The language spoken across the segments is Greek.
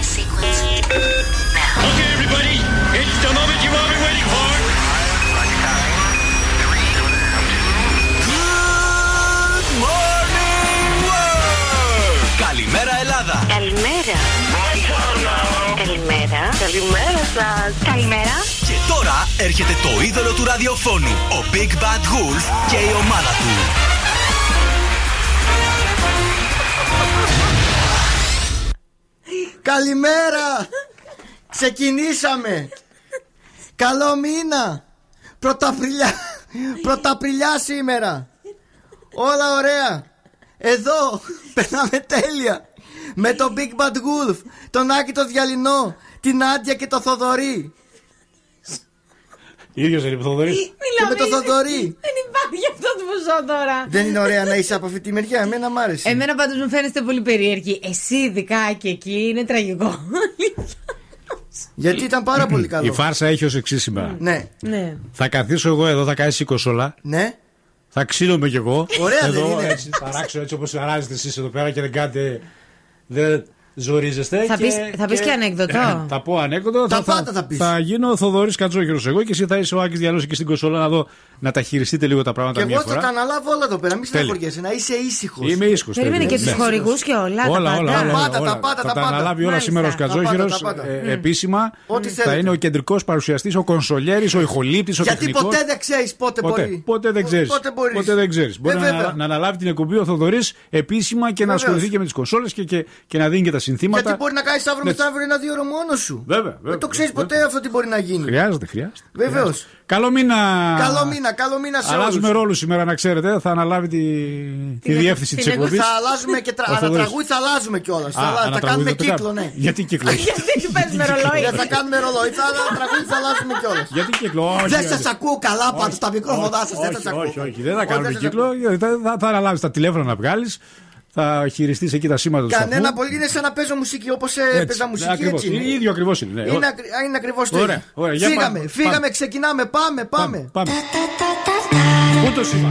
flight sequence now. Okay, everybody, it's the moment you've all been waiting for. Καλημέρα Ελλάδα! Καλημέρα. Καλημέρα. Καλημέρα σας. Καλημέρα. Και τώρα έρχεται το είδωλο του ραδιοφώνου, ο Big Bad Wolf και η ομάδα του. Καλημέρα! Ξεκινήσαμε! Καλό μήνα! Πρωταπριλιά! Πρωταπριλιά σήμερα! Όλα ωραία! Εδώ περνάμε τέλεια! Με τον Big Bad Wolf, τον Άκη το Διαλυνό, την Άντια και το Θοδωρή! Ίδιος είναι ο Θοδωρή. Και με το Θοδωρή! Δεν υπάρχει αυτό το ποσό τώρα. Δεν είναι ωραία να είσαι από αυτή τη μεριά, εμένα μ' άρεσε. Εμένα πάντως μου φαίνεστε πολύ περίεργοι. Εσύ ειδικά και εκεί είναι τραγικό. Γιατί ήταν πάρα πολύ Η καλό. φάρσα έχει ως εξής σήμερα. Ναι, ναι. Θα καθίσω εγώ εδώ, θα κάνεις 20 όλα. ναι. Θα ξύνομαι κι εγώ. Ωραία, δεν εδώ, είναι. Έτσι, θα ράξω έτσι όπως αράζετε εσείς εδώ πέρα και δεν κάνετε. Δεν ζορίζεστε. Θα πεις- θα πεις και ανέκδοτο; θα πω ανέκδοτο. Τα πάντα θα πεις. Θα γίνω ο Θοδωρής Κατζόγερο εγώ και εσύ θα είσαι ο Άκης Διαλό εκεί στην κονσόλα να δω να τα χειριστείτε λίγο τα πράγματα Και μία εγώ θα φορά. τα αναλάβω όλα εδώ πέρα. Μην Τέλεια. στεναχωριέσαι, να είσαι ήσυχος. Είμαι ήσυχος. Περίμενε και τους χορηγούς και όλα. τα Όλα, πάντα. όλα, όλα, πάντα, όλα. τα πάντα, Θα τα τα πάντα. αναλάβει όλα Μάλιστα. σήμερα ο Τα πάντα, Κατζόγερο τα πάντα. επίσημα. Ό,τι Θα θέλετε. είναι ο κεντρικός παρουσιαστής, ο κονσολιέρης, ο ηχολήπτης, ο Γιατί τεχνικός. ποτέ δεν ξέρεις πότε Ποτέ, μπορεί. ποτέ δεν ξέρεις. Πότε μπορείς. Ποτέ δεν ξέρεις. Μπορεί Ε, να, βέβαια. ανα- να αναλάβει την εκπομπή ο Θοδωρής επίσημα και να Βεβαίως. ασχοληθεί και με τις κονσόλες και, και, και να δίνει και τα συνθήματα. Γιατί μπορεί να κάνει αύριο Ναι. μεθαύριο ένα-δύο ώρο μόνο σου. Βέβαια, βέβαια. Δεν το ξέρεις βέβαια. ποτέ αυτό τι μπορεί να γίνει. Χρειάζεται, χρειάζεται. Βεβαίως. Χρειάζεται. Καλό μήνα. Καλό μήνα, καλό μήνα σε Αλλάζουμε όλους. ρόλους σήμερα, να ξέρετε. Θα αναλάβει τη, τη διεύθυνση της την εκπομπής. Θα αλλάζουμε και τρα... Ο Θοδωρής. ανατραγούδι θα αλλάζουμε κιόλας. Θα, θα κάνουμε κύκλο, ναι. Γιατί κύκλο; Γιατί του παίζουμε ρολόι; Δεν θα κάνουμε ρολόι; Θα τραγούδι θα αλλάζουμε κιόλας. Γιατί κύκλο; Όχι, Δεν όχι. σας ακούω καλά πάντως τα μικρόφωνά σας. Δεν όχι, σας ακούω. όχι, όχι, δεν θα κάνουμε δεν σας κύκλο. γιατί Θα, θα, θα αναλάβεις τα τηλέφωνα να βγάλεις. Θα χειριστεί εκεί τα σήματα του Κανένα σταθμού. πολύ είναι σαν να παίζω μουσική όπω Έτσι, έπαιζα μουσική ακριβώς. έτσι. είναι. ίδιο ακριβώ είναι. ναι. Είναι, ακρι... είναι ακριβώ το Ωραία, ίδιο. ωραία, για Φύγαμε, πάμε, φύγαμε, πάμε. ξεκινάμε. Πάμε, πάμε. Πάμε. Πού το σήμα.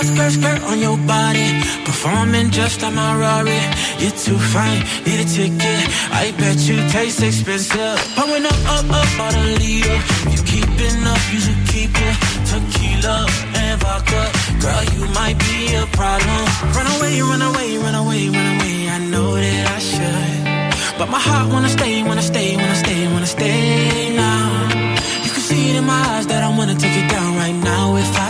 Pull skirt, skirt on your body. Performing just like my Rari. You're too fine, need a ticket. I bet you taste expensive. Pouring up, up, up, out a leader. You keeping up, you should keep it. Tequila and vodka. Girl, you might be a problem. Run away, run away, run away, run away. I know that I should. But my heart wanna stay, wanna stay, wanna stay, wanna stay now. You can see it in my eyes that I wanna take it down right now if I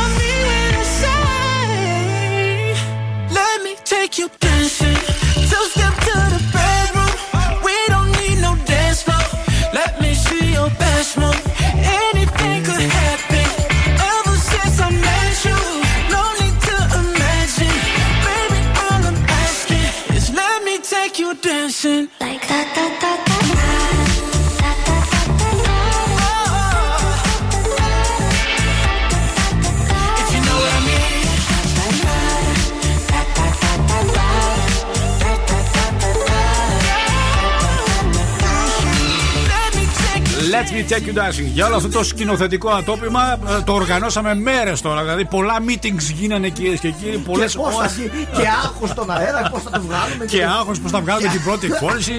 Let me take you dancing. Two step to the bedroom. Me Take You Dancing. Για όλο αυτό το σκηνοθετικό ατόπιμα ε, το οργανώσαμε μέρες τώρα. Δηλαδή πολλά meetings γίνανε κυρίες και κύριοι. Πολλές Και πώς θα γι- Και άγχος στον αέρα, πώς θα το βγάλουμε. και άγχος πώς θα βγάλουμε την πρώτη εκφόρηση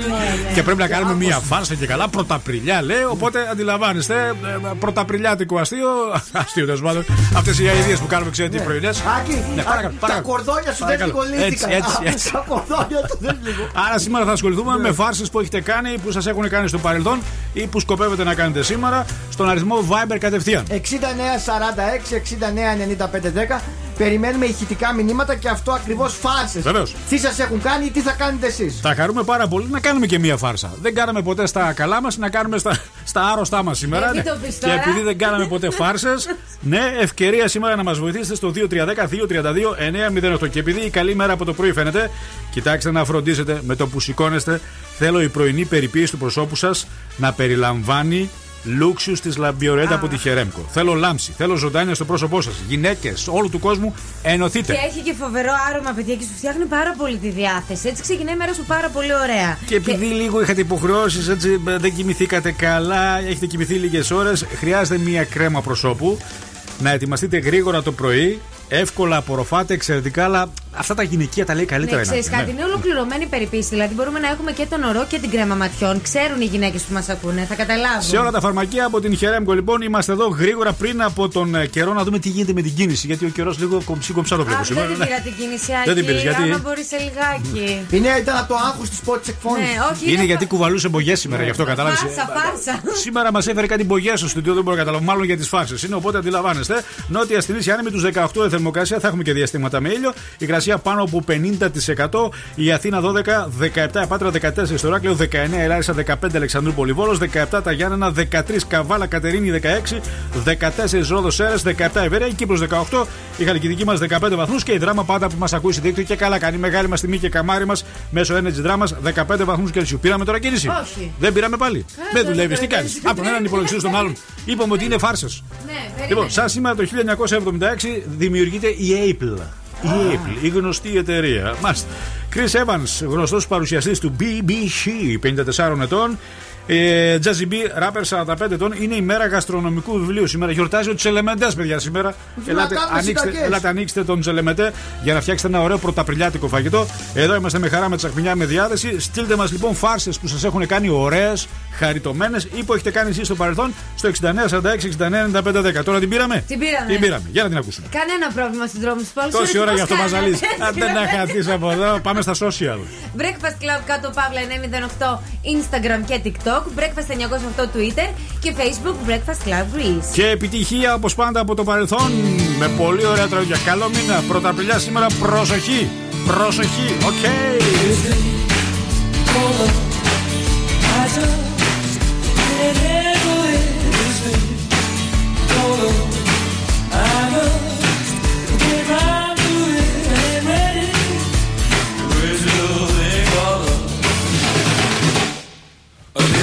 και πρέπει να κάνουμε μία φάρσα και καλά. Πρωταπριλιά λέει. Οπότε αντιλαμβάνεστε, ε, πρωταπριλιάτικο αστείο. Αστείο τέλος πάντων. Αυτές οι αειδίε που κάνουμε, ξέρετε, οι πρωινές. Άκη, Ναι, α, παρακαλώ, τα παρακαλώ. κορδόνια σου δεν Παρακαλώ. λιγολήθηκαν. Έτσι, έτσι, Α, έτσι. Τα κορδόνια του δεν λίγο. Άρα σήμερα θα ασχοληθούμε Ναι. με φάρσες που έχετε κάνει, που σας έχουν κάνει στο παρελθόν ή που σκοπεύετε να κάνετε σήμερα στον αριθμό Viber κατευθείαν. 69 46 69 95 10. Περιμένουμε ηχητικά μηνύματα και αυτό ακριβώς φάρσες. Βεβαίως. Τι σας έχουν κάνει ή τι θα κάνετε εσείς; Θα χαρούμε πάρα πολύ να κάνουμε και μία φάρσα. Δεν κάναμε ποτέ στα καλά μας, να κάνουμε στα, στα άρρωστά μας σήμερα. Ε, μην το πεις και τώρα. επειδή δεν κάναμε ποτέ φάρσες, ναι, ευκαιρία σήμερα να μας βοηθήσετε στο 2310-232-908. Και επειδή η καλή μέρα από το πρωί φαίνεται, κοιτάξτε να φροντίσετε με το που σηκώνεστε. Θέλω η πρωινή περιποίηση του προσώπου σας να περιλαμβάνει λούξιους της λαμπιορέντα από τη Χερέμκο. Θέλω λάμψη, θέλω ζωντάνια στο πρόσωπό σας. Γυναίκες όλου του κόσμου, ενωθείτε. Και έχει και φοβερό άρωμα, παιδιά, και σου φτιάχνει πάρα πολύ τη διάθεση. Έτσι ξεκινάει η μέρα σου πάρα πολύ ωραία. Και επειδή λίγο είχατε υποχρεώσεις, έτσι ε, δεν κοιμηθήκατε καλά, έχετε κοιμηθεί λίγες ώρες, χρειάζεται μία κρέμα προσώπου. Να ετοιμαστείτε γρήγορα το πρωί. Εύκολα απορροφάτε, εξαιρετικά, αλλά αυτά τα γυναικεία τα λέει καλύτερα. Ναι, η ξέρεις Νάνση, κάτι, είναι ολοκληρωμένη περιποίηση. Δηλαδή μπορούμε να έχουμε και τον ορό και την κρέμα ματιών. Ξέρουν οι γυναίκες που μας ακούνε, θα καταλάβουν. Σε όλα τα φαρμακεία από την Χερέμκο, λοιπόν, είμαστε εδώ γρήγορα πριν από τον ε, καιρό να δούμε τι γίνεται με την κίνηση. Γιατί ο καιρός λίγο κομψή κομψά το βλέπω Α, σήμερα. δεν Ναι. την πήρα την κίνηση, Δεν την πήρες, Άκη, γιατί; Άμα μπορείς σε λιγάκι. Είναι, ήταν από το άγχος της πρώτης εκφώνησης. Ναι, όχι. Είναι γιατί κουβαλούσε μπογιές σήμερα, γι' αυτό κατάλαβες. Φάρσα, φάρσα. Σήμερα μας έφερε κάτι μπογιές στο στούντιο, δεν μπορώ να καταλάβω. Μάλλον για τις φάρσες είναι, οπότε αντιλαμβάνεστε. Νότια στην Ίση άνεμη τους 18 η θερμοκρασία, θα έχουμε και διαστήματα με ήλιο. Η γρασία πάνω από 50%. Η Αθήνα 12, 17 Πάτρα 14 στο Ράκλειο, 19 Ελάρισα, 15 Αλεξανδρούπολη Βόλος, 17 τα Γιάννενα, 13 Καβάλα Κατερίνη 16, 14 Ρόδος Σέρες, 17 Ευέρεια, η Κύπρος 18, η Χαλκιδική μας 15 βαθμούς και η δράμα πάντα που μας ακούει στη δίκτυο και καλά κάνει. Μεγάλη μας τιμή και καμάρι μας μέσω Energy Drama 15 βαθμούς Κελσίου. Πήραμε τώρα κίνηση. Όχι. Δεν πήραμε πάλι. δεν δεν δουλεύεις. Τι δουλεύει. κάνει. Από τον έναν υπολογιστή στον άλλον. Είπαμε ότι είναι φάρσε. Ναι, Λοιπόν, περίμενε. σαν σήμερα το 1976 δημιουργείται η Apple. Η Apple, η γνωστή εταιρεία. Μάλιστα. Chris Evans, γνωστός παρουσιαστής του BBC, 54 ετών. Ε, Jazzy B, rapper 45 ετών. Είναι η μέρα γαστρονομικού βιβλίου σήμερα. Γιορτάζει ο Τσελεμεντέ, παιδιά, σήμερα. Ελάτε, κάνουμε ανοίξτε, συνταγές. ελάτε, ανοίξτε τον Τσελεμεντέ για να φτιάξετε ένα ωραίο πρωταπριλιάτικο φαγητό. Εδώ είμαστε με χαρά με τσακμινιά με διάθεση. Στείλτε μας λοιπόν φάρσες που σας έχουν κάνει ωραίες, χαριτωμένες ή που έχετε κάνει εσείς στο παρελθόν στο 69 46 69 95 10. Τώρα την πήραμε; Την πήραμε. Την πήραμε. Για να την ακούσουμε. Κανένα πρόβλημα στους δρόμους του Τόση ώρα για αυτό μας ζαλίζει. Αν δεν τα χατήσει. χατήσει από εδώ, πάμε στα social. Breakfast Club κάτω παύλα 908 Instagram και TikTok. Breakfast 908 Twitter και Facebook Breakfast Club Greece. Και επιτυχία όπως πάντα από το παρελθόν με πολύ ωραία τραγούδια. Καλό μήνα. Πρωταπριλιά σήμερα. Προσοχή. Προσοχή. Οκ.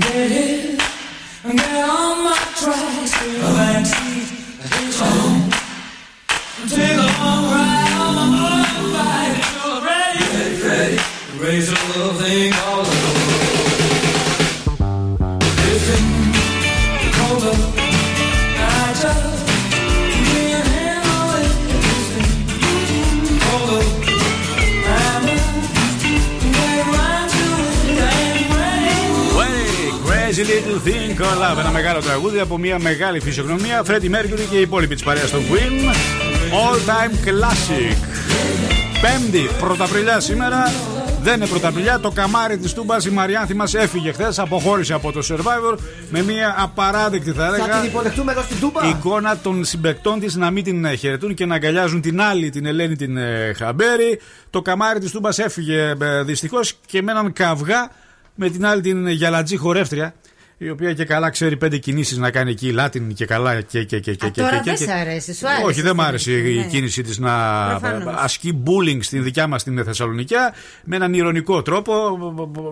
get it, get on my tracks, take a backseat, hitchhike, take a long ride on my motorbike, I'm ready, ready, ready, raise a Little Thing Called Love. Ένα μεγάλο τραγούδι από μια μεγάλη φυσιογνωμία. Freddie Mercury και οι υπόλοιποι της παρέας των Queen. All time classic. Πέμπτη, πρωταπριλιά σήμερα. Δεν είναι πρωταπριλιά. Το καμάρι της Τούμπας η Μαριάνθη μας έφυγε χθες. Αποχώρησε από το survivor με μια απαράδεκτη θα Θα την έλεγα υποδεχτούμε εδώ στην Τούμπα. εικόνα των συμπεκτών της να μην την ε, χαιρετούν και να αγκαλιάζουν την άλλη, την Ελένη την ε, Χαμπέρη. Το καμάρι της Τούμπας έφυγε δυστυχώς και με έναν καυγά με την άλλη την γυαλατζή χορεύτρια. Η οποία και καλά ξέρει πέντε κινήσεις να κάνει εκεί, Λάτιν και καλά και. και, και, και, Α, και, τώρα και, δεν και- σ' αρέσει, σου άρεσε Όχι, δεν μ' στην άρεσε αρχή, η ναι. κίνησή της να Προφανώς. ασκεί bullying στην δικιά μας την Θεσσαλονικιά με έναν ηρωνικό τρόπο.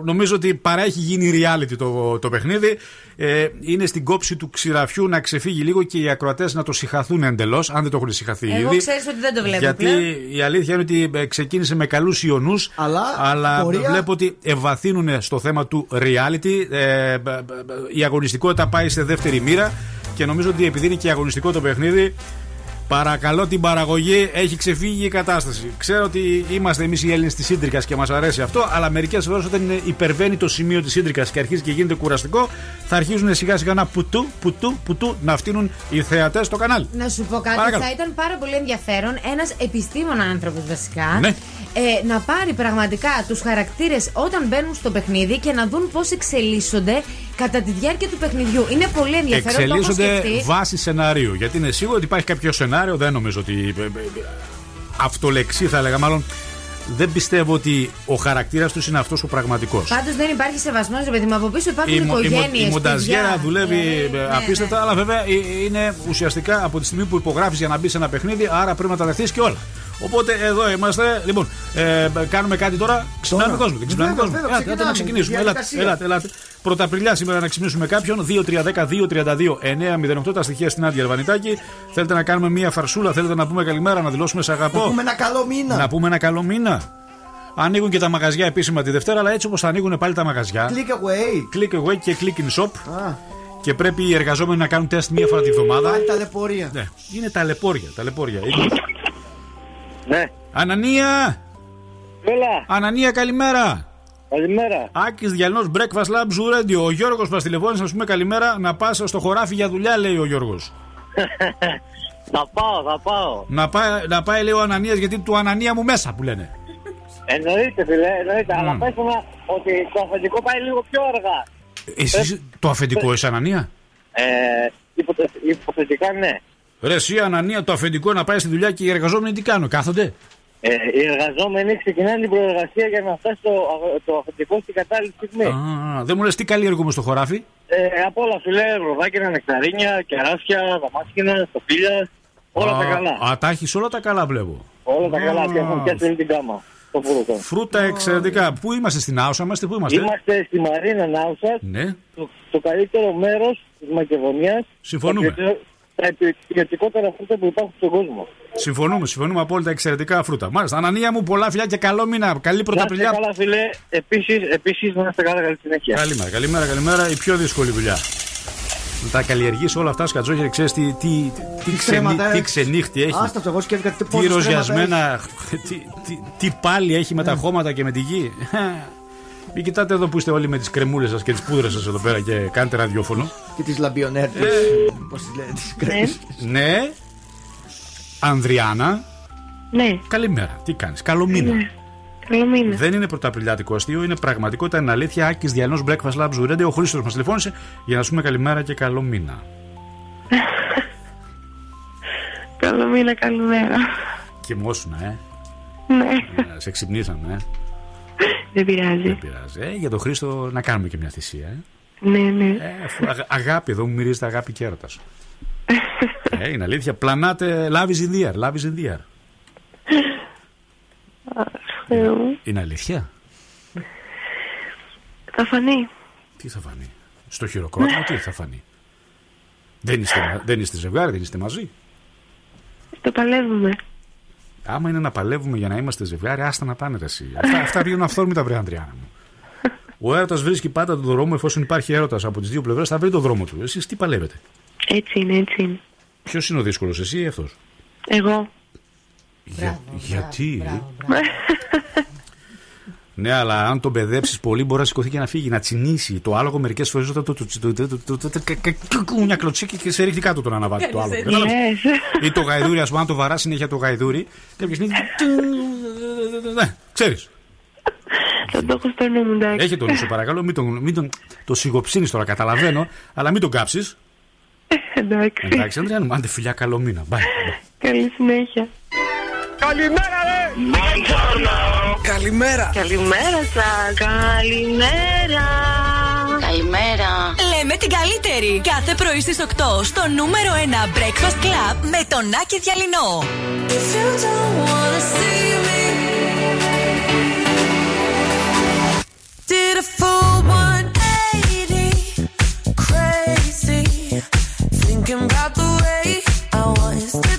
Νομίζω ότι παρά έχει γίνει reality το, το παιχνίδι. Ε, είναι στην κόψη του ξηραφιού να ξεφύγει λίγο και οι ακροατές να το συχαθούν εντελώς, αν δεν το έχουν συχαθεί Εγώ ήδη. ξέρεις ότι δεν το βλέπω Γιατί πλέον. η αλήθεια είναι ότι ε, ξεκίνησε με καλούς ιονούς, Αλλά πορεία- βλέπω ότι ευαθύνουν στο θέμα του reality. Ε, μπ- μπ- μπ- η αγωνιστικότητα πάει σε δεύτερη μοίρα και νομίζω ότι επειδή είναι και αγωνιστικό το παιχνίδι, παρακαλώ την παραγωγή, έχει ξεφύγει η κατάσταση. Ξέρω ότι είμαστε εμείς οι Έλληνες της σύντρικας και μας αρέσει αυτό, αλλά μερικές φορές όταν είναι- υπερβαίνει το σημείο της σύντρικας και αρχίζει και γίνεται κουραστικό, θα αρχίζουν σιγά σιγά να πουτού, πουτού, πουτού να φτύνουν οι θεατές στο κανάλι. Να σου πω κάτι, Παρακαλώ. θα ήταν πάρα πολύ ενδιαφέρον ένας επιστήμονα άνθρωπος βασικά Ναι. ε, να πάρει πραγματικά τους χαρακτήρες όταν μπαίνουν στο παιχνίδι και να δουν πώς εξελίσσονται κατά τη διάρκεια του παιχνιδιού. Είναι πολύ ενδιαφέρον. το έχω Εξελίσσονται σκεφτεί. βάσει σενάριου. Γιατί είναι σίγουρο ότι υπάρχει κάποιο σενάριο, δεν νομίζω ότι. ε, ε, ε, Αυτολεξή θα έλεγα, μάλλον. Δεν πιστεύω ότι ο χαρακτήρας τους είναι αυτός ο πραγματικός. Πάντως δεν υπάρχει σεβασμός, ρε παιδί μου. Από πίσω υπάρχουν Η, μο- η, μο- οικογένειες. η μονταζιέρα δουλεύει ε, ναι, απίστευτα, αλλά βέβαια ε, είναι ουσιαστικά από τη στιγμή που υπογράφεις για να μπεις σε ένα παιχνίδι, άρα πρέπει να τα δεχθείς και όλα. Οπότε εδώ είμαστε. Λοιπόν, ε, κάνουμε κάτι τώρα. Ξυπνάμε Τώρα. κόσμο. Δεν ξυπνάμε Βέβαια, κόσμο. βέβαια, Ελάτε, ελάτε να ξεκινάμε. ξεκινήσουμε. Ελάτε, Διαδικασία. ελάτε, ελάτε. Πρωταπριλιά σήμερα να ξυπνήσουμε κάποιον. 2-3-10-2-32-9-08 τα στοιχεία στην Άντια Αλβανιτάκη. Θέλετε να κάνουμε μία φαρσούλα, θέλετε να πούμε καλημέρα, να δηλώσουμε σε Να αγαπώ. πούμε ένα καλό μήνα. Να πούμε ένα καλό μήνα. Ανοίγουν και τα μαγαζιά επίσημα τη Δευτέρα, αλλά έτσι όπως θα ανοίγουν πάλι τα μαγαζιά. Click away. Click away και click in shop. Α, Και πρέπει οι εργαζόμενοι να κάνουν τεστ μία φορά τη βδομάδα. πάλι ταλαιπωρία. Ναι, είναι ταλαιπώρια. ταλαιπώρια. Ναι. Ανανία! Έλα, Ανανία, καλημέρα! καλημέρα. Άκης Διαλνός Breakfast Lab Zoo Radio. Ο Γιώργος μας τηλεφώνησε να σου πούμε καλημέρα να πας στο χωράφι για δουλειά, λέει ο Γιώργος. θα πάω, θα πάω. να, πάει, να πάει, λέει ο Ανανίας, γιατί του Ανανία μου μέσα που λένε. Εννοείται, φίλε, εννοείται. Αλλά Μμ. πες μου να- ότι το αφεντικό πάει λίγο πιο αργά. Εσύ το αφεντικό, εσύ Ανανία; Ε, υποθε, υποθετικά ναι. Ρε, εσύ Ανανία, το αφεντικό να πάει στη δουλειά και οι εργαζόμενοι τι κάνουν, κάθονται; Ε, οι εργαζόμενοι ξεκινάνε την προεργασία για να φτάσει το, το αφεντικό στην κατάλληλη στιγμή. Α, δεν μου λες τι καλλιεργούμε στο χωράφι; Ε, από όλα, φίλε, ροδάκινα, νεκταρίνια, κεράσια, δαμάσκηνα, στοφίλια. Όλα τα Α, καλά. Α, τα έχεις όλα τα καλά, βλέπω. Όλα τα καλά. Α. Και έχουν πιάσει την κάμα. Το φρούτο. Φρούτα εξαιρετικά. Πού είμαστε στην Άουσα, είμαστε, πού είμαστε; Είμαστε στη Μαρίνα Νάουσα, Ναι, το, το καλύτερο μέρος της Μακεδονίας. Συμφωνούμε. Τα ποιοτικότερα φρούτα που υπάρχουν στον κόσμο. συμφωνούμε, συμφωνούμε απόλυτα εξαιρετικά φρούτα. Μάλιστα, Ανανία μου, πολλά φιλιά και καλό μήνα. Καλή Να είστε πρωταπριλιά. καλά, φίλε. Επίσης, επίσης, να είστε καλά, καλή συνέχεια. Καλημέρα, καλημέρα, καλημέρα. Η πιο δύσκολη δουλειά. Να τα καλλιεργήσει όλα αυτά σκατζόγερ, ξέρεις τι, τι, τι, τι, ξενύ- Κρέματα, ε. τι ξενύχτη έχεις. Άστα το, εγώ σκέφτηκα τι Τι πόσες κρέματα ροζιασμένα. Τι, τι, τι πάλι έχει με τα χώματα και με τη γη. Μην κοιτάτε εδώ που είστε όλοι με τις κρεμούλες σας και τις πούδρες σας εδώ πέρα και κάνετε ραδιόφωνο. έχει. Και τις λαμπιονέρτες. Ε. Πώς τις λένε, τις κρέμες. Ναι. Ανδριάνα, Ναι, καλημέρα. Τι κάνεις, καλό μήνα. καλό μήνα. Δεν είναι πρωταπριλιάτικο αστείο, είναι πραγματικότητα, είναι αλήθεια. Άκης Διαλυνό Breakfast Lab Zoo Radio. Ο Χρήστος μας τηλεφώνησε για να σου πούμε καλημέρα και καλό μήνα. Καλό μήνα, καλημέρα. Κοιμόσουνα, ε. Ναι, Ε, Σε ξυπνήσαμε, ε. Δεν πειράζει. Δεν πειράζει. Ε, για τον Χρήστο να κάνουμε και μια θυσία, ε. Ναι, ναι. ε αφού αγα- αγάπη, εδώ μου μυρίζεται αγάπη και έρωτας. ε, είναι αλήθεια. Πλανάτε love is in the air. Love is in the air. Θεέ μου. Είναι αλήθεια; Θα φανεί. Τι θα φανεί; Στο χειροκρότημα τι θα φανεί; Δεν είστε, μα- δεν είστε ζευγάρι, δεν είστε μαζί; Το παλεύουμε. Άμα είναι να παλεύουμε για να είμαστε ζευγάρι, άστα να πάνε ρε εσύ. Αυτά, αυτά βγαίνουν αυθόρμητα, βρε Αντριάννα μου. Ο έρωτας βρίσκει πάντα τον δρόμο, εφόσον υπάρχει έρωτας από τις δύο πλευρές, θα βρει τον δρόμο του. Εσείς τι παλεύετε; Έτσι είναι, έτσι είναι. Ποιος είναι ο δύσκολος, εσύ ή αυτός; Εγώ. Για, γιατί; Μπράβο, μπράβο. Ναι, αλλά αν τον παιδέψει πολύ, μπορεί να σηκωθεί και να φύγει, να τσινήσει. Το άλογο μερικέ φορέ όταν το. Μια κλωτσίκι και σε ρίχνει κάτω τον αναβάτη το άλογο. Κατάλαβες? Yes. Ή το γαϊδούρι, α πούμε, αν το βαρά συνέχεια το γαϊδούρι, κάποια στιγμή. Ναι, ξέρει. Θα το έχω στο νου μου, εντάξει. Έχει τον νου σου, παρακαλώ. Μην τον, μην τον, το σιγοψύνει τώρα, καταλαβαίνω, αλλά μην τον κάψει. Εντάξει. Εντάξει, Ανδρέα, μου, άντε φιλιά, καλό μήνα. Bye. Καλή συνέχεια. Καλημέρα. Καλημέρα σας. Καλημέρα. Καλημέρα. Λέμε την καλύτερη. Κάθε πρωί στις 8 στο νούμερο 1 Breakfast Club με τον Άκη Διαλυνό. Did a full 180, crazy. Thinking about the way I was.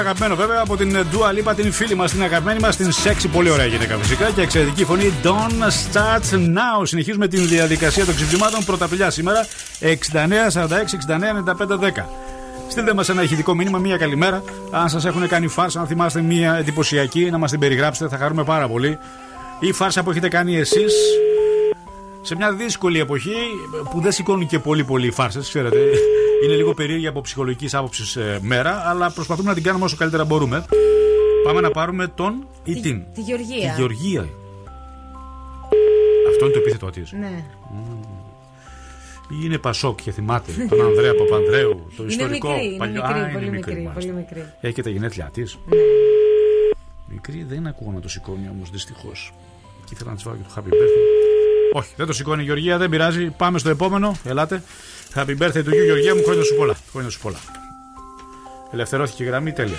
Αγαπημένο βέβαια από την Dua Lipa, την φίλη μας, την αγαπημένη μας, την σεξι. Πολύ ωραία γυναίκα φυσικά και εξαιρετική φωνή. Don't start now. Συνεχίζουμε την διαδικασία των ξυπνημάτων. Πρωταπηλιά σήμερα 69, 46, 69, 95, 10. Στείλτε μας ένα ηχητικό μήνυμα, μία καλημέρα. Αν σας έχουν κάνει φάρσα, αν θυμάστε μία εντυπωσιακή, να μας την περιγράψετε, θα χαρούμε πάρα πολύ. Ή φάρσα που έχετε κάνει εσείς σε μια δύσκολη εποχή που δεν σηκώνουν και πολύ πολύ οι φάρσες, ξέρετε. Είναι λίγο περίεργη από ψυχολογικής άποψης μέρα, αλλά προσπαθούμε να την κάνουμε όσο καλύτερα μπορούμε. Πάμε να πάρουμε τον ή Τη- την. τη Γεωργία. Τη Γεωργία. Αυτό είναι το επίθετο τη. Ναι. Ή είναι Πασόκ και θυμάται τον Ανδρέα Παπανδρέου, το Είναι ιστορικό μικρή, είναι παλιό. μικρή, Α, είναι πολύ μικρή, μικρή, μάλιστα. πολύ μικρή. Έχει και τα γενέθλιά της. Μικρή δεν ακούω να το σηκώνει όμως δυστυχώς. Και ήθελα να της βάλω και το happy birthday. Όχι, δεν το σηκώνει η Γεωργία, δεν πειράζει. Πάμε στο επόμενο. Ελάτε. Happy birthday του γιου Γεωργία μου, χρόνια σου πολλά. Χρόνια σου πολλά. Ελευθερώθηκε η γραμμή, τέλεια.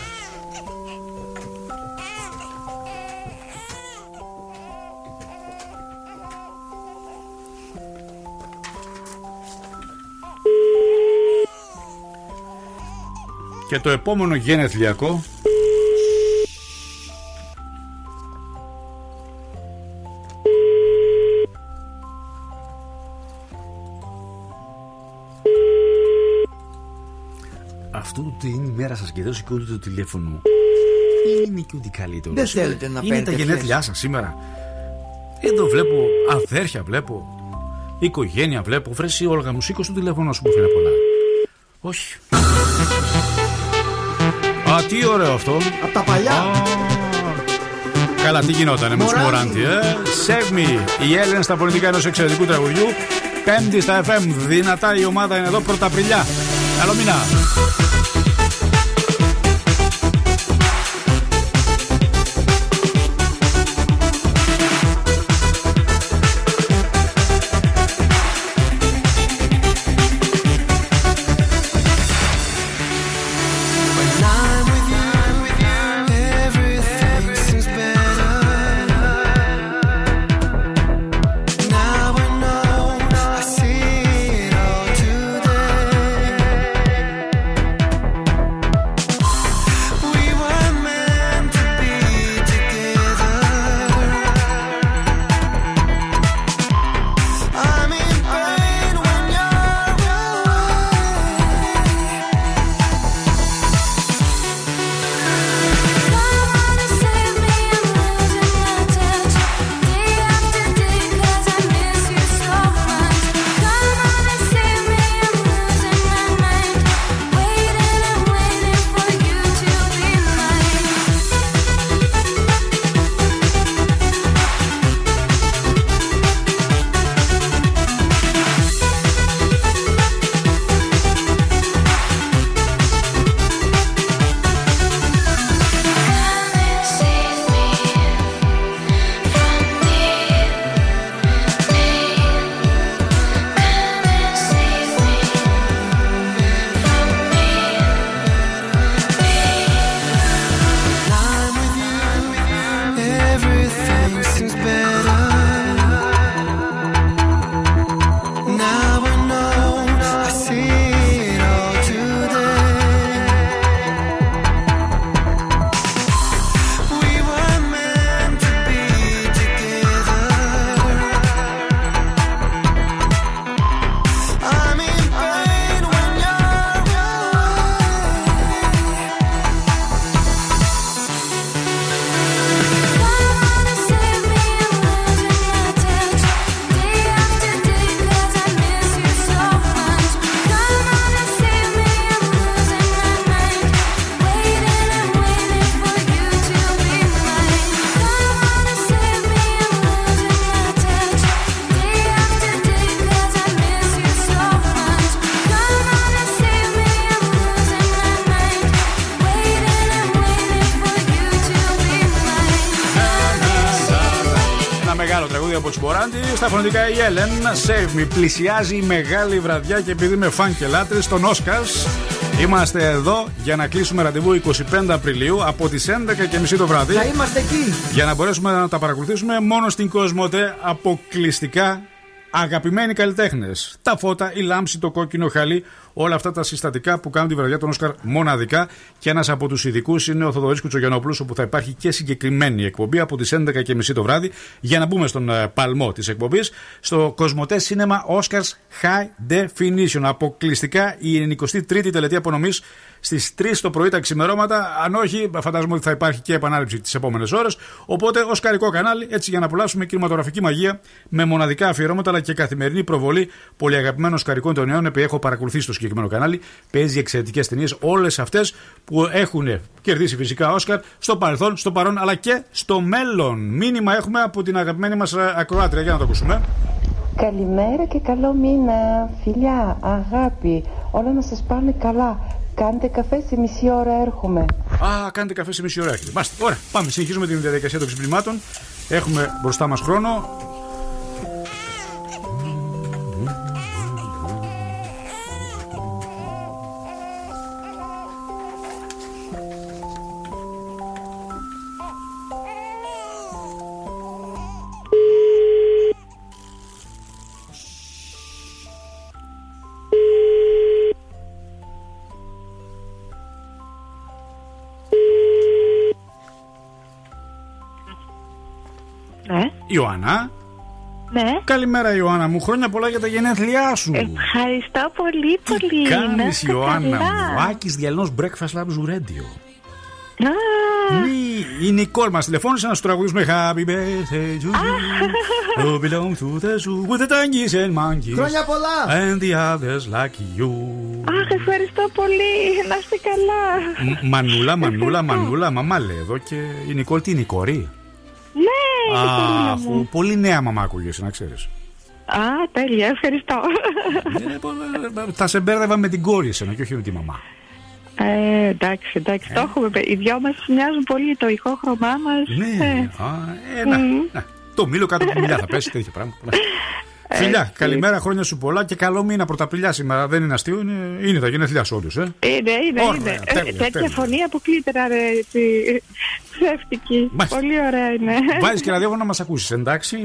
Και το επόμενο γενεθλιακό ημέρα σα και δεν σηκώνετε το τηλέφωνο. Είναι και ό,τι καλύτερο. Δεν θέλετε να Είναι παίρνετε τα γενέθλιά ευχές. σας σήμερα. Εδώ βλέπω αδέρφια, βλέπω οικογένεια, βλέπω. Βρέσει Όλγα μου, σήκω στο τηλέφωνο σου που φαίνεται πολλά. Όχι. Α, τι ωραίο αυτό. Από τα παλιά. Καλά, τι γινότανε με τους Μωράντι. Μωράντι, ε; Save me. Η Έλληνα στα πολιτικά ενός εξαιρετικού τραγουδιού. Πέμπτη στα FM. Δυνατά η ομάδα είναι εδώ πρωταπριλιά. Καλό μήνα. Μωράντι. Στα φωνητικά η Έλεν. Save me. Πλησιάζει η μεγάλη βραδιά και επειδή είμαι φαν και λάτρε των Όσκαρ, είμαστε εδώ για να κλείσουμε ραντεβού 25 Απριλίου από τις 11.30 το βράδυ. Θα είμαστε εκεί. Για να μπορέσουμε να τα παρακολουθήσουμε μόνο στην Κοσμοτέ αποκλειστικά αγαπημένοι καλλιτέχνες. Τα φώτα, η λάμψη, το κόκκινο χαλί, όλα αυτά τα συστατικά που κάνουν τη βραδιά των Όσκαρ μοναδικά. Και ένας από τους ειδικούς είναι ο Θοδωρής Κουτσογιανόπουλο, όπου θα υπάρχει και συγκεκριμένη εκπομπή από τις 11.30 το βράδυ. Για να μπούμε στον ε, παλμό της εκπομπής, στο Κοσμοτέ Cinema Oscars High Definition. Αποκλειστικά η 93η τελετή απονομής στις 3 το πρωί τα ξημερώματα. Αν όχι, φαντάζομαι ότι θα υπάρχει και επανάληψη τις επόμενες ώρες. Οπότε, ω καρικό κανάλι, έτσι για να απολαύσουμε κινηματογραφική μαγεία με μοναδικά αφιερώματα αλλά και καθημερινή προβολή πολυαγαπημένων σκαρικών των νέων, επειδή έχω παρακολουθήσει το συγκεκριμένο κανάλι. Παίζει εξαιρετικές ταινίες, όλες αυτές που έχουν κερδίσει φυσικά Όσκαρ στο παρελθόν, στο παρόν αλλά και στο μέλλον. Μήνυμα έχουμε από την αγαπημένη μας ακροάτρια. Για να το ακούσουμε. Καλημέρα και καλό μήνα, φιλιά, αγάπη, όλα να σας πάνε καλά. Κάντε καφέ, σε μισή ώρα έρχομαι. Α, κάνετε καφέ σε μισή ώρα έχετε. Μάστε. Ωραία, πάμε. Συνεχίζουμε την διαδικασία των ξυπνημάτων. Έχουμε μπροστά μας χρόνο. Ιωάννα. Ναι. Καλημέρα, Ιωάννα μου. Χρόνια πολλά για τα γενέθλιά σου. Ευχαριστώ πολύ, πολύ. Τι Να κάνεις, είστε Ιωάννα καλά. μου; Άκης διαλυνός Breakfast Labs Radio. Α, Ναι, η Νικόλ μας τηλεφώνησε να σου τραγουδήσουμε Happy birthday to you. You belong to the zoo with the donkeys and monkeys. Χρόνια πολλά! And the others like you. Αχ, ευχαριστώ πολύ. Να είστε καλά. Μ- Μανούλα, μανούλα, μανούλα, μαμά λέει εδώ και η Νικόλ τι είναι η κορή. Ναι, Α, Νικόλα μου. αφού πολύ νέα μαμά ακούγεσαι, να ξέρεις. Α, τέλεια, ευχαριστώ. Θα σε μπέρδευα με την κόρη εσένα και όχι με τη μαμά. Ε, εντάξει, εντάξει, το έχουμε. πει. Οι δυο μας μοιάζουν πολύ, το ηχόχρωμά μας. Ναι, Ε, α, ε, να, να. Το μήλο κάτω από τη μιλιά θα πέσει τέτοια πράγματα. Ναι. Φιλιά, καλημέρα, χρόνια σου πολλά και καλό μήνα πρωταπριλιά σήμερα. Δεν είναι αστείο, είναι, είναι τα γενέθλιά σου όντως, ε. Είναι, είναι, Ωραία, είναι. τέλεια, Ε, Τέτοια τέλεια. φωνή αποκλείται να είναι έτσι ψεύτικη. Μάλιστα. Πολύ ωραία είναι. Βάζεις και ραδιόφωνο να μας ακούσεις, εντάξει;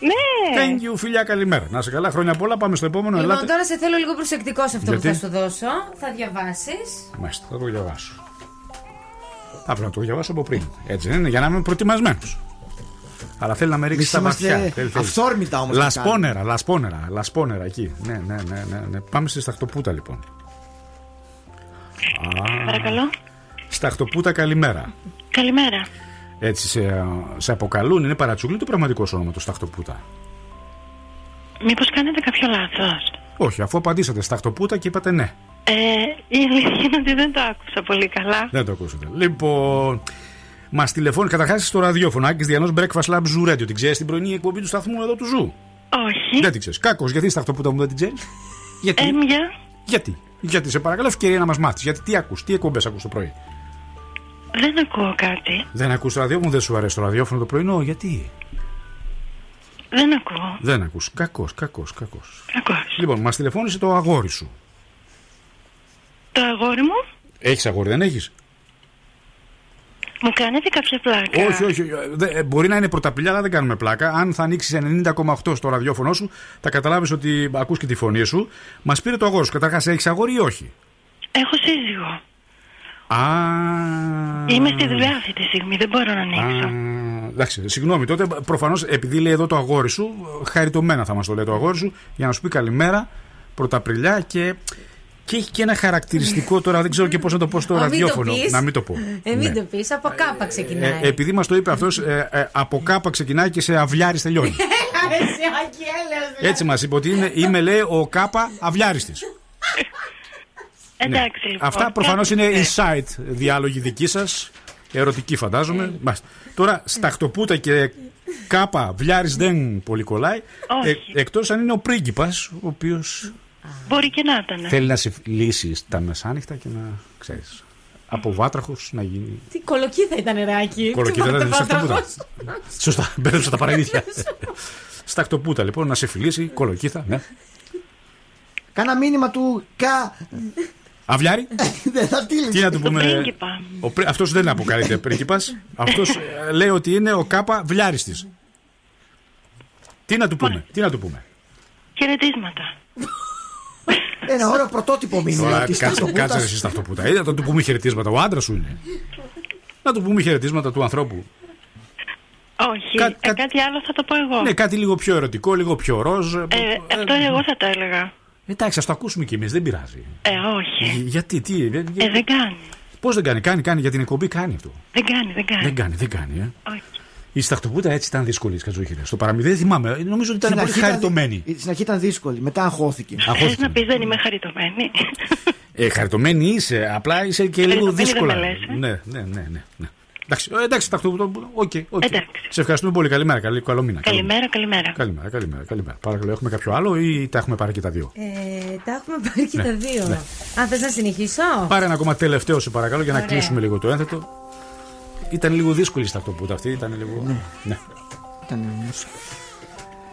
Ναι. Thank you, φιλιά, καλημέρα. Να σε καλά, χρόνια πολλά. Πάμε στο επόμενο. Λοιπόν, Ελάτε. τώρα σε θέλω λίγο προσεκτικό σε αυτό Γιατί; που θα σου δώσω. Θα διαβάσεις. Μάλιστα, θα το διαβάσω. Θα πρέπει να το διαβάσω από πριν. Έτσι δεν είναι, για να είμαι προετοιμασμένος. Αλλά θέλει να με ρίξει Εμείς στα είμαστε βαθιά. Θέλει, θέλει. αυθόρμητα όμως να Λασπόνερα, λασπόνερα, λασπόνερα εκεί. Ναι, ναι, ναι, ναι, ναι. Πάμε στη Σταχτοπούτα λοιπόν. Α, Παρακαλώ. Σταχτοπούτα, καλημέρα. Καλημέρα. Έτσι σε, σε αποκαλούν, είναι παρατσούκλι το πραγματικό σου όνομα το Σταχτοπούτα; Μήπως κάνετε κάποιο λάθος; Όχι, αφού απαντήσατε Σταχτοπούτα και είπατε ναι. Ε, η αλήθεια είναι ότι δεν το άκουσα πολύ καλά. Δεν το ακούσατε. Λοιπόν, μας τηλεφώνει καταρχάς στο ραδιόφωνο. Άκης Διανός Breakfast Club Zoo Radio. Την ξέρεις την πρωινή εκπομπή του σταθμού εδώ του Zoo; Όχι. Δεν την ξέρεις. Κακώς, γιατί Σταχτοπούτα μου δεν την ξέρεις; Γιατί; Ε, μια. Γιατί; Γιατί σε παρακαλώ, ευκαιρία να μας μάθεις. Γιατί τι ακούς, τι εκπομπές ακούς το πρωί; Δεν ακούω κάτι. Δεν ακούς το ραδιόφωνο, δεν σου αρέσει το ραδιόφωνο το πρωινό. Γιατί; Δεν ακούω. Δεν ακούς. Κακός, κακός, κακός. Κακός. Λοιπόν, μας τηλεφώνησε το αγόρι σου. Το αγόρι μου Έχεις αγόρι, δεν έχεις; Μου κάνετε κάποια πλάκα. Όχι, όχι. ε, δε- ε, μπορεί να είναι πρωταπηλιά, αλλά δεν κάνουμε πλάκα. Αν θα ανοίξεις 90,8 στο ραδιόφωνο σου, θα καταλάβεις ότι ακούς και τη φωνή σου. Μας πήρε το αγόρι σου. Καταρχάς, έχεις αγόρι ή όχι; Έχω σύζυγο. Α. Είμαι στη δουλειά αυτή τη στιγμή, δεν μπορώ να ανοίξω. Α, εντάξει, συγγνώμη τότε. Προφανώς επειδή λέει εδώ το αγόρι σου, χαριτωμένα θα μας το λέει το αγόρι σου, για να σου πει καλημέρα, πρωταπριλιά και. Και έχει και ένα χαρακτηριστικό τώρα, δεν ξέρω και πώς να το πω στο Α, μην το ραδιόφωνο. πεις. Να μην το πω. Ε, μην Ναι. το πεις, από κάπα ξεκινάει. Ε, επειδή μας το είπε αυτός, από κάπα ξεκινάει και σε αυλιάρι τελειώνει. Εσύ, Άκη, έλεος, Έτσι μας είπε ότι είναι, είμαι, λέει, ο κάπα αυλιάριστη. Εντάξει λοιπόν. Αυτά προφανώς Κάτι- είναι ναι. insight διάλογοι δικοί σας. Ερωτική φαντάζομαι. Μάλιστα. Τώρα, σταχτοπούτα και κάπα βλιάρη δεν πολύ κολλάει. Όχι. Εκτός αν είναι ο πρίγκιπας, ο οποίος Μπορεί και να ήταν. θέλει να σε λύσει τα μεσάνυχτα και να ξέρεις. Από βάτραχος να γίνει. Τι κολοκύθα ήταν νεράκι. Κολοκύθα Τι ήταν πάτε σταχτοπούτα. βάτραχος. Σωστά, μπέρδεψα τα παραμύθια. Σταχτοπούτα λοιπόν, να σε φιλήσει, κολοκύθα, ναι. Κάνα μήνυμα του Κα. Αυλιάρι. Δεν θα στείλεις. Τι να του πούμε. πρίγκιπα. Ο, πρι- αυτός δεν αποκαλείται πρίγκιπας. Αυτός ε, λέει ότι είναι ο κάπα βλιάριστης. Τι να του πούμε. Τι να του πούμε. Χαιρετίσματα. Ένα ωραίο πρωτότυπο μήνυμα. Τώρα της κάτσε, ταυτοπούτας. κάτσε εσύ στα αυτοπούτα. Ε, να του πούμε χαιρετίσματα. Ο άντρας σου είναι. Να του πούμε χαιρετίσματα του ανθρώπου. Όχι. Κα- Ε, κα- κάτι άλλο θα το πω εγώ. Ναι, κάτι λίγο πιο ερωτικό, λίγο πιο ροζ. Ε, αυτό εγώ θα το έλεγα. Εντάξει, ας το ακούσουμε κι εμείς, δεν πειράζει. Ε, όχι. Γι- Γιατί, τι. Ε, δεν κάνει. Πώς δεν κάνει, κάνει, κάνει για την εκπομπή, κάνει αυτό. Δεν κάνει, δεν κάνει. Δεν κάνει, δεν κάνει, ε. Όχι. Η σταχτοπούτα έτσι ήταν δύσκολη, Κατζούχηρε. Στο παραμύθι δεν θυμάμαι. Νομίζω ότι ήταν Στην πολύ αρχή ήταν- χαριτωμένη. Στην αρχή ήταν δύσκολη, μετά αγχώθηκε. Θες Αγχώθηκε. να πεις δεν είμαι χαριτωμένη. Ε, χαριτωμένη είσαι, απλά είσαι και λίγο Χαριτωμένη δύσκολα. δεν με λες, ε. Ναι, ναι, ναι, ναι. ναι. Εντάξει, ε, εντάξει, τακτοποιητό. OK, OK. Εντάξει. Σε ευχαριστούμε πολύ. Καλημέρα, καλή, καλό μήνα. Καλό μήνα. καλημέρα, καλημέρα. Καλημέρα, καλημέρα, καλημέρα. Παρακαλώ, έχουμε κάποιο άλλο ή τα έχουμε πάρει και τα δύο; Ε, τα έχουμε πάρει και Ναι, τα δύο. ναι. Αν θες να συνεχίσω. Πάρε ένα ακόμα τελευταίο, σε παρακαλώ, για να Ωραία. κλείσουμε λίγο το ένθετο. Ήταν λίγο δύσκολη η σταχτοπούτα αυτή. Ήταν λίγο. Ναι. Ήταν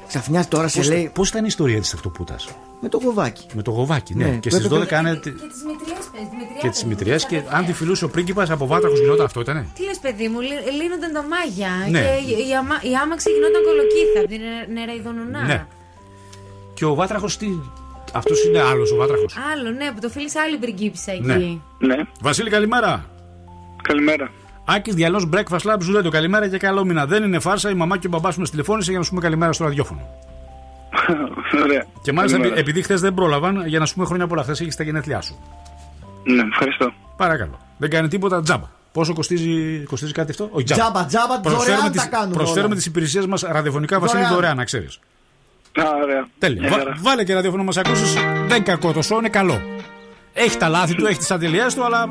Ξαφνιά τώρα σε Πώς, λέει πώς ήταν η ιστορία της ταυτοπούτα. με το γοβάκι. Με το γοβάκι, ναι. Ναι, και που στις 12 έπρεπε- κάνε. Και τι μητριέ πες, Και τι μητριέ και αν τη φιλούσε ο πρίγκιπας από βάτραχο γινόταν αυτό, ήτανε; Τι λες, παιδί μου, λύ- λύνονταν τα μάγια. Ναι. Και η, η, αμα- η άμαξη γινόταν κολοκύθα από την νε- νεραϊδονουνά. Ναι. Και ο βάτραχο τι. Αυτός είναι άλλος ο βάτραχο. Άλλο, ναι, που το φίλησε άλλη πριγκίπισσα εκεί. Ναι. Ναι, Βασίλη, καλημέρα. καλημέρα. Άκης Διαλός Breakfast Lab, σου το καλημέρα και καλό μήνα. Δεν είναι φάρσα, η μαμά και ο μπαμπάς μου τηλεφώνησε για να σου πούμε καλημέρα στο ραδιόφωνο. Ωραία. Και μάλιστα Καλημέρα. επειδή χθες δεν πρόλαβαν για να σου πούμε χρόνια πολλά, χθες έχεις τα γενέθλιά σου. Ναι, ευχαριστώ. Παρακαλώ. Δεν κάνει τίποτα τζάμπα. Πόσο κοστίζει, κοστίζει κάτι αυτό, Όχι τζάμπα. Τζάμπα, τζάμπα, Προσφέρουμε δωρεάν τις, τα κάνουμε. προσφέρουμε όλα. τις υπηρεσίες μας ραδιοφωνικά βασίλη Δωρεάν. δωρεάν, να ξέρεις. Α, ωραία. Τέλεια. Μια Βα- χαρά. βάλε και ραδιόφωνο να μας ακούσεις. Δεν κακό το σο, είναι καλό. Έχει τα λάθη του, έχει τις ατελειέ του, αλλά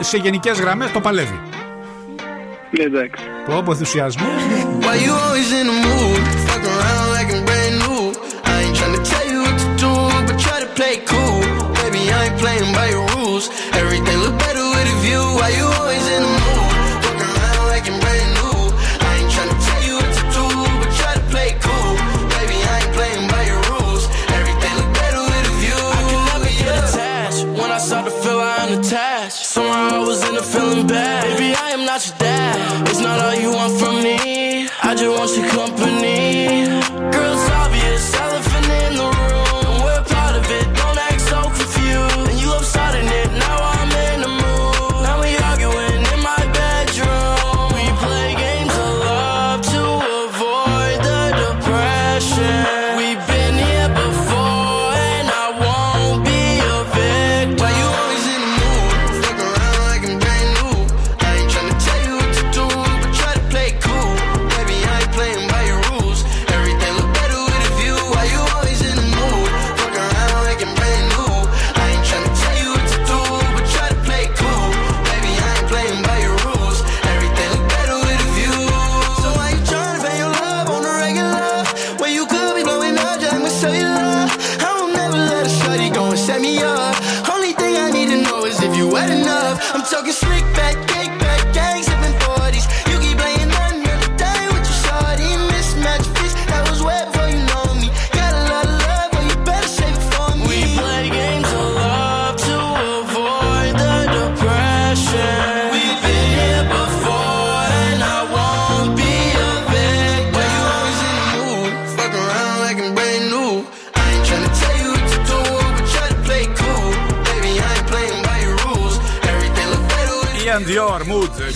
σε γενικές γραμμές το παλεύει. Ναι, εντάξει. Πω, πω ενθουσιασμό.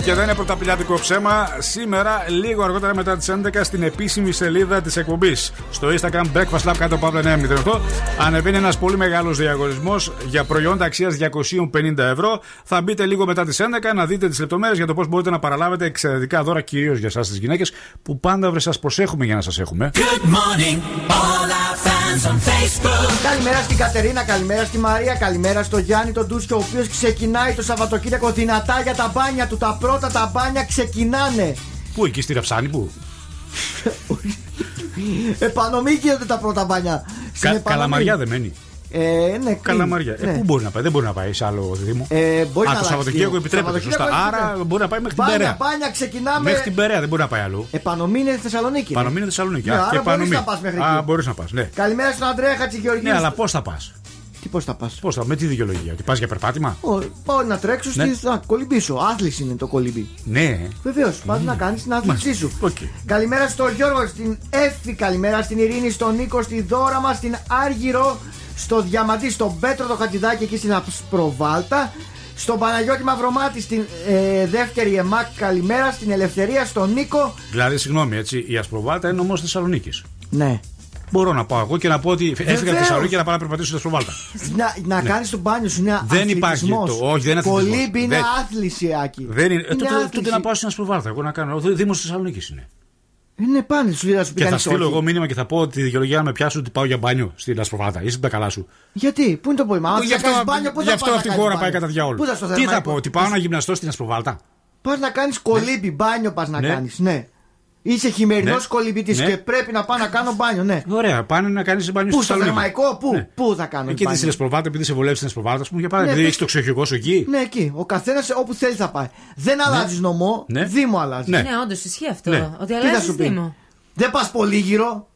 Και δεν είναι πρωταπηλιάτικο ψέμα. Σήμερα, λίγο αργότερα μετά τις 11, στην επίσημη σελίδα της εκπομπής. Στο Instagram Breakfast Lab κάτω από 908 ανεβαίνει ένας πολύ μεγάλος διαγωνισμός για προϊόντα αξίας 250 ευρώ. Θα μπείτε λίγο μετά τις 11 να δείτε τις λεπτομέρειες για το πώς μπορείτε να παραλάβετε εξαιρετικά δώρα, κυρίως για εσάς τις γυναίκες, που πάντα βρε σας προσέχουμε για να σας έχουμε. Good morning, all our fans on Facebook. Καλημέρα στην Κατερίνα, καλημέρα στη Μαρία, καλημέρα στο Γιάννη τον Ντούσκιο, ο οποίος ξεκινάει το Σαββατοκύριακο δυνατά για τα μπάνια του. Τα πρώτα τα μπάνια ξεκινάνε. Πού εκεί στη Ραψάνη, πού; Επάνω μην γίνονται τα πρώτα μπάνια. Στην Κα, επανομή. καλαμαριά δεν μένει. Ε, ναι, Καλαμαριά. Ε, ναι. πού μπορεί να πάει, δεν μπορεί να πάει σε άλλο δήμο. Ε, μπορεί Α, να το αλλάξει Σαββατοκύριακο λίγο. επιτρέπεται. Σαββατοκύριακο Σωστά. Άρα επιτρέπεται. μπορεί να πάει μέχρι την Μπάνια, Περαία. μπάνια, ξεκινάμε. Μέχρι την Περαία δεν μπορεί να πάει αλλού. Επανομή είναι Θεσσαλονίκη. Πανομή είναι Θεσσαλονίκη. Ναι, Α, άρα και μπορείς Πανομή. να πας μέχρι Α, εκεί. μπορείς να πας, ναι. Καλημέρα στον Αντρέα Χατζηγεωργίου. Ναι, αλλά πώς θα πας; Τι πώς θα πας; Πώς θα, με τι δικαιολογία, ότι πας για περπάτημα; Πάω να τρέξω Ναι. στη. Να κολυμπήσω. Άθληση είναι το κολυμπή. Ναι. Βεβαίως, πας να κάνεις την άθλησή σου. Καλημέρα στον Γιώργο, στην Έφη, καλημέρα στην Ειρήνη, στον Νίκο, στη Δώρα μας, στην Άργυρο, στο Διαμαντή, στον Πέτρο το Χατζηδάκι εκεί στην Ασπροβάλτα, στον Παναγιώτη Μαυρομάτη, στην ε, δεύτερη ΕΜΑΚ, καλημέρα, στην Ελευθερία, στον Νίκο. Δηλαδή, συγγνώμη, έτσι, η Ασπροβάλτα είναι όμω Θεσσαλονίκης. Ναι. Μπορώ να πάω εγώ και να πω ότι έφυγα από Βεβαίως. Θεσσαλονίκη να πάω να περπατήσω στην Ασπροβάλτα. Να, να Ναι. κάνεις το μπάνιο σου, είναι Δεν υπάρχει αθλητισμός. το- όχι, δεν είναι αθλητισμός. Κολύμπι είναι Δεν- άθληση, Άκη. Δεν είναι. Ε, τότε, άθληση. τότε να πάω στην Ασπροβάλτα. Εγώ να κάνω. Ο Δήμος Θεσσαλονίκης είναι. Είναι πάνε, σου λέει να σου πει Και θα κανείς στείλω όχι. εγώ μήνυμα και θα πω ότι τη δικαιολογία να με πιάσουν ότι πάω για μπάνιο στην Ασπροβάλτα. Είσαι τα καλά σου. Γιατί, πού είναι το πρόβλημα; Αν Γι' θα αυτό, κάνεις μπάνιο, πού γι' θα αυτό πας αυτή η να χώρα κάνεις πάει μπάνιο; κατά διάολο. Πού θα στο Τι θα θερμαϊκό; πω, ότι πάω να γυμναστώ στην Ασπροβάλτα. Πας να κάνεις κολύμπι, μπάνιο πας να Ναι. κάνεις, ναι. Είσαι χειμερινός Ναι. κολυμπητής Ναι. και πρέπει να πάω να κάνω μπάνιο, ναι. Ωραία, πάνε να κάνεις μπάνιο Πού στη στο Θεσσαλονίκη. θερμαϊκό, πού, Ναι. πού θα κάνω Εκεί μπάνιο; στην Ασπροβάλτα, επειδή σε βολεύεις στην Ασπροβάλτα, ας πούμε, για παράδειγμα. Ναι, επειδή πες- έχει το ξεχυγό σου εκεί. Ναι, εκεί. Ο καθένας όπου θέλει θα πάει. Δεν αλλάζεις νομό, Ναι. Δήμο αλλάζεις. Ναι. Ναι, όντως ισχύει αυτό. Ναι. Ότι Τι θα αλλάζεις σου πει; Δήμο. Δεν πας πολύ γύρω.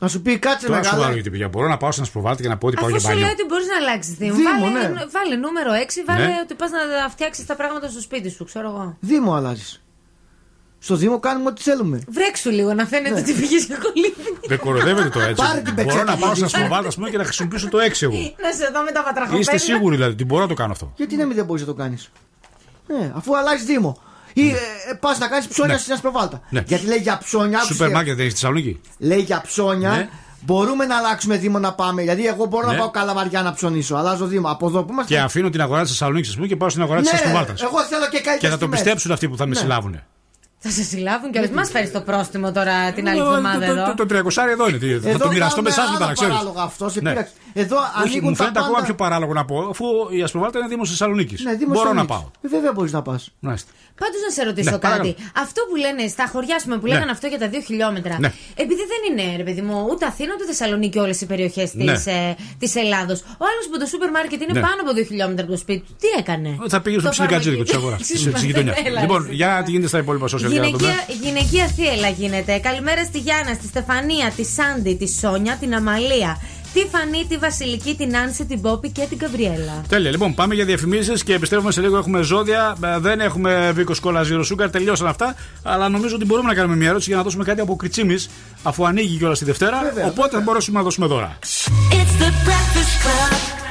Να σου πει κάτσε Τώρα σου μεγάλα. βάλω γιατί παιδιά. Μπορώ να πάω στην Ασπροβάλτα και να πω ότι πάω Αφού για σου μπάνιο. λέει ότι μπορείς να αλλάξεις Δήμο. Δήμο, βάλε, ναι. βάλε νούμερο 6, βάλε Ναι. ότι πας να φτιάξεις τα πράγματα στο σπίτι σου, ξέρω εγώ. Δήμο αλλάζεις. Στο Δήμο κάνουμε ό,τι θέλουμε. Βρέξου λίγο να φαίνεται Ναι. ότι πήγες για κολύμπι. Δεν κοροϊδεύετε το έτσι. Πάρε την Μπορώ πετσέτα να πάω μαζί. στην Ασπροβάλτα, ας πούμε, και να χρησιμοποιήσω το 6 εγώ. να σε δω με τα πατραχοπέδια. Είστε σίγουροι δηλαδή ότι μπορώ να το κάνω αυτό. Γιατί να μην δεν μπορείς να το κάνεις; Ναι, αφού αλλάζει Δήμο. Ή ε, πας να κάνεις ψώνια Ναι. στην Ασπροβάλτα. Ναι. Γιατί λέει για ψώνια. Σούπερ άκουσε, μάρκετ δεν έχεις στη Θεσσαλονίκη; Λέει για ψώνια. Ναι. Μπορούμε να αλλάξουμε Δήμο να πάμε. Γιατί εγώ μπορώ Ναι. να πάω καλαμαριά να ψωνίσω. Αλλάζω Δήμο. Από εδώ που είμαστε. Και αφήνω την αγορά της Θεσσαλονίκης, ας πούμε, και πάω στην αγορά της Ναι, Ασπροβάλτας. εγώ θέλω και καλύτερε Και θα το τιμές. πιστέψουν αυτοί που θα με Ναι. συλλάβουν. Θα σε συλλάβουν και μας φέρεις το πρόστιμο τώρα την άλλη εβδομάδα Ε, Το- το- εδώ. Το 300 εδώ είναι. τι- Θα Εδώ το μοιραστώ με κάνουμε εσάς μετά, άλλα να ξέρει. παράλογα αυτό, σε Ναι. πείραξε. Εδώ Όχι, ανοίγουν μου τα φαίνεται ακόμα πάντα. πιο παράλογο να πω, αφού η Ασπροβάλτα είναι Δήμος Θεσσαλονίκης. Ναι, Δήμος Μπορώ να Θεσσαλονίκης. πάω. Ε, Βέβαια μπορείς να πας. Μάλιστα. Πάντως να σε ρωτήσω Ναι, κάτι. παρακαλώ. Αυτό που λένε στα χωριά σου που Ναι. λέγανε αυτό για τα δύο χιλιόμετρα. Ναι. Επειδή δεν είναι, ρε παιδί μου, ούτε Αθήνα ούτε Θεσσαλονίκη όλες οι περιοχές της Ναι. ε, της Ελλάδος. Ο άλλος που το σούπερ μάρκετ είναι Ναι. πάνω από δύο χιλιόμετρα από το σπίτι του, τι έκανε; Θα πήγε στο Το ψιλικατζίδικο της φαρμακείο. αγοράς. Τη γειτονιά. Έλα, Λοιπόν, εσύ. για τι γίνεται στα υπόλοιπα social για να δούμε. Γυναικεία, γυναικεία θύελα γίνεται. Καλημέρα στη Γιάννα, στη Στεφανία, τη Σάντι, τη Σόνια, την Αμαλία, τη Φανή, τη Βασιλική, την Άνση, την Πόπη και την Καβριέλα. Τέλεια. Λοιπόν, πάμε για διαφημίσεις και επιστρέφουμε σε λίγο. Έχουμε ζώδια. Ε, Δεν έχουμε βίκο κόλλα zero sugar. Τελειώσαν αυτά. Αλλά νομίζω ότι μπορούμε να κάνουμε μια ερώτηση για να δώσουμε κάτι από κριτσίμη. Αφού ανοίγει κιόλας τη Δευτέρα. οπότε θα μπορέσουμε να δώσουμε δώρα. It's the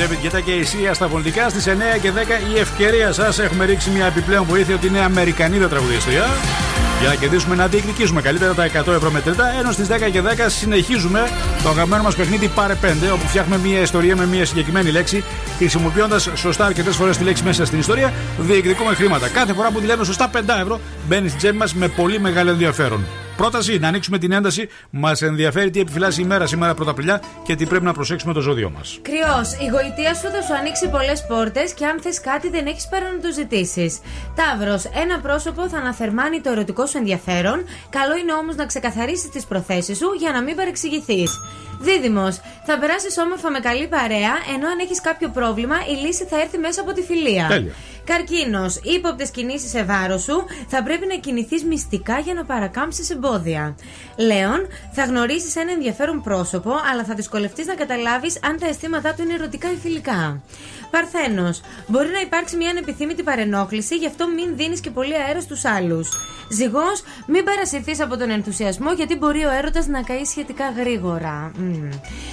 David Guetta και η Σία στα πολιτικά στις 9 και 10. Η ευκαιρία σας έχουμε ρίξει μια επιπλέον βοήθεια ότι είναι Αμερικανίδα τραγουδίστρια. Για να κερδίσουμε να διεκδικήσουμε καλύτερα τα 100 ευρώ μετρητά. Ενώ στις 10 και 10 συνεχίζουμε το αγαπημένο μας παιχνίδι Πάρε 5, όπου φτιάχνουμε μια ιστορία με μια συγκεκριμένη λέξη, χρησιμοποιώντας σωστά αρκετές φορές τη λέξη μέσα στην ιστορία, διεκδικούμε χρήματα. Κάθε φορά που τη λέμε σωστά 5 ευρώ, μπαίνει στην τσέπη μας με πολύ μεγάλο ενδιαφέρον. Πρόταση να ανοίξουμε την ένταση. Μας ενδιαφέρει τι επιφυλάσσει η μέρα σήμερα πρωταπριλιά και τι πρέπει να προσέξουμε το ζώδιο μας. Κρυός, η γοητεία σου θα σου ανοίξει πολλές πόρτες και αν θες κάτι δεν έχεις παρά να το ζητήσεις. Ταύρος, ένα πρόσωπο θα αναθερμάνει το ερωτικό σου ενδιαφέρον. Καλό είναι όμως να ξεκαθαρίσεις τις προθέσεις σου για να μην παρεξηγηθείς. Δίδυμος, θα περάσεις όμορφα με καλή παρέα, ενώ αν έχεις κάποιο πρόβλημα, η λύση θα έρθει μέσα από τη φιλία. Τέλεια. Καρκίνος. Ύποπτε κινήσεις σε βάρος σου θα πρέπει να κινηθείς μυστικά για να παρακάμψεις εμπόδια. Λέων. Θα γνωρίσεις ένα ενδιαφέρον πρόσωπο, αλλά θα δυσκολευτείς να καταλάβεις αν τα αισθήματά του είναι ερωτικά ή φιλικά. Παρθένος. Μπορεί να υπάρξει μια ανεπιθύμητη παρενόχληση, γι' αυτό μην δίνεις και πολύ αέρα στους άλλους. Ζυγός. Μην παρασυρθείς από τον ενθουσιασμό, γιατί μπορεί ο έρωτας να καεί σχετικά γρήγορα.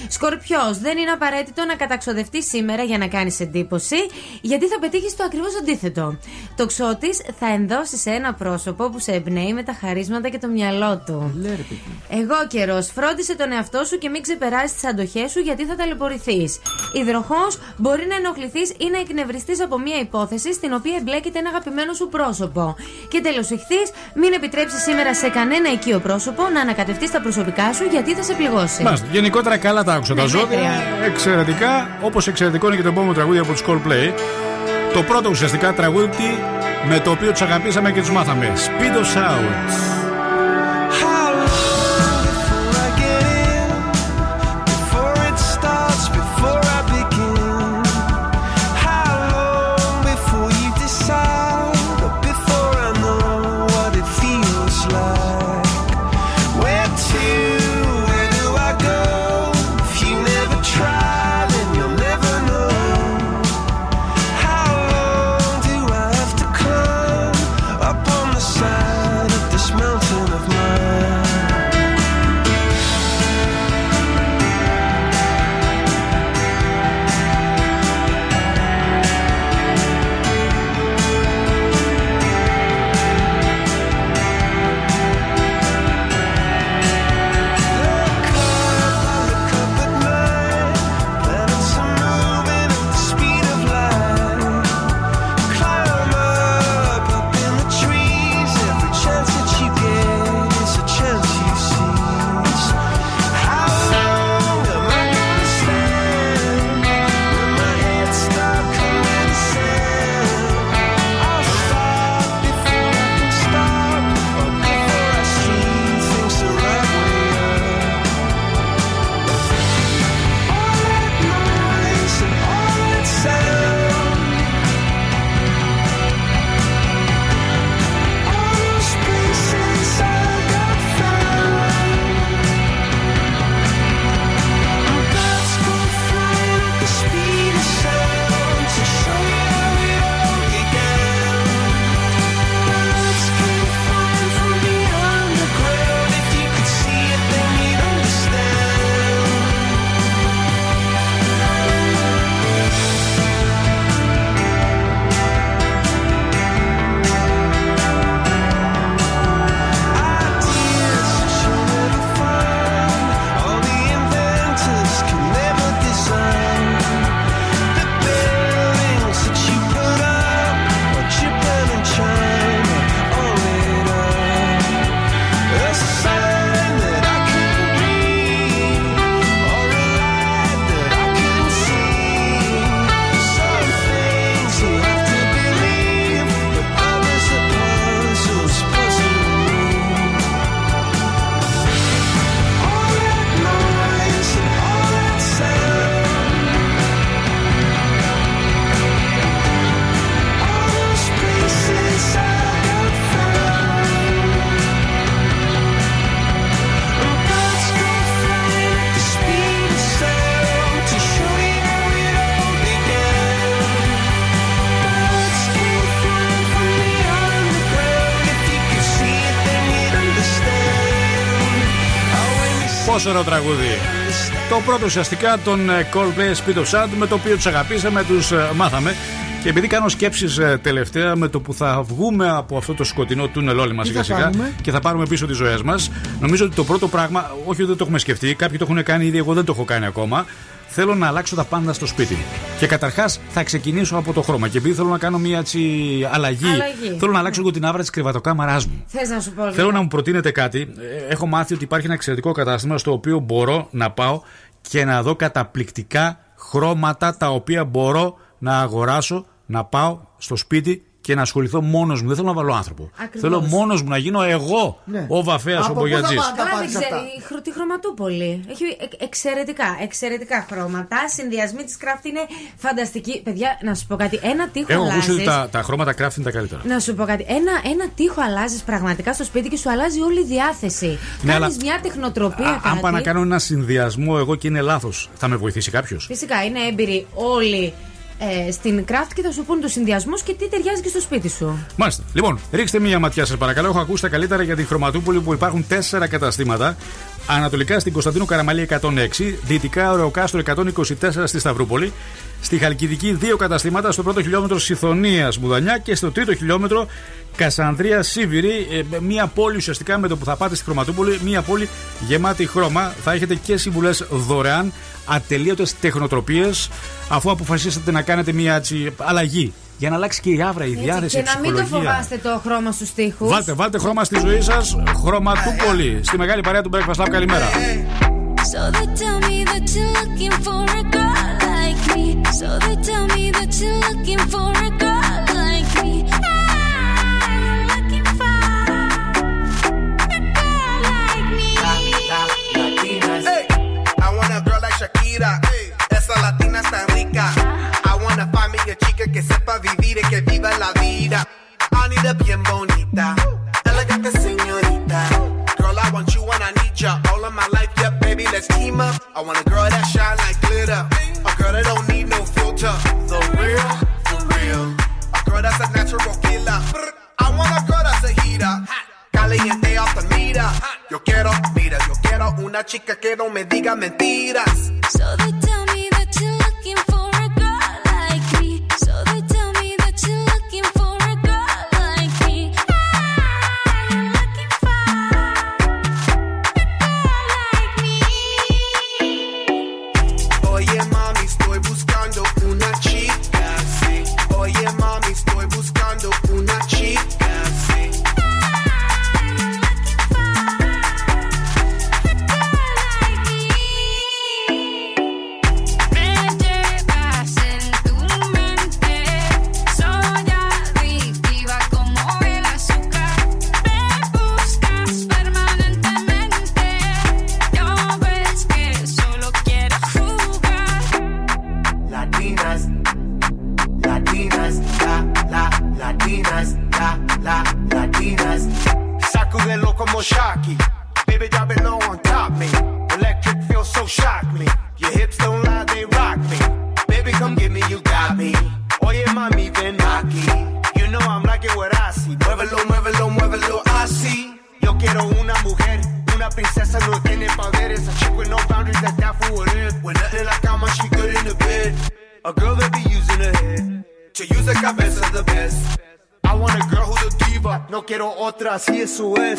Σκορπιός. Δεν είναι απαραίτητο να καταξοδευτείς σήμερα για να κάνεις εντύπωση, γιατί θα πετύχεις το ακριβώς αντίθετο. Το ξώτης θα ενδώσει σε ένα πρόσωπο που σε εμπνέει με τα χαρίσματα και το μυαλό του. Εγώ καιρός. Φρόντισε τον εαυτό σου και μην ξεπεράσεις τις αντοχές σου γιατί θα ταλαιπωρηθείς. Υδροχό. Μπορεί να ενοχληθείς ή να εκνευριστείς από μια υπόθεση στην οποία εμπλέκεται ένα αγαπημένο σου πρόσωπο. Και τέλος ηχθείς. Μην επιτρέψεις σήμερα σε κανένα οικείο πρόσωπο να ανακατευτείς τα προσωπικά σου γιατί θα σε πληγώσει. Μάλιστα. Γενικότερα καλά τα άκουσα τα Ναι, ζώδια. μέτρια. Εξαιρετικά. Όπως εξαιρετικό είναι και το επόμενο τραγούδι από τους Coldplay. Το πρώτο ουσιαστικά τραγούδι με το οποίο τους αγαπήσαμε και τους μάθαμε. Speed of Sound. Ωραίο τραγούδι. Το πρώτο ουσιαστικά των ε, Coldplay Speed of Sound με το οποίο τους αγαπήσαμε, τους μάθαμε. Και επειδή κάνω σκέψεις τελευταία με το που θα βγούμε από αυτό το σκοτεινό τούνελ όλοι μας Τι σιγά θα σιγά κάνουμε; και θα πάρουμε πίσω τις ζωές μας, νομίζω ότι το πρώτο πράγμα, όχι ότι δεν το έχουμε σκεφτεί, κάποιοι το έχουν κάνει ήδη, εγώ δεν το έχω κάνει ακόμα. Θέλω να αλλάξω τα πάντα στο σπίτι μου. Και καταρχάς θα ξεκινήσω από το χρώμα. Και επειδή θέλω να κάνω μια έτσι αλλαγή, Αλλαγή. θέλω να αλλάξω λίγο την άβρα της κρεβατοκάμαράς μου. Θες να σου πω. Θέλω να μου προτείνετε κάτι. Ε, Έχω μάθει ότι υπάρχει ένα εξαιρετικό κατάστημα στο οποίο μπορώ να πάω και να δω καταπληκτικά χρώματα τα οποία μπορώ να αγοράσω, να πάω στο σπίτι και και να ασχοληθώ μόνος μου. Δεν θέλω να βάλω άνθρωπο. Ακριβώς. Θέλω μόνος μου να γίνω εγώ Ναι. ο βαφέας, ο Από πού θα μπογιατζής. πάνε; τα Καλά, πάρεις δεν ξέρω. αυτά. Η χρο- τη χρωματούπολη. Έχει ε- εξαιρετικά, εξαιρετικά χρώματα. Συνδυασμοί της craft είναι φανταστικοί. Παιδιά, να σου πω κάτι. Ένα τείχο Έχω ακούσει ότι αλλάζεις. τα, τα χρώματα craft είναι τα καλύτερα. Να σου πω κάτι. Ένα, ένα τείχο αλλάζεις πραγματικά στο σπίτι και σου αλλάζει όλη η διάθεση. Ναι, Κάνεις αλλά- μια τεχνοτροπία. Α, αν κάτι. πάω να κάνω ένα συνδυασμό εγώ και είναι λάθος, θα με βοηθήσει κάποιος; Φυσικά είναι έμπειροι όλοι ε, στην craft και θα σου πούν του συνδυασμού και τι ταιριάζει και στο σπίτι σου. Μάλιστα. Λοιπόν, ρίξτε μία ματιά σας παρακαλώ. Έχω ακούσει τα καλύτερα για τη Χρωματούπολη που υπάρχουν τέσσερα καταστήματα. Ανατολικά στην Κωνσταντίνου Καραμαλή 106, δυτικά Ωρεοκάστρο 124 στη Σταυρούπολη, στη Χαλκιδική δύο καταστήματα, στο πρώτο χιλιόμετρο Συθωνία Μουδανιά και στο τρίτο χιλιόμετρο Κασανδρία Σίβηρη. Ε, μία πόλη ουσιαστικά με το που θα πάτε στη Χρωματούπολη, μία πόλη γεμάτη χρώμα. Θα έχετε και συμβουλές δωρεάν, ατελείωτες τεχνοτροπίες, αφού αποφασίσατε να κάνετε μία έτσι, αλλαγή. Για να αλλάξει και η άβρα, η Έτσι, διάθεση, και η να μην το ψυχολογία. φοβάστε το χρώμα στους τοίχου. Βάλτε, βάλτε χρώμα στη ζωή σας. Χρωματούπολη. Στη μεγάλη παρέα του Breakfast Lab. Καλημέρα. So they tell me that you're looking for a girl like So they tell me that you're looking for a girl like me. I'm looking for a girl like me. Hey, I want a girl like Shakira. Esa latina está rica. I me a chica que sepa vivir y que viva la vida. I need a bien bonita, elegante señorita. Girl, I want you and I need ya all of my life. Yeah, baby, let's team up. I want a girl that shine like glitter, a girl that don't need no filter. The real, for real. A girl that's a natural killer. I want a girl that's a heater. Caliente off the meter. Yo quiero, mira, yo quiero una chica que no me diga mentiras. So they tell me como Shocky. Baby, drop it low on top me. Electric feels so shock me. Your hips don't lie, they rock me. Baby, come get me, you got me. Oye, mami, ven aquí. You know I'm liking what I see. Muévelo, muévelo, muévelo así. Yo quiero una mujer, una princesa, no tiene poderes. A chick with no boundaries, that's that for what it is. When nothing like how much she good in the bed. A girl that be using her head. To use the cabeza the best. I want a girl who's a diva. No quiero otra, así eso es.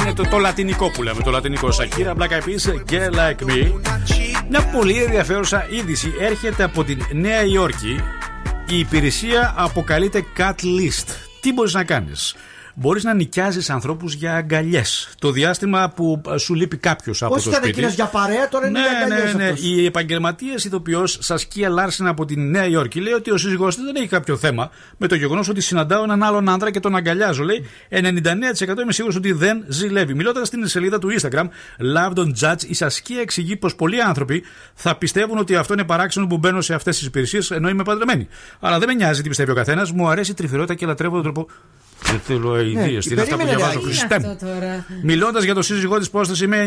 Είναι το, το λατινικό που λέμε, το λατινικό. Σακύρα, Black Eyed Peas, Get Like Me. Μια πολύ ενδιαφέρουσα είδηση έρχεται από την Νέα Υόρκη. Η υπηρεσία αποκαλείται Cat List. Τι μπορείς να κάνεις; Μπορείς να νοικιάζεις ανθρώπους για αγκαλιές. Το διάστημα που ε, σου λείπει κάποιος από Πώς το ήταν σπίτι. εκείνο για παρέα, τώρα είναι Ναι, για ναι, αγκαλιές ναι. αυτός. Η επαγγελματίας ηθοποιός Σασκία Λάρσεν από τη Νέα Υόρκη λέει ότι ο σύζυγός της δεν έχει κάποιο θέμα με το γεγονός ότι συναντάω έναν άλλον άντρα και τον αγκαλιάζω. Λέει 99% είμαι σίγουρος ότι δεν ζηλεύει. Μιλώντας στην σελίδα του Instagram Love Don't Judge, η Σασκία εξηγεί πως πολλοί άνθρωποι θα πιστεύουν ότι αυτό είναι παράξενο που μπαίνω σε αυτές τις υπηρεσίες ενώ είμαι παντρεμένη. Αλλά δεν με νοιάζει τι πιστεύει ο καθένας, μου αρέσει η τρυφερότητα και λατρεύω τον τρόπο Δεν θέλω αειδίε. Τι είναι αυτά που περίμενε, διαβάζω, ρε, Χριστέ Αυτό μου. τώρα; Μιλώντας για το σύζυγό της Πόστα, είμαι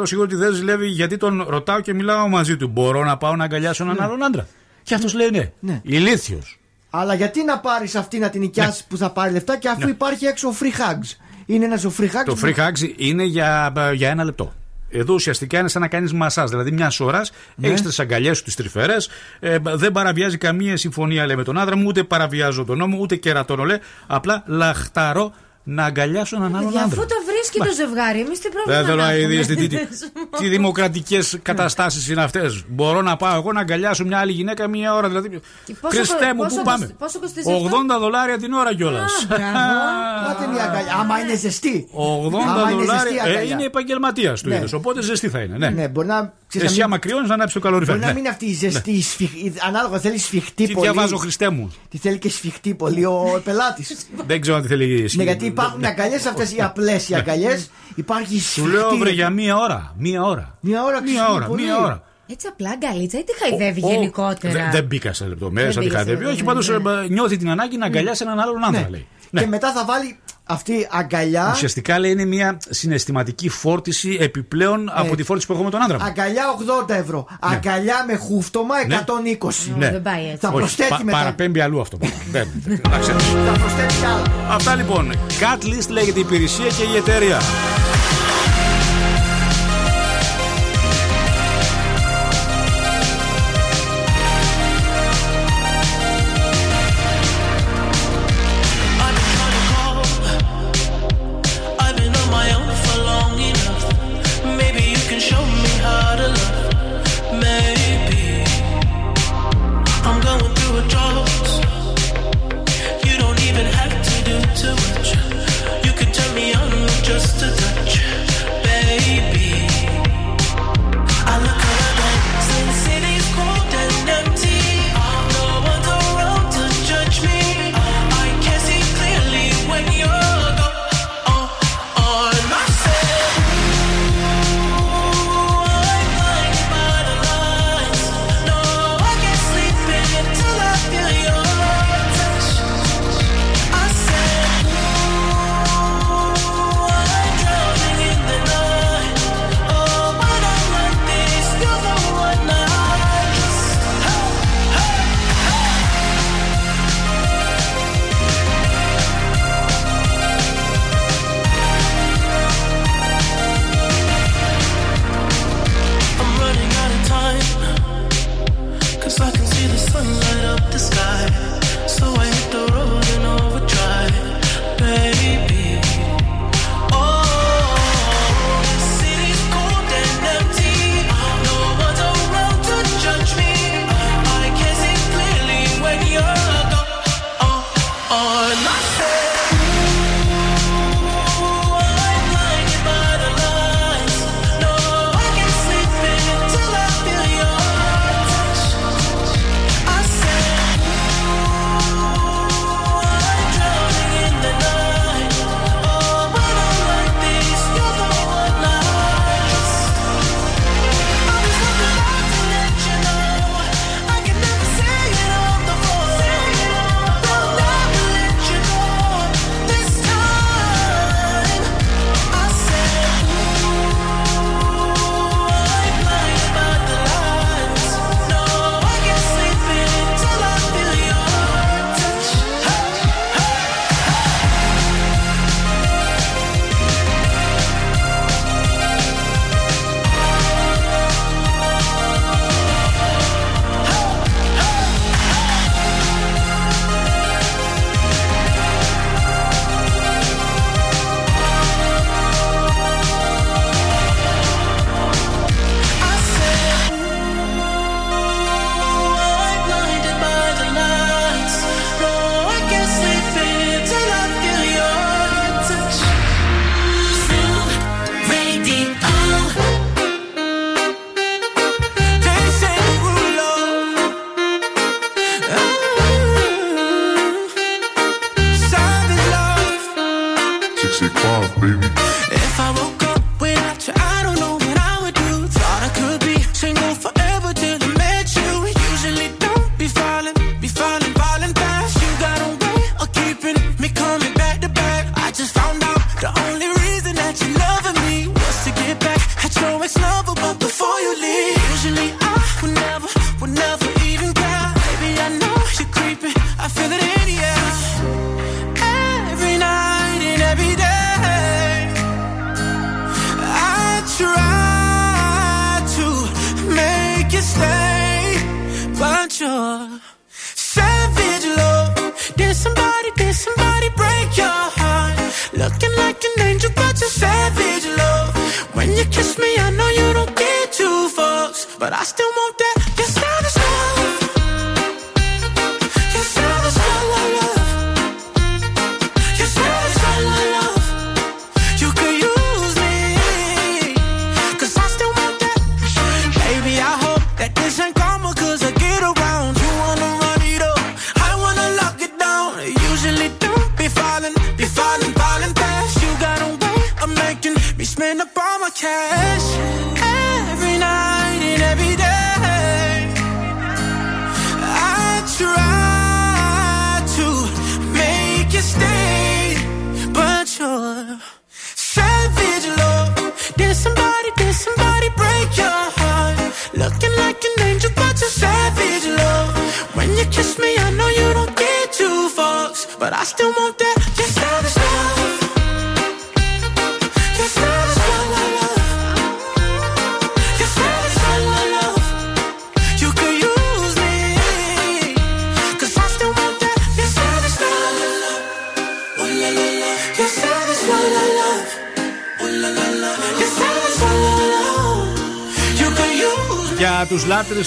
99% σίγουρο ότι δεν ζηλεύει γιατί τον ρωτάω και μιλάω μαζί του. Μπορώ να πάω να αγκαλιάσω έναν άλλον άντρα. Και αυτός λέει ναι. Ναι. Ηλίθιος. Αλλά γιατί να πάρεις αυτή να την νοικιάσεις που θα πάρει λεφτά και αφού υπάρχει έξω ο free hugs; Είναι ένας ο free hugs. Το που- free hugs είναι για, για ένα λεπτό. Εδώ ουσιαστικά είναι σαν να κάνεις μασάζ. Δηλαδή, μιας ώρας Ναι. έχεις τις αγκαλιές σου, τις τρυφερέ. Ε, δεν παραβιάζει καμία συμφωνία λέει, με τον άντρα μου, ούτε παραβιάζω τον νόμο, ούτε κερατώνω λέει. Απλά λαχταρώ να αγκαλιάσω έναν άλλον Για άντρα. αφού τα βρίσκει το ζευγάρι, εμείς τι πρόβλημα Δεν θέλω να έχουμε. αειδίε. Τι, τι, τι, τι δημοκρατικές καταστάσεις είναι αυτές. Μπορώ να πάω εγώ να αγκαλιάσω μια άλλη γυναίκα μία ώρα. Δηλαδή. Πόσο Χριστέ κο- μου, πόσο πού πάμε. κοσ- πόσο κοστίζει αυτό; 80 δολάρια την ώρα κιόλας. Πάτε μια αγκαλιά. Άμα είναι ζεστή. 80 Άμα είναι ζεστή δολάρια. Ε, αγκαλιά. είναι επαγγελματίας του Ναι. είδους. Οπότε ζεστή θα είναι. Ναι. Ναι, μπορεί να. Ξέρεις, Εσύ να άμα μην- κρυώνει να ανάψει το καλοριφέρ. Μπορεί να Ναι. μην είναι αυτή η ζεστή, η σφιχ- ανάλογα θέλει σφιχτή Τι πολύ. διαβάζω, Χριστέ μου. Τι θέλει και σφιχτή πολύ ο πελάτης. Δεν ξέρω αν τη θέλει η Ναι, σκηνή. γιατί υπάρχουν αγκαλιές αυτές οι απλές οι αγκαλιές. Υπάρχει Σου λέω σφιχτή. βρε για μία ώρα. Μία ώρα. Μια ώρα Μία ξυπνεί ώρα. πολύ. Μία ώρα. Έτσι απλά αγκαλίτσα ή τι χαϊδεύει Ο- γενικότερα; Δεν- Δεν μπήκα σε λεπτομέρειες, Δεν αν τη μπήκα σε χαδεύει. Όχι, πάντως λεπτομέρειες, νιώθει την ανάγκη να αγκαλιάσει έναν άλλον άντρα, λέει. Ναι. Και μετά θα βάλει αυτή αγκαλιά. Ουσιαστικά λέει είναι μια συναισθηματική φόρτιση επιπλέον από τη φόρτιση που έχω με τον άντρα μου. Αγκαλιά 80 ευρώ. Αγκαλιά με χούφτωμα 120. Ναι. Δεν πάει έτσι. Θα Όχι, προσθέτει πα- μετά. παραπέμπει αλλού αυτό. Δεν- δεν- να ξέρεις. Θα προσθέτει άλλα. Αυτά λοιπόν. Catlist λέγεται η υπηρεσία και η εταιρεία.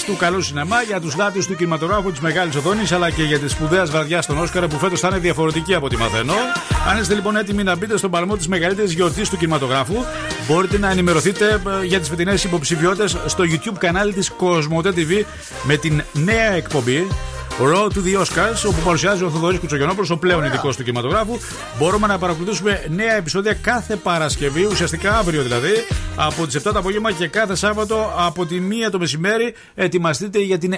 Του λάτρε του καλού σινεμά, για τους λάτρε του κινηματογράφου της μεγάλης οθόνης, αλλά και για τη σπουδαία βραδιάς στον Όσκαρα που φέτος θα είναι διαφορετική από ό,τι μαθαίνω. Αν είστε λοιπόν έτοιμοι να μπείτε στον παλμό της μεγαλύτερης γιορτής του κινηματογράφου, μπορείτε να ενημερωθείτε ε, για τις φετινές υποψηφιότητες στο YouTube κανάλι της Κοσμοτέ TV με την νέα εκπομπή. Road to the Oscars, όπου παρουσιάζει ο Θοδωρής Κουτσογενόπουλο, ο πλέον ειδικός του κινηματογράφου. Μπορούμε να παρακολουθήσουμε νέα επεισόδια κάθε Παρασκευή, ουσιαστικά αύριο δηλαδή, από τις 7 το απόγευμα και κάθε Σάββατο από τη 1 το μεσημέρι. Ετοιμαστείτε για την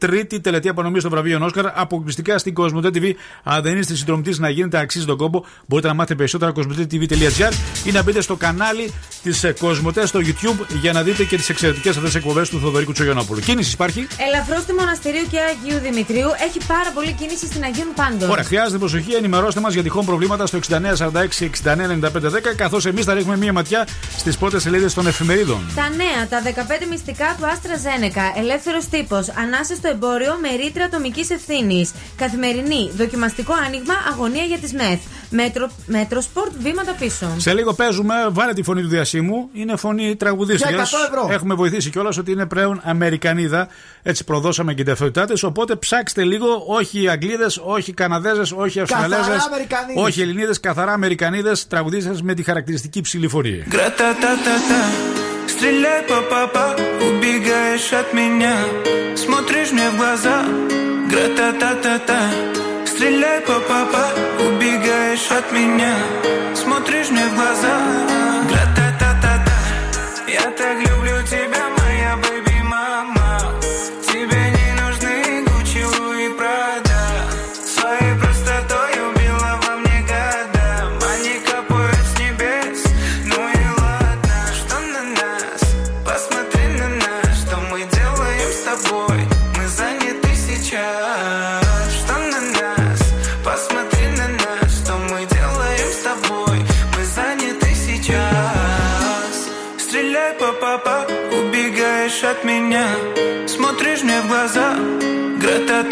93η τελετή απονομής των βραβείων Όσκαρ, αποκλειστικά στην Κοσμοτέ TV. Αν δεν είστε συνδρομητής να γίνετε, αξίζει τον κόμπο. Μπορείτε να μάθετε περισσότερα κοσμοτέ.tv.gr ή να μπείτε στο κανάλι τη Κοσμοτέ στο YouTube για να δείτε και τις εξαιρετικές αυτές εκπομπές του Θοδωρή Κουτσογενόπουλου. Κίνησης υπάρχει. Ελαφρώς του μοναστηρίου και Αγίου Δημητρίου έχει πάρα πολύ κίνηση στην Αγίων Πάντων. Ωραία, χρειάζεται προσοχή. Ενημερώστε μας για τυχόν προβλήματα στο 6946-699510, καθώς εμείς θα ρίχνουμε μία ματιά στις πρώτες σελίδες των εφημερίδων. Τα νέα, τα 15 μυστικά του AstraZeneca. Ελεύθερος τύπος. Ανάσα στο εμπόριο με ρήτρα ατομικής ευθύνης. Καθημερινή. Δοκιμαστικό άνοιγμα. Αγωνία για τις ΜΕΘ. Metro, Metrosport. Βήματα πίσω. Σε λίγο παίζουμε, βάλε τη φωνή του διασύμου. Είναι φωνή τραγουδίστρια. Για 100 ευρώ. Έχουμε βοηθήσει κιόλα ότι είναι πλέον Αμερικανίδα. Έτσι προδώσαμε και ταυτότητά τη. Οπότε ψάξτε λίγο, όχι Αγγλίδε, όχι Καναδέζε, όχι Αυστραλέζε, Αμερικανίδες. όχι Ελληνίδε, καθαρά Αμερικανίδε τραγουδίστρε με τη χαρακτηριστική ψηλή φωνή. Гра-та-та-та-та Стреляй, папа, убегаешь от меня Смотришь мне в глаза Гра-та-та-та-та Стреляй, папа, убегаешь от меня Смотришь мне в глаза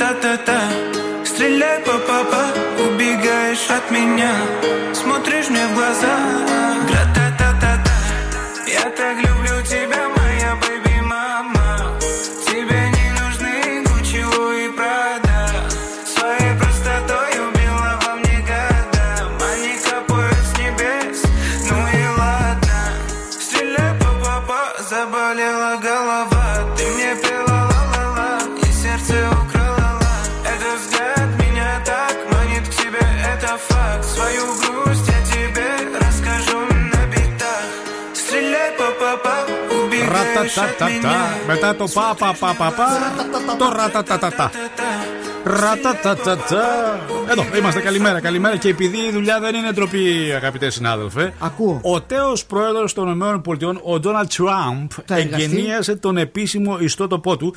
Гра-та-та-та-та Стреляй, папа, убегаешь от меня. Смотришь мне в глаза Μετά το πα πα πα πα πα. Το ρατατατατά. Ρατατατατά. Εδώ είμαστε. Καλημέρα, καλημέρα. Και επειδή η δουλειά δεν είναι ντροπή, αγαπητέ συνάδελφε. Ακούω. Ο τέος πρόεδρος των ΗΠΑ, ο Ντόναλτ Τραμπ, Θα εργαστεί. εγγενίασε τον επίσημο ιστότοπό του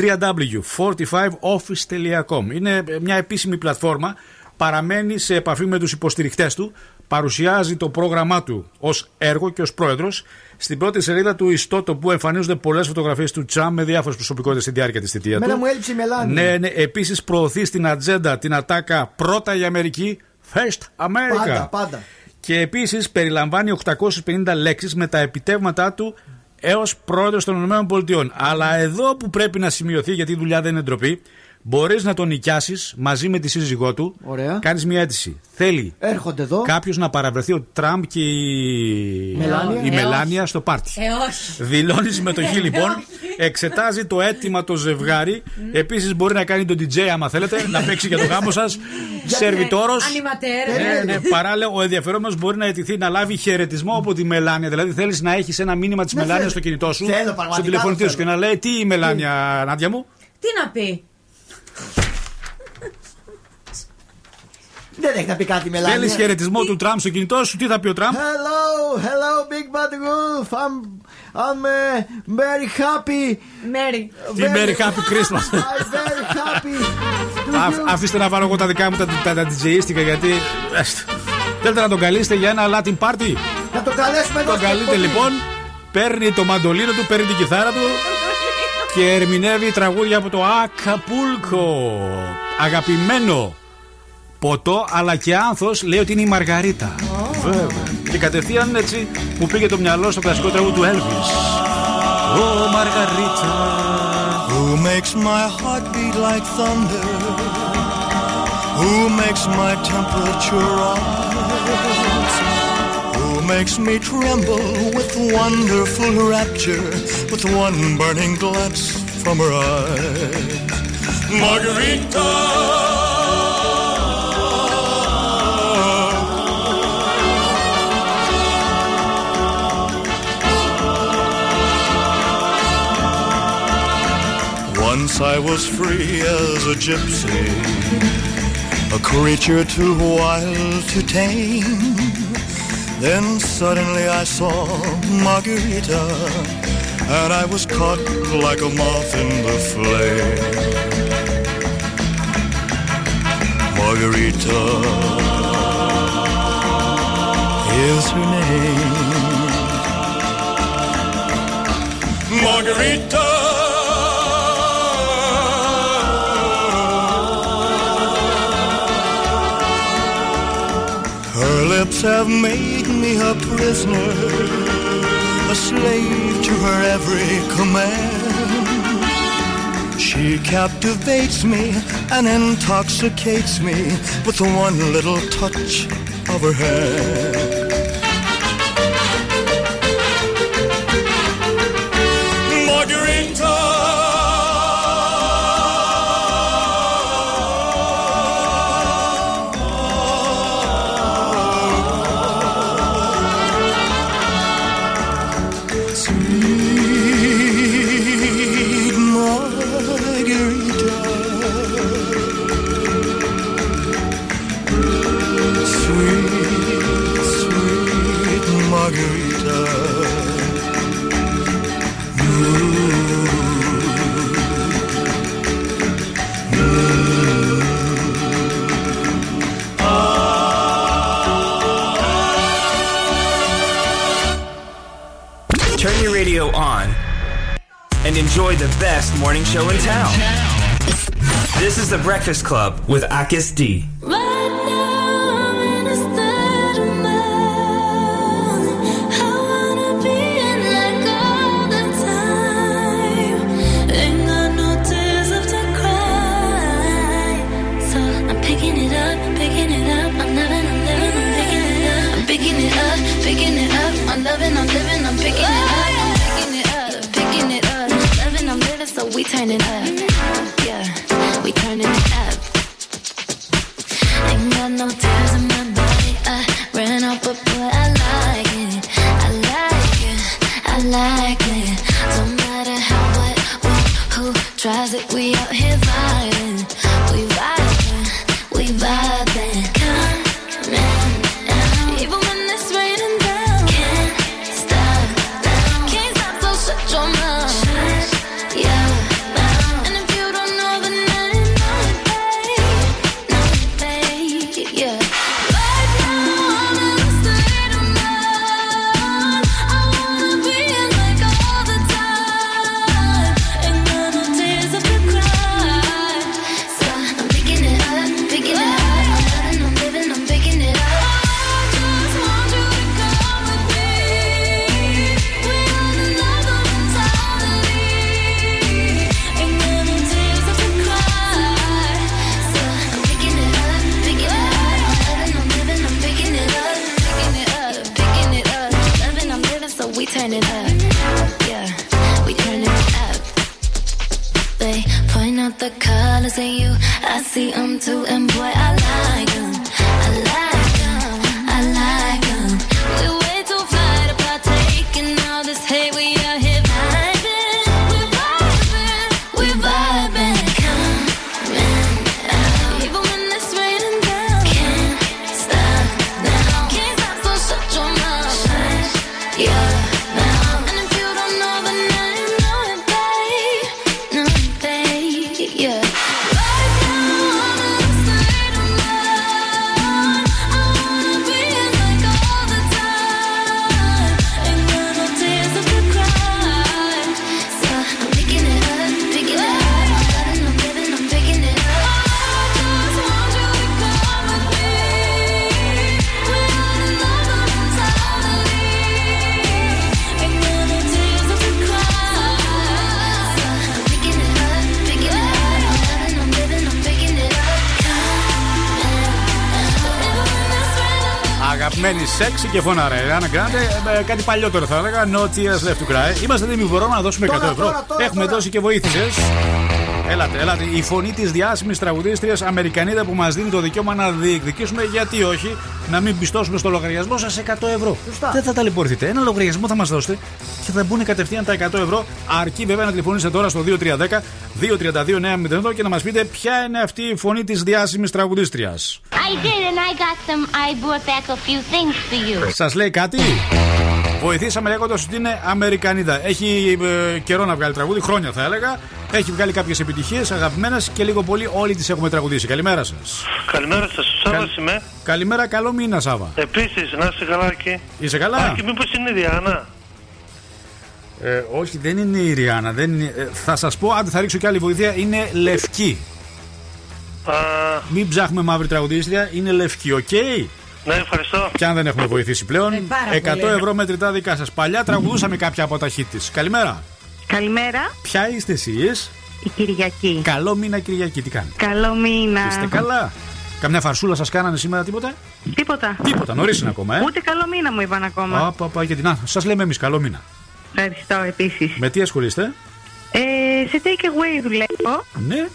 www.45office.com. Είναι μια επίσημη πλατφόρμα. Παραμένει σε επαφή με τους υποστηρικτέ του. Παρουσιάζει το πρόγραμμά του ως έργο και ως πρόεδρος. Στην πρώτη σελίδα του ιστότοπου εμφανίζονται πολλές φωτογραφίες του Τραμπ με διάφορες προσωπικότητες στη διάρκεια της θητείας Μένα του. μου έλειψε η μελάνη. Ναι, ναι. Επίσης προωθεί στην ατζέντα την ατάκα πρώτα η Αμερική, first America. Πάντα, πάντα. Και επίσης περιλαμβάνει 850 λέξεις με τα επιτεύγματά του έως πρόεδρος των ΗΠΑ. Αλλά εδώ που πρέπει να σημειωθεί, γιατί η δουλειά δεν είναι ντροπή, μπορείς να τον νοικιάσεις μαζί με τη σύζυγό του. Ωραία. Κάνεις μια αίτηση. Θέλει Έρχονται εδώ. κάποιος να παραβρεθεί ο Τραμπ και η Μελάνια. η Ε, Μελάνια στο πάρτι. Ε, όχι. Δηλώνεις συμμετοχή λοιπόν, εξετάζει το αίτημα το ζευγάρι. Επίσης μπορεί να κάνει τον DJ άμα θέλετε, να παίξει για το γάμο σας. Σερβιτόρος. Ανιματέρ. Ναι, ναι, παράλληλα, ο ενδιαφερόμενος μπορεί να αιτηθεί να λάβει χαιρετισμό από τη Μελάνια. Δηλαδή, θέλεις να έχεις ένα μήνυμα της Ναι, Μελάνιας θέλω. στο κινητό σου, Θέλω, πραγματικά στο τηλεφωνητή το σου και να λέει Τι η Μελάνια, Νάντια μου; Τι να πει; Δεν έχει να πει κάτι η μελάνη. Θέλεις χαιρετισμό του Τραμπ στο κινητό σου, τι θα πει ο Τραμπ; Hello, hello, Big Bad Wolf. I'm, I'm uh, very happy. Μέρι. Τι Merry Happy Christmas. I'm very happy. to Α- you. Αφήστε να βάλω εγώ τα δικά μου τα, τα, τα DJίστικα γιατί. έστω. Θέλετε να τον καλήσετε για ένα Latin party; Να το καλέσουμε εδώ Τον στο καλείτε εκπομπή. λοιπόν, παίρνει το μαντολίνο του, παίρνει την κιθάρα του και ερμηνεύει τραγούδια από το Ακαπούλκο. Αγαπημένο ποτό αλλά και άνθος λέει ότι είναι η Μαργαρίτα. Βέβαια. Και κατευθείαν έτσι μου πήγε το μυαλό στο κλασικό τραγούδι του Elvis. Ω Μαργαρίτα. Who makes my heart beat like thunder? Who makes my temperature rise? Makes me tremble with wonderful rapture with one burning glance from her eyes? Margarita! Once I was free as a gypsy, a creature too wild to tame. Then suddenly I saw Margarita, and I was caught like a moth in the flame. Margarita is her name. Margarita. Her lips have made me a prisoner, a slave to her every command. She captivates me and intoxicates me with the one little touch of her hand. Enjoy the best morning show in town. This is The Breakfast Club with Akis D. και φωναρέ. Ράνα Γκράντε, ε, κάτι παλιότερο θα έλεγα. No tears left to cry. Είμαστε έτοιμοι, μπορούμε να δώσουμε 100 Τώρα, ευρώ. τώρα, τώρα, Έχουμε τώρα. δώσει και βοήθειε. Έλατε, έλατε. Η φωνή της διάσημης τραγουδίστριας Αμερικανίδα που μας δίνει το δικαίωμα να διεκδικήσουμε, γιατί όχι, να μην πιστώσουμε στο λογαριασμό σας 100 ευρώ. Δεν θα ταλαιπωρηθείτε. Ένα λογαριασμό θα μας δώσετε και θα μπουν κατευθείαν τα 100 ευρώ. Αρκεί βέβαια να τηλεφωνήσετε τώρα στο 2310 232 και να μας πείτε ποια είναι αυτή η φωνή της διάσημης τραγουδίστριας. I did, and I got some. I brought back a few things for you. Σας λέει κάτι; Βοηθήσαμε λέγοντας ότι είναι Αμερικανίδα. Έχει ε, καιρό να βγάλει τραγούδι, χρόνια θα έλεγα. Έχει βγάλει κάποιες επιτυχίες αγαπημένες και λίγο πολύ όλοι τις έχουμε τραγουδήσει. Καλημέρα σας. Καλημέρα σας, Σάβα είμαι. Καλημέρα, καλό μήνα, Σάβα. Επίσης, να είσαι καλά εκεί. Είσαι καλά; Α, και μήπως είναι η Διάννα. Ε, όχι, δεν είναι η Ριάννα. Δεν είναι, ε, θα σας πω, αν θα ρίξω κι άλλη βοήθεια, είναι λευκή. Α, Μην ψάχνουμε μαύρη τραγουδίστρια, είναι λευκή, οκ; ναι, ευχαριστώ. Και αν δεν έχουμε βοηθήσει πλέον, Ε, πάρα 100 πολύ. ευρώ μετρητά δικά σας. Παλιά τραγουδούσαμε κάποια από τα hit της. Καλημέρα. Καλημέρα, Ποια είστε εσείς, η Κυριακή. Καλό μήνα Κυριακή, τι κάνει. Καλό μήνα. Είστε καλά; Καμιά φαρσούλα σας κάνανε σήμερα τίποτα. Τίποτα. Τίποτα, νωρίς είναι ακόμα, ε; Ούτε καλό μήνα μου είπαν ακόμα. Α, πα, πα, γιατί να, σας λέμε εμείς καλό μήνα. Ευχαριστώ επίσης. Με τι ασχολείστε, Ε, σε take away δουλεύω Ναι.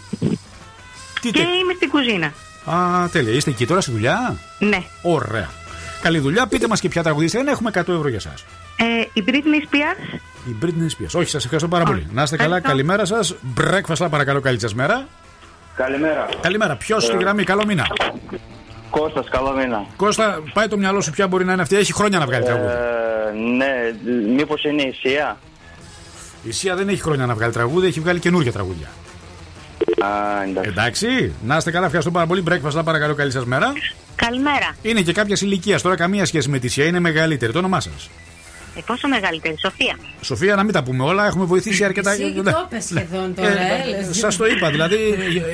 Τι και τε- είμαι στην κουζίνα. Α, τέλεια. Είστε εκεί τώρα στη δουλειά; Ναι. Ωραία. Καλή δουλειά. Πείτε μας και ποια τραγουδίστρια είναι. Έχουμε 100 ευρώ για εσά. Ε, η Britney Spears. Η Britney Spears. Όχι, σας ευχαριστώ πάρα πολύ. Να είστε καλά. Καλημέρα σας. Breakfast, lá, παρακαλώ, καλή σας μέρα. Καλημέρα. Καλημέρα. Ποιος στη γραμμή, καλό μήνα. Κώστας, καλό μήνα. Κώστα, πάει το μυαλό σου, ποια μπορεί να είναι αυτή. Έχει χρόνια να βγάλει τραγούδι. Ε, ναι, μήπως είναι η Σία; Η Σία δεν έχει χρόνια να βγάλει τραγούδι, έχει βγάλει καινούργια τραγούδια. Α, εντάξει. Εντάξει. Να είστε καλά, ευχαριστώ πάρα πολύ. Breakfast, lá, παρακαλώ, καλή σας μέρα. Καλημέρα. Είναι και κάποιας ηλικίας τώρα, καμία σχέση με τη Σία, είναι μεγαλύτερη. Το όνομά σας. Ε, πόσο μεγαλύτερη, Σοφία; Σοφία, να μην τα πούμε όλα, έχουμε βοηθήσει αρκετά. Εσύ το είπες σχεδόν τώρα, έλες. Σας το είπα, δηλαδή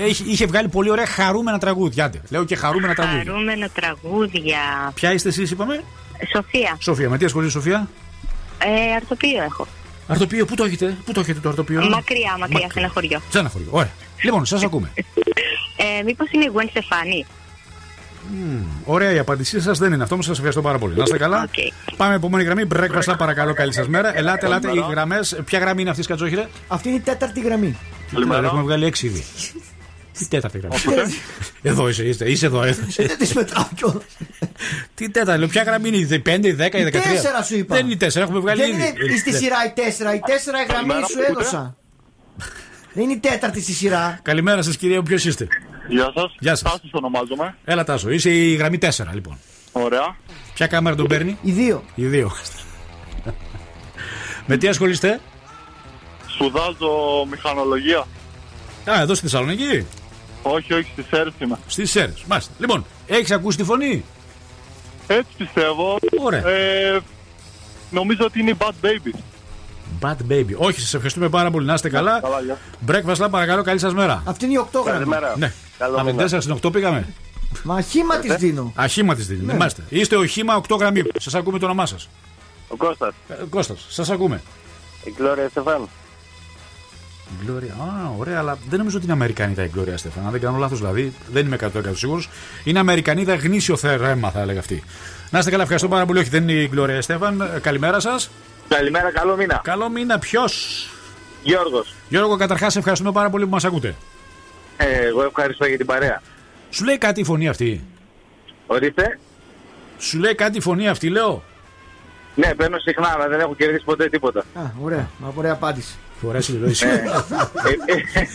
έχει- είχε βγάλει πολύ ωραία χαρούμενα τραγούδια. Άντε, Λέω και χαρούμενα τραγούδια. Χαρούμενα τραγούδια. Ποια είστε εσείς, είπαμε; Σοφία. Σοφία, με τι ασχολείται η Σοφία; Ε, αρτοπείο έχω. Αρτοπείο, πού το έχετε, πού το έχετε το αρτοπείο. Μακριά, μακριά, σε ένα χωριό. Σε ένα χωριό, ωραία. Λοιπόν, σας ακούμε. Ε, Μήπως είναι η Gwen Στεφάνη; Μμμ, Ωραία, η απάντησή σας δεν είναι αυτό, σας ευχαριστώ πάρα πολύ. Να είστε καλά. Πάμε επόμενη γραμμή. Breakfast, lá, παρακαλώ, καλή σας μέρα. Ελάτε, ελάτε, οι γραμμές. Ποια γραμμή είναι αυτή, Κατσόχυρε. Αυτή είναι η τέταρτη γραμμή. Καλημέρα. Έχουμε βγάλει έξι ήδη. Τι τέταρτη γραμμή. Εδώ είσαι, είσαι, είσαι εδώ. εδώ είσαι. Δεν τις μετράω κιόλας. Τι τέταρτη, λέω, ποια γραμμή είναι, η 5, η 10, η 13. Τέσσερα σου είπα. Δεν είναι η 4, έχουμε βγάλει Δεν ήδη. είναι στη σειρά η τέσσερα. Η τέσσερα η γραμμή Καλημέρα, σου ακούτε; έδωσα. Δεν είναι η τέταρτη στη σειρά. Καλημέρα σας, κυρία, ποιος είστε; Γεια σας. Γεια σας. Τάσος ονομάζομαι. Έλα, Τάσο, είσαι η γραμμή 4, λοιπόν. Ωραία. Ποια κάμερα τον παίρνει, Οι δύο. οι δύο. Με τι ασχολείστε, Σπουδάζω μηχανολογία. Α, εδώ στη Θεσσαλονίκη. Όχι, όχι, στις αίρες είμαι. Στις Σέρε. Μάλιστα. Λοιπόν, έχεις ακούσει τη φωνή; Έτσι πιστεύω. Ωραία. Ε, νομίζω ότι είναι η Bad Baby. Bad baby. Όχι, σας ευχαριστούμε πάρα πολύ. Να είστε καλά. Καλά, γεια. Breakfast, lá, παρακαλώ, καλή σας μέρα. Αυτή είναι η οκτώγραμμη. Ναι. Καλό Από την μήνα. 4 στην 8 πήγαμε. Μα χήμα της δίνω. Αχήμα της δίνει. Ναι. Μάλιστα. Είστε οχήμα 8 γραμμή. Σας ακούμε το όνομά σας. Ο Κώστας. Κώστας, σας ακούμε. Η Γκλώρια Στεφάν. Η Gloria. Α, ωραία, αλλά δεν νομίζω ότι είναι Αμερικανίδα η Gloria Στέφαν. Αν δεν κάνω λάθος, δηλαδή, δεν είμαι 100% σίγουρος. Είναι Αμερικανίδα γνήσιο θέρμα, θα έλεγα αυτή. Να είστε καλά, ευχαριστώ πάρα πολύ. Όχι, δεν είναι η Gloria Στέφαν. Ε, Καλημέρα σας. Καλημέρα, καλό μήνα. Καλό μήνα, ποιος; Γιώργος. Γιώργο, καταρχάς ευχαριστούμε πάρα πολύ που μας ακούτε. Ε, εγώ ευχαριστώ για την παρέα. Σου λέει κάτι η φωνή αυτή. Ορίστε. Σου λέει κάτι η φωνή αυτή, λέω. Ναι, παίρνω συχνά, αλλά δεν έχω κερδίσει ποτέ τίποτα. Α, ωραία. Μα ωραία απάντηση. Φοράσει λίγο εσύ.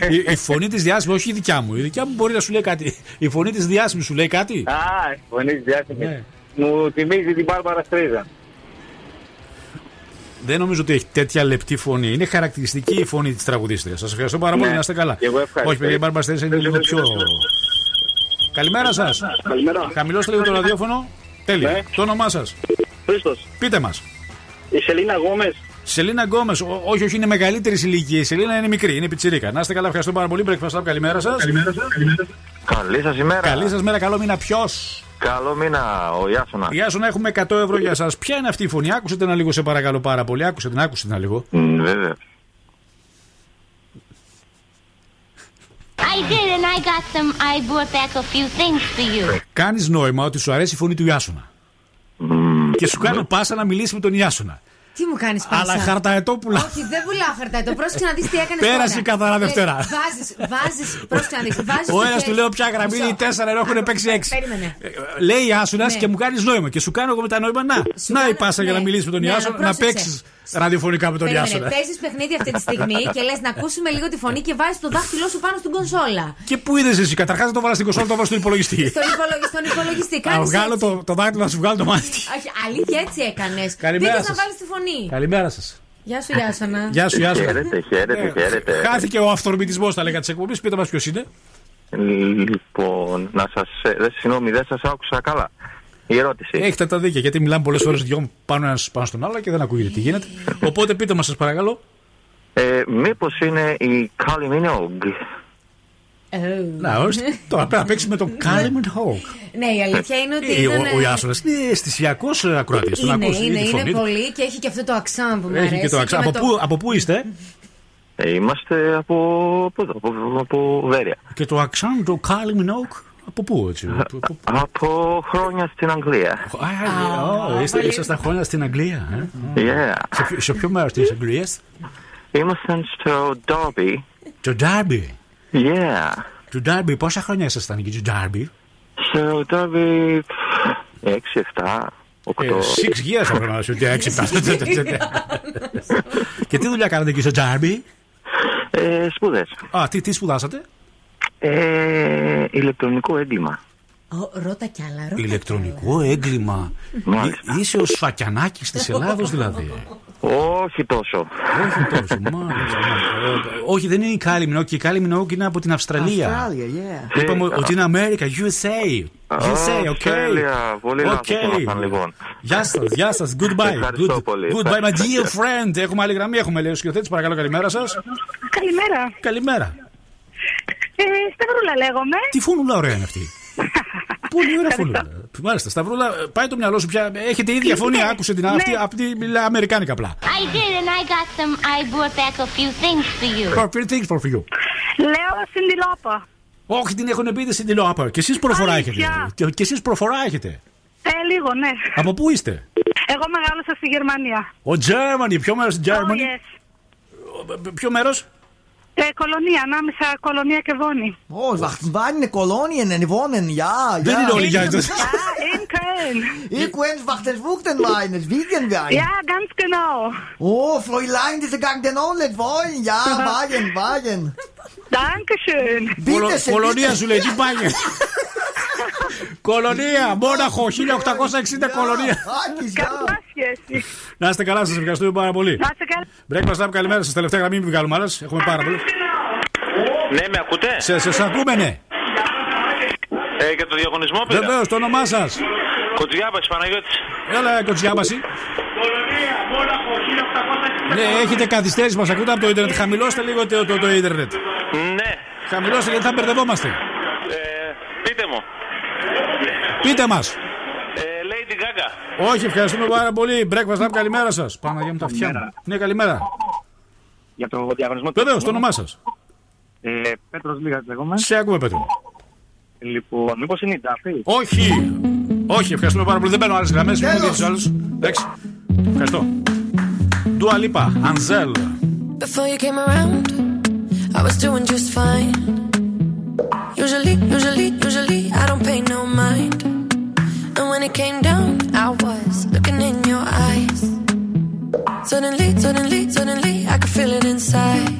Ε, η, η φωνή της διάσημης, όχι η δικιά μου. Η δικιά μου μπορεί να σου λέει κάτι. Η φωνή της διάσημης σου λέει κάτι. Α, η φωνή της διάσημης. Ναι. Μου θυμίζει την Μπάρμπαρα Στρίζα. Δεν νομίζω ότι έχει τέτοια λεπτή φωνή. Είναι χαρακτηριστική η φωνή της τραγουδίστριας. Σας ευχαριστώ πάρα πολύ Ναι. να είστε καλά. Και εγώ ευχαριστώ. Όχι, παιδιά, η Μπάρμπαρα Στρίζα είναι λίγο πιο. Καλημέρα σας. Καλημέρα. Χαμηλώστε λίγο το ραδιόφωνο. Τέλεια. Ναι. Το όνομά σας. Χρήστος. Πείτε μας. Η Σελίνα Γόμες. Σελίνα Γκόμες, όχι, όχι, είναι μεγαλύτερη ηλικία. Η Σελίνα είναι μικρή, είναι πιτσιρίκα. Να είστε καλά, ευχαριστώ πάρα πολύ. Breakfast Club, καλημέρα σας. Καλή σας ημέρα. Καλή σας μέρα, καλό μήνα. Ποιος; Καλό μήνα, ο Ιάσονας. Γεια σου να έχουμε 100 ευρώ για σας. Ποια είναι αυτή η φωνή, άκουσε την λίγο, σε παρακαλώ πάρα πολύ. Άκουσε την, άκουσε την λίγο. Μ, Βέβαια. I did, and I got some. I brought back a few things for you. Κάνεις νόημα ότι σου αρέσει η φωνή του Ιάσονα. Και σου κάνω πάσα να μιλήσει με τον Ιάσονα. Τι μου κάνεις πάσα; Αλλά χαρταετόπουλα. Όχι, δεν πουλάω χαρταετό. Πρόσεξε να δεις τι έκανες. Πέρασε η καθαρά Δευτέρα. Βάζεις, βάζεις. Πρόσεξε να δεις. Βάζεις. Ο ένας του λέω πια γραμμή είναι 4 ενώ έχουν παίξει 6. Περίμενε. Λέει Ιάσονα Ναι. και μου κάνεις νόημα. Και σου κάνω εγώ με τα νόημα να. Σου Να η κάνω- πάσα για να ναι. μιλήσεις με τον Ναι, Ιάσονα, αλλά να πρόσεξε. παίξεις ραδιοφωνικά με τον Ιάσονα. Παίζεις παιχνίδι αυτή τη στιγμή και λες να ακούσουμε λίγο τη φωνή και βάζεις το δάχτυλό σου πάνω στην κονσόλα. Και πού είδες εσύ, καταρχάς δεν το βάλα στην κονσόλα, το βάλα στον υπολογιστή. Στον υπολογιστή, στον υπολογιστή. Να Κάνεις βγάλω έτσι. το, το δάχτυλο να σου βγάλω το μάτι. Όχι, αλήθεια έτσι έκανες. Καλημέρα Πήγες να σας. βάλεις τη φωνή. Καλημέρα σας. Γεια σου, Γιάσονα. Γεια σου, Ιάσονα. Χαίρετε, χαίρετε, Ε, χαίρετε. Χάθηκε ο αυθορμητισμός, θα λέγα της εκπομπής. Πείτε μας ποιος είναι. Λοιπόν, να σα. Συγγνώμη, δεν σας άκουσα καλά. Η ερώτηση. Έχετε τα δίκια γιατί μιλάμε πολλές φορές δυο πάνω ένας πάνω στον άλλο και δεν ακούγεται τι γίνεται. Οπότε πείτε μας, σας παρακαλώ. Ε, Μήπως είναι η Kylie Minogue. Να, ορίστε. Τώρα πρέπει να παίξει με τον Κάλιμον Χόκ. Ναι, η αλήθεια είναι ότι. Ε, ήταν, Ο, ο Ιάσονας είναι αισθησιακός ακροατής. Τον Είναι, ακούς, είναι, τη είναι φωνή του. πολύ και έχει και αυτό το αξάν που μου Έχει αρέσει. και το αξά. με Από, πού, από πού είστε, Ε, είμαστε από, από, εδώ, από, από Βέρεια. και το αξάν του Κάλιμον Χόκ. Από πού, έτσι. από- από- Από χρόνια στην Αγγλία. Α, ω, είστε, ήσασταν χρόνια στην Αγγλία. ε; Yeah. Σε ποιο- Σε ποιο μέρος της Αγγλίας, Ήμασταν στο Derby. Το Derby; Yeah. Το Derby, πόσα χρόνια ήσασταν εκεί, το Derby; Στο Derby 6, 7, 8. Ε, Six years θα πρέπει να σου ότι έξι Και τι δουλειά κάνατε εκεί στο Derby; Ε, σπουδές. Α, τι, τι σπουδάσατε; Ε, ηλεκτρονικό έγκλημα. Ω, Ρώτα κι άλλα, ρώτα. Ηλεκτρονικό έγκλημα. Μάλιστα. Εί- Είσαι ο Σφακιανάκης της Ελλάδος δηλαδή. Όχι τόσο. Όχι τόσο, μάλιστα. μάλιστα. Ε, Όχι, δεν είναι η Κάλι Μινόκ. Η Κάλι Μινόκ είναι από την Αυστραλία. Αυστράλια, yeah. Είπαμε ότι είναι Αμέρικα, USA. USA, ok. Αυστραλία. Πολύ λάθος Okay. ήμασταν λοιπόν. Γεια σας, γεια σας. Goodbye. Ευχαριστώ Good- πολύ. Goodbye, my dear Ευχαριστώ. friend. Έχουμε άλλη γραμμή, έχουμε λέει ο σκηνοθέτης. Παρακαλώ, καλημέρα σας. Καλημέρα. Καλημέρα. Ε, Σταυρούλα λέγομαι. Τι φούνουλα ωραία είναι αυτή. Πολύ ωραία φούνουλα. Μάλιστα, Σταυρούλα, πάει το μυαλό σου πια. Έχετε ίδια φωνή, άκουσε την αυτή. Αυτή μιλά αμερικάνικα απλά. I did, and I got some. I brought back a few things for you. For free things for you. Λέω Σιντιλόπα. Όχι, την έχουν πει στην τηλεόπαρα. Και εσείς προφορά έχετε. Αλήθεια. Και- Και εσείς προφορά έχετε. Ε, λίγο, ναι. Από πού είστε, Εγώ μεγάλωσα στη Γερμανία. Ο Germany, ποιο μέρος στην Oh, Germany. yes. Ποιο μέρος; Ε, κολονία, ανάμεσα κολονία και βόνη. Oh, wacht, wann eine Kolonie in wohnen? Ja, ja. Δεν είναι όλοι για Ja, in Köln. Ich weiß, was das Wuchten wein, es wiegen wir ein. Ja, ganz genau. Oh, Fräulein, diese Gang den auch nicht wollen. Ja, wagen, wagen. Dankeschön. Bitte schön. Κολονία σου λέει, τι πάγε. Κολονία, Μόναχο, 1860 κολονία. Καμιά σχέση. Να είστε καλά, σας ευχαριστούμε πάρα πολύ. Να είστε καλά. Breakfast Lab, καλημέρα σας. Τελευταία γραμμή, μην βγάλουμε άλλες. Έχουμε πάρα πολύ. Ναι, με ακούτε; Σε, σε, σε ακούμε, ναι. Ε, για το διαγωνισμό πήρα. Βεβαίως, το όνομά σας. Κοτζιάμπας Παναγιώτης. Έλα, κοτσιάμπαση. Ναι, έχετε καθυστέρηση, μας ακούτε από το Ιντερνετ. Χαμηλώστε λίγο το, το, το Ιντερνετ. Ναι. Χαμηλώστε γιατί θα μπερδευόμαστε. Ε, πείτε μου. Πείτε μας. Ε, Lady Gaga. Όχι, ευχαριστούμε πάρα πολύ. Breakfast Lab, καλημέρα σας. Παναγία μου τα αυτιά μου. Ναι, καλημέρα. Για το διαγωνισμό Βεβαίω, το όνομά σας. Ε, Πέτρος Λίγας λέγομαι. Σε ακούμε, Πέτρο. Λοιπόν, μήπως είναι η Ντάφη; Όχι. Όχι, ευχαριστούμε πάρα πολύ. Δεν παίρνω άλλε γραμμέ. Δεν έχω Του άλλου. Εντάξει. Ευχαριστώ. Dua Lipa, Anzel. Before you came around, I was doing just fine. Usually, usually, usually, I don't pay no mind. And when it came down, I was looking in your eyes. Suddenly, suddenly, suddenly, I could feel it inside.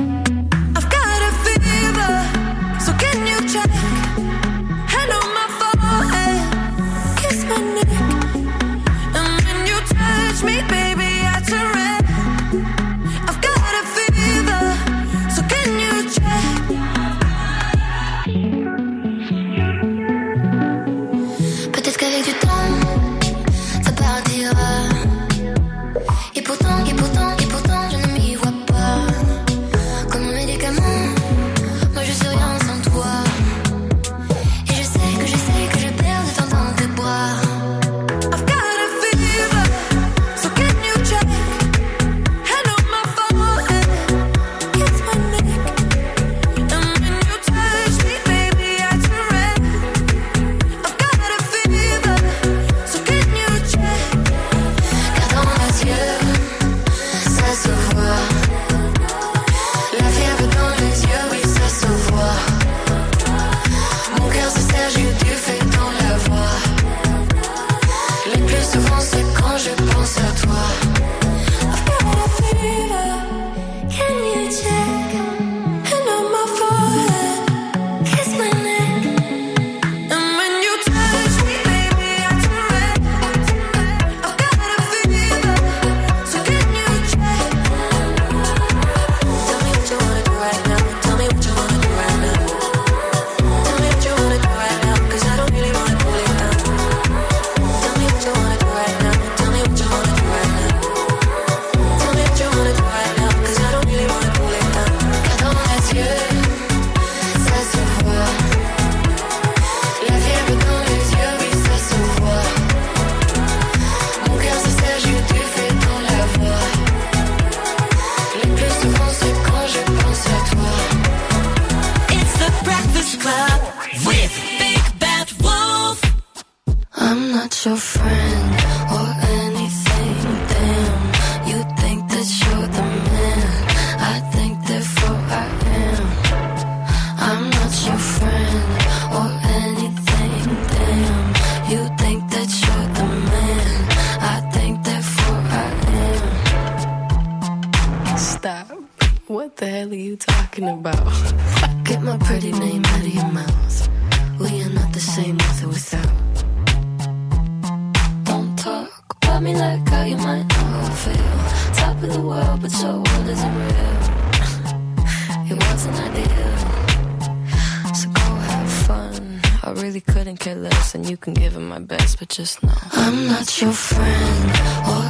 less, and you can give him my best, but just know I'm not your friend.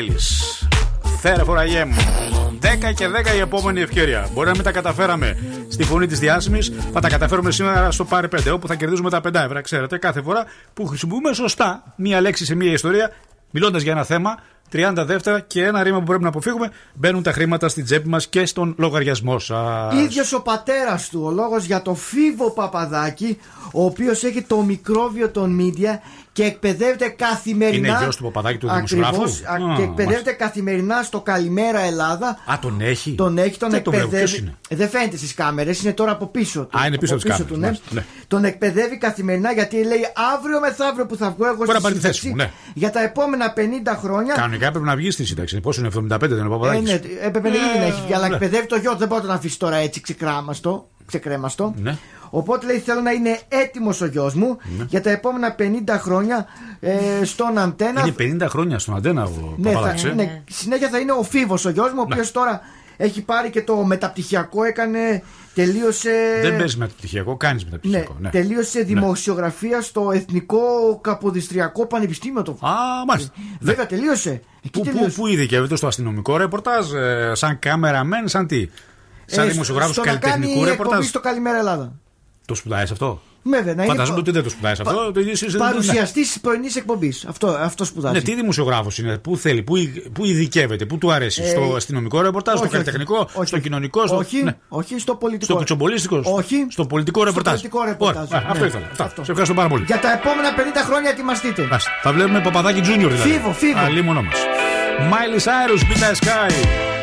Έλλης Θέρα φοραγέ μου 10 και 10 η επόμενη ευκαιρία. Μπορεί να μην τα καταφέραμε στη φωνή της διάσημης. Θα τα καταφέρουμε σήμερα στο Πάρε 5, όπου θα κερδίζουμε τα 5 ευρώ. Ξέρετε, κάθε φορά που χρησιμοποιούμε σωστά μία λέξη σε μία ιστορία, μιλώντας για ένα θέμα, 30 δεύτερα και ένα ρήμα που πρέπει να αποφύγουμε, μπαίνουν τα χρήματα στην τσέπη μας και στον λογαριασμό σας. ίδιος ο πατέρας του, ο λόγος για το Φίβο Παπαδάκη, ο οποίος έχει το μικρόβιο των μίντια και εκπαιδεύεται καθημερινά. Είναι γιος του Παπαδάκη, του δημοσιογράφου; Ακριβώς, α, Α, και μάλιστα. εκπαιδεύεται καθημερινά στο Καλημέρα Ελλάδα. Α, τον έχει; Τον έχει, τον Δεν τον βλέπω. εκπαιδεύει. Ποιος είναι; Ε, Δεν φαίνεται στις κάμερες, είναι τώρα από πίσω του. Α, είναι πίσω Από από τις του, κάμερες, ναι. μάλιστα, ναι. Τον εκπαιδεύει καθημερινά γιατί λέει αύριο μεθαύριο που θα βγω εγώ Μπορεί να στη πάρει τη θέση σύνταξη, μου, ναι. για τα επόμενα 50 χρόνια. Κανονικά έπρεπε να βγεις στη σύνταξη. Πόσο είναι, 75 δεν είναι ο Ε, Παπαδάκης; ναι, έπρεπε να ήδη να έχει βγει, αλλά ναι. εκπαιδεύει το γιο του. Δεν μπορεί να τον αφήσει τώρα έτσι ξεκράμαστο. ξεκρέμαστο. Ναι. Οπότε λέει θέλω να είναι έτοιμος ο γιος μου Ναι. για τα επόμενα 50 χρόνια ε, στον αντένα. Είναι 50 χρόνια στον αντένα ο Ναι, θα, Παπαδάκης. ε; ναι, συνέχεια θα είναι ο Φίβος ο γιος μου, ο οποίος τώρα έχει πάρει και το μεταπτυχιακό, έκανε. Τελείωσε. Δεν παίζεις μεταπτυχιακό, κάνεις Ναι, μεταπτυχιακό. Ναι. τελείωσε δημοσιογραφία στο Εθνικό Καποδιστριακό Πανεπιστήμιο το. Α, μάλιστα. Βέβαια, τελείωσε. Εκεί Πού, πού, τελείωσε. πού ειδικεύεται στο αστυνομικό ρεπορτάζ, ε, σαν κάμεραμεν, σαν τι; Σαν Ε, δημοσιογράφος στο να καλλιτεχνικού κάνει ρεπορτάζ; εκπομπή στο Καλημέρα Ελλάδα. Το σπουδάει σε αυτό; Βέβαια, να είναι Φαντάζομαι πα- ότι δεν το σπουδάει σε αυτό. Το ίδιο είσαι- Παρουσιαστής της πρωινής εκπομπής. Αυτό, αυτό σπουδάζει. Ναι, τι δημοσιογράφος είναι, πού θέλει, πού, πού ειδικεύεται, πού του αρέσει. Ε, στο αστυνομικό ρεπορτάζ, στο όχι, καλλιτεχνικό, όχι, στο όχι. κοινωνικό, στο, Όχι, ναι. όχι στο πολιτικό. στο κουτσομπολίστικο, Όχι. στο πολιτικό ρεπορτάζ. πολιτικό ρεπορτάζ, Ωραία, ναι. Αυτό ήθελα. Αυτά. Σε ευχαριστώ πάρα πολύ. Για τα επόμενα 50 χρόνια ετοιμαστείτε. Μάλιστα. Θα βλέπουμε παπαδάκι Junior δηλαδή. Φίβο, φίβο. Αλλή μόνο μα. Miley Cyrus, Midnight Sky.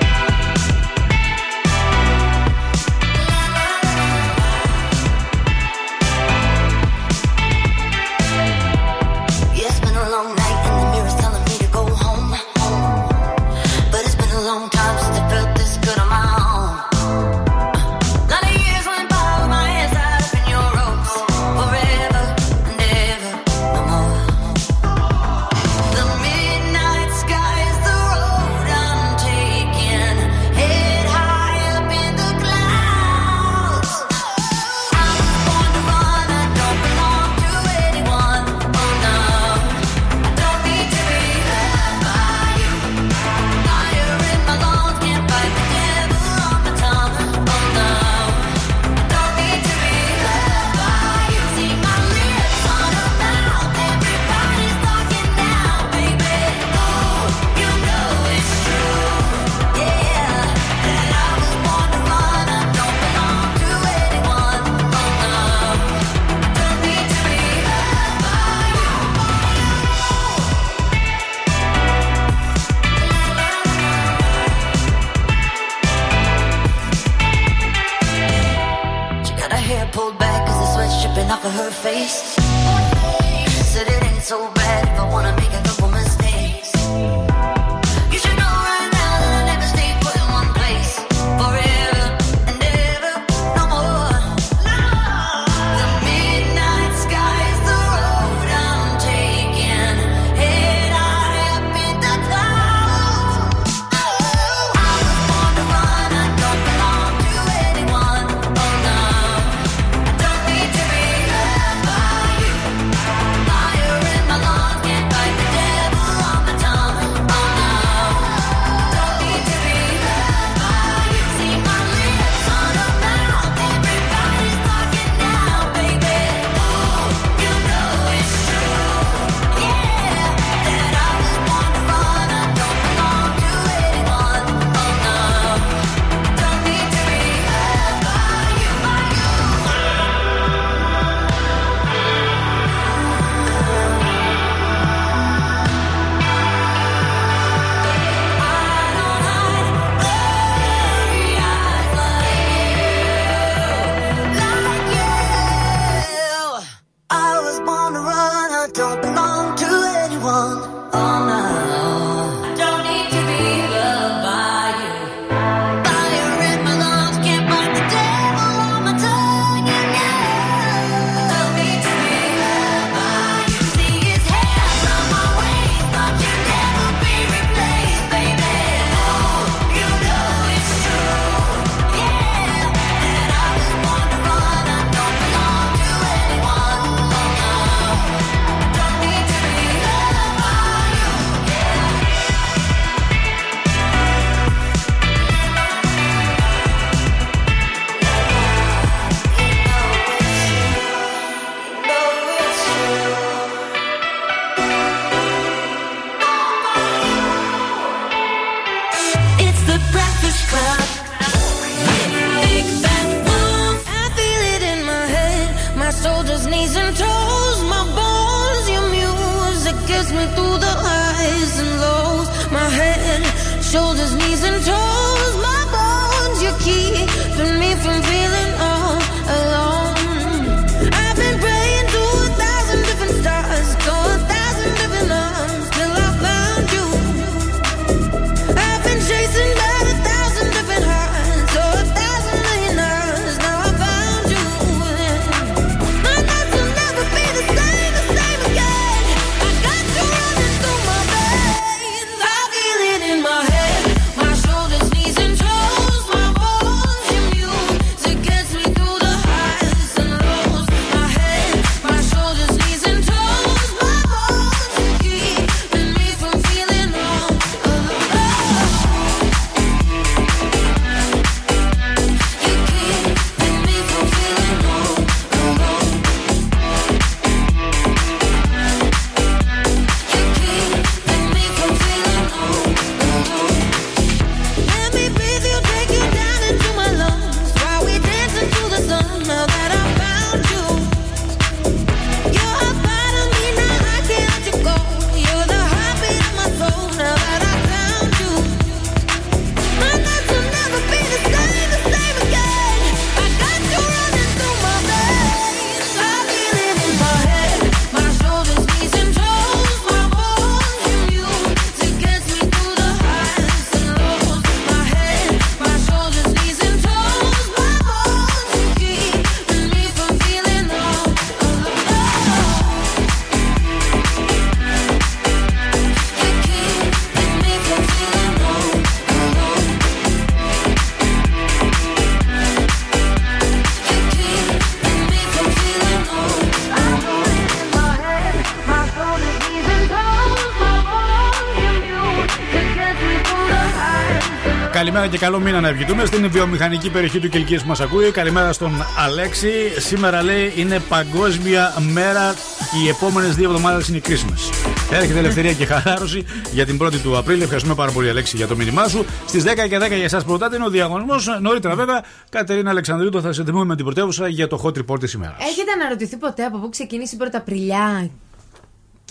Καλημέρα και καλό μήνα να ευχηθούμε στην βιομηχανική περιοχή του Κελκής που μας ακούει. Καλημέρα στον Αλέξη. Σήμερα λέει είναι Παγκόσμια Μέρα και οι επόμενες δύο εβδομάδες είναι Christmas. Έρχεται ελευθερία και χαλάρωση για την 1η του Απρίλη. Ευχαριστούμε πάρα πολύ, Αλέξη, για το μήνυμά σου. Στις 10 και 10 για εσάς που ρωτάτε είναι ο διαγωνισμός. Νωρίτερα, βέβαια, Κατερίνα Αλεξανδρίτου θα σε θυμούμε με την πρωτεύουσα για το hot report της ημέρας. Έχετε αναρωτηθεί ποτέ από πού ξεκίνησε η Πρωταπριλιά.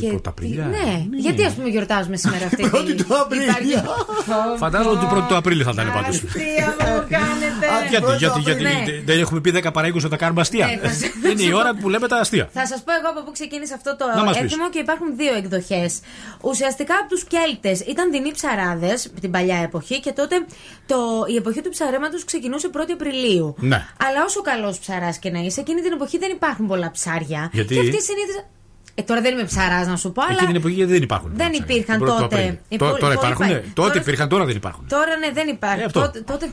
Και... Πρωταπριλιά; Ναι. γιατί ας πούμε γιορτάζουμε σήμερα αυτή Πρώτη του Απριλιά. Φαντάζομαι ότι 1η του Απρίλη θα ήταν πάντως. Αστεία μου κάνετε. Γιατί, γιατί, γιατί Ναι. δεν έχουμε πει 10 παρά 20 θα κάνουμε αστεία. Ναι, θα σε- Είναι η ώρα που λέμε τα αστεία. Θα σας πω εγώ από πού ξεκίνησε αυτό το Να μας πεις. έθιμο και υπάρχουν δύο εκδοχές. Ουσιαστικά από τους Κέλτες ήταν δεινοί ψαράδες την παλιά εποχή και τότε το, η εποχή του ψαρέματος ξεκινούσε 1η Απριλίου. Ναι. Αλλά όσο καλός ψαράς και να είσαι, εκείνη την εποχή δεν υπάρχουν πολλά ψάρια. Γιατί; Και αυτοί συνήθιζαν. Ε, τώρα δεν είμαι ψαράς να σου πω, αλλά. Εκείνη την εποχή γιατί δεν υπάρχουν. Δεν υπήρχαν Πρώτο του τότε. Απρίλη. Ε, Τώ- πολύ- Τώρα πολύ υπάρχουν. πάει. Τότε Τώρα- υπήρχαν, τώρα δεν υπάρχουν. Τώρα ναι, δεν υπάρχει. Ε, αυτό. τότε, τότε...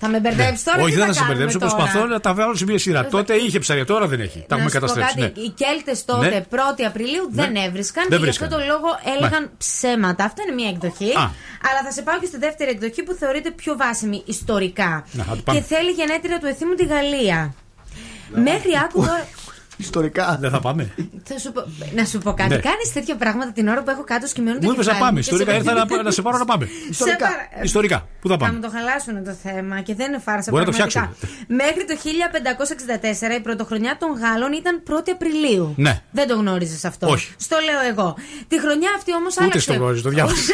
Θα με μπερδέψεις τώρα. Όχι, τι δεν θα θα σε κάνουμε μπερδέψω. τώρα; Προσπαθώ να τα βάλω σε μια σειρά. Τότε είχε ψάρια, τώρα δεν έχει. Τα έχουμε να σου πω καταστρέψει. κάτι, ναι. Οι Κέλτες τότε, Ναι. 1η Απριλίου, δεν Ναι. έβρισκαν Δεν και γι' αυτό βρίσκαν. το λόγο έλεγαν ψέματα. Αυτό είναι μία εκδοχή. Α. Αλλά θα σε πάω και στη δεύτερη εκδοχή που θεωρείται πιο βάσιμη ιστορικά. Να, θα το πάμε. και θέλει γενέτειρα του εθήμου τη Γαλλία. Μέχρι άκου τώρα. Ιστορικά. Δεν θα πάμε. Θα σου πω, να σου πω κάτι. Ναι. Κάνεις τέτοια πράγματα την ώρα που έχω κάτω σκυμμένο το Μου είπες να κεφάλι πάμε. μου και Ιστορικά σε- ήρθα να, να σε πάρω να πάμε. Σε παρα- Ιστορικά. Πού θα Θα μου πάμε. το χαλάσουν το θέμα και δεν είναι φάρσα Μπορεί να το πραγματικά. Μέχρι το 1564 η πρωτοχρονιά των Γάλλων ήταν 1η Απριλίου. Ναι. Δεν το γνώριζες αυτό. Όχι. Στο λέω εγώ. Τη χρονιά αυτή όμως Ούτε άλλαξε. στο γνώριζε, το διάβασα.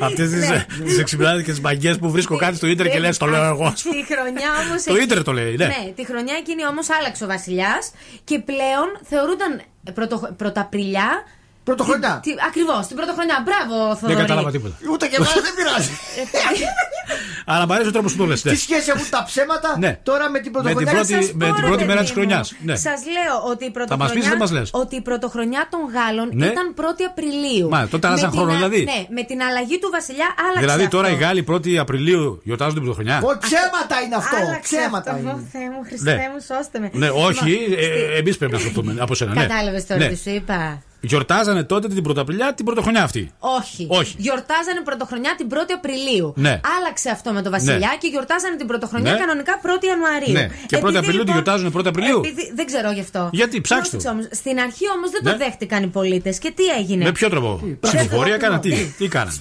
Αυτέ Ναι. τις εξυπνάδικε μαγκέ που βρίσκω κάτι στο ίντερ και λες το λέω εγώ. Τη χρονιά όμως. Το ίντερνετ το λέει, ναι. Ναι, τη χρονιά εκείνη όμως άλλαξε ο Βασιλιάς και πλέον θεωρούνταν πρωτο, πρωταπριλιά. Πρωτοχρονιά. Ακριβώς, την πρωτοχρονιά. Μπράβο, Δεν Θοδωρή. κατάλαβα τίποτα. Ούτε και εμένα δεν πειράζει. Αλλά μου αρέσει ο τρόπος που το λες. Τι σχέση έχουν τα ψέματα Ναι. τώρα με την Με την πρωτοχρονιά. πρώτη- Σας με πω, την ρε πρώτη μέρα παιδί της μου. χρονιάς. Ναι. Σας λέω ότι η Θα μας πεις, πρωτοχρονιά, δεν μας λες. ότι η πρωτοχρονιά των Γάλλων Ναι. ήταν 1η Απριλίου. Μα, τότε Με άλλαζαν την χρόνο, α- δηλαδή. Ναι, με την αλλαγή του Βασιλιά άλλαξε. Δηλαδή τώρα οι αυτό. Γάλλοι 1η Απριλίου γιορτάζουν την πρωτοχρονιά. Ω, ψέματα είναι αυτό. Άλλαξε Ψέματα αυτό. είναι. Ω, Θεέ μου, Χριστέ Ναι. μου, σώστε με. Ναι, όχι, Λοιπόν, εμείς πρέπει να σωθούμε από σένα. Ναι. Κατάλαβες τώρα Ναι. τι σου είπα. Γιορτάζανε τότε την Πρωταπριλιά την πρωτοχρονιά αυτή. Όχι. Όχι. Γιορτάζανε πρωτοχρονιά την 1η Απριλίου. Ναι. Άλλαξε αυτό με τον Βασιλιά Ναι. και γιορτάζανε την πρωτοχρονιά Ναι. κανονικά 1η Ιανουαρίου. Ναι. Και 1η Απριλίου τη γιορτάζουνε 1η Απριλίου. λοιπόν, Επειδή, δεν ξέρω γι' αυτό. Γιατί, ψάξτε Πρόσεξε το. όμως, Στην αρχή όμως δεν Ναι. το δέχτηκαν οι πολίτες. Και τι έγινε; Με ποιο τρόπο; Ψηφοφορία έκαναν, τι, τι κάνανε;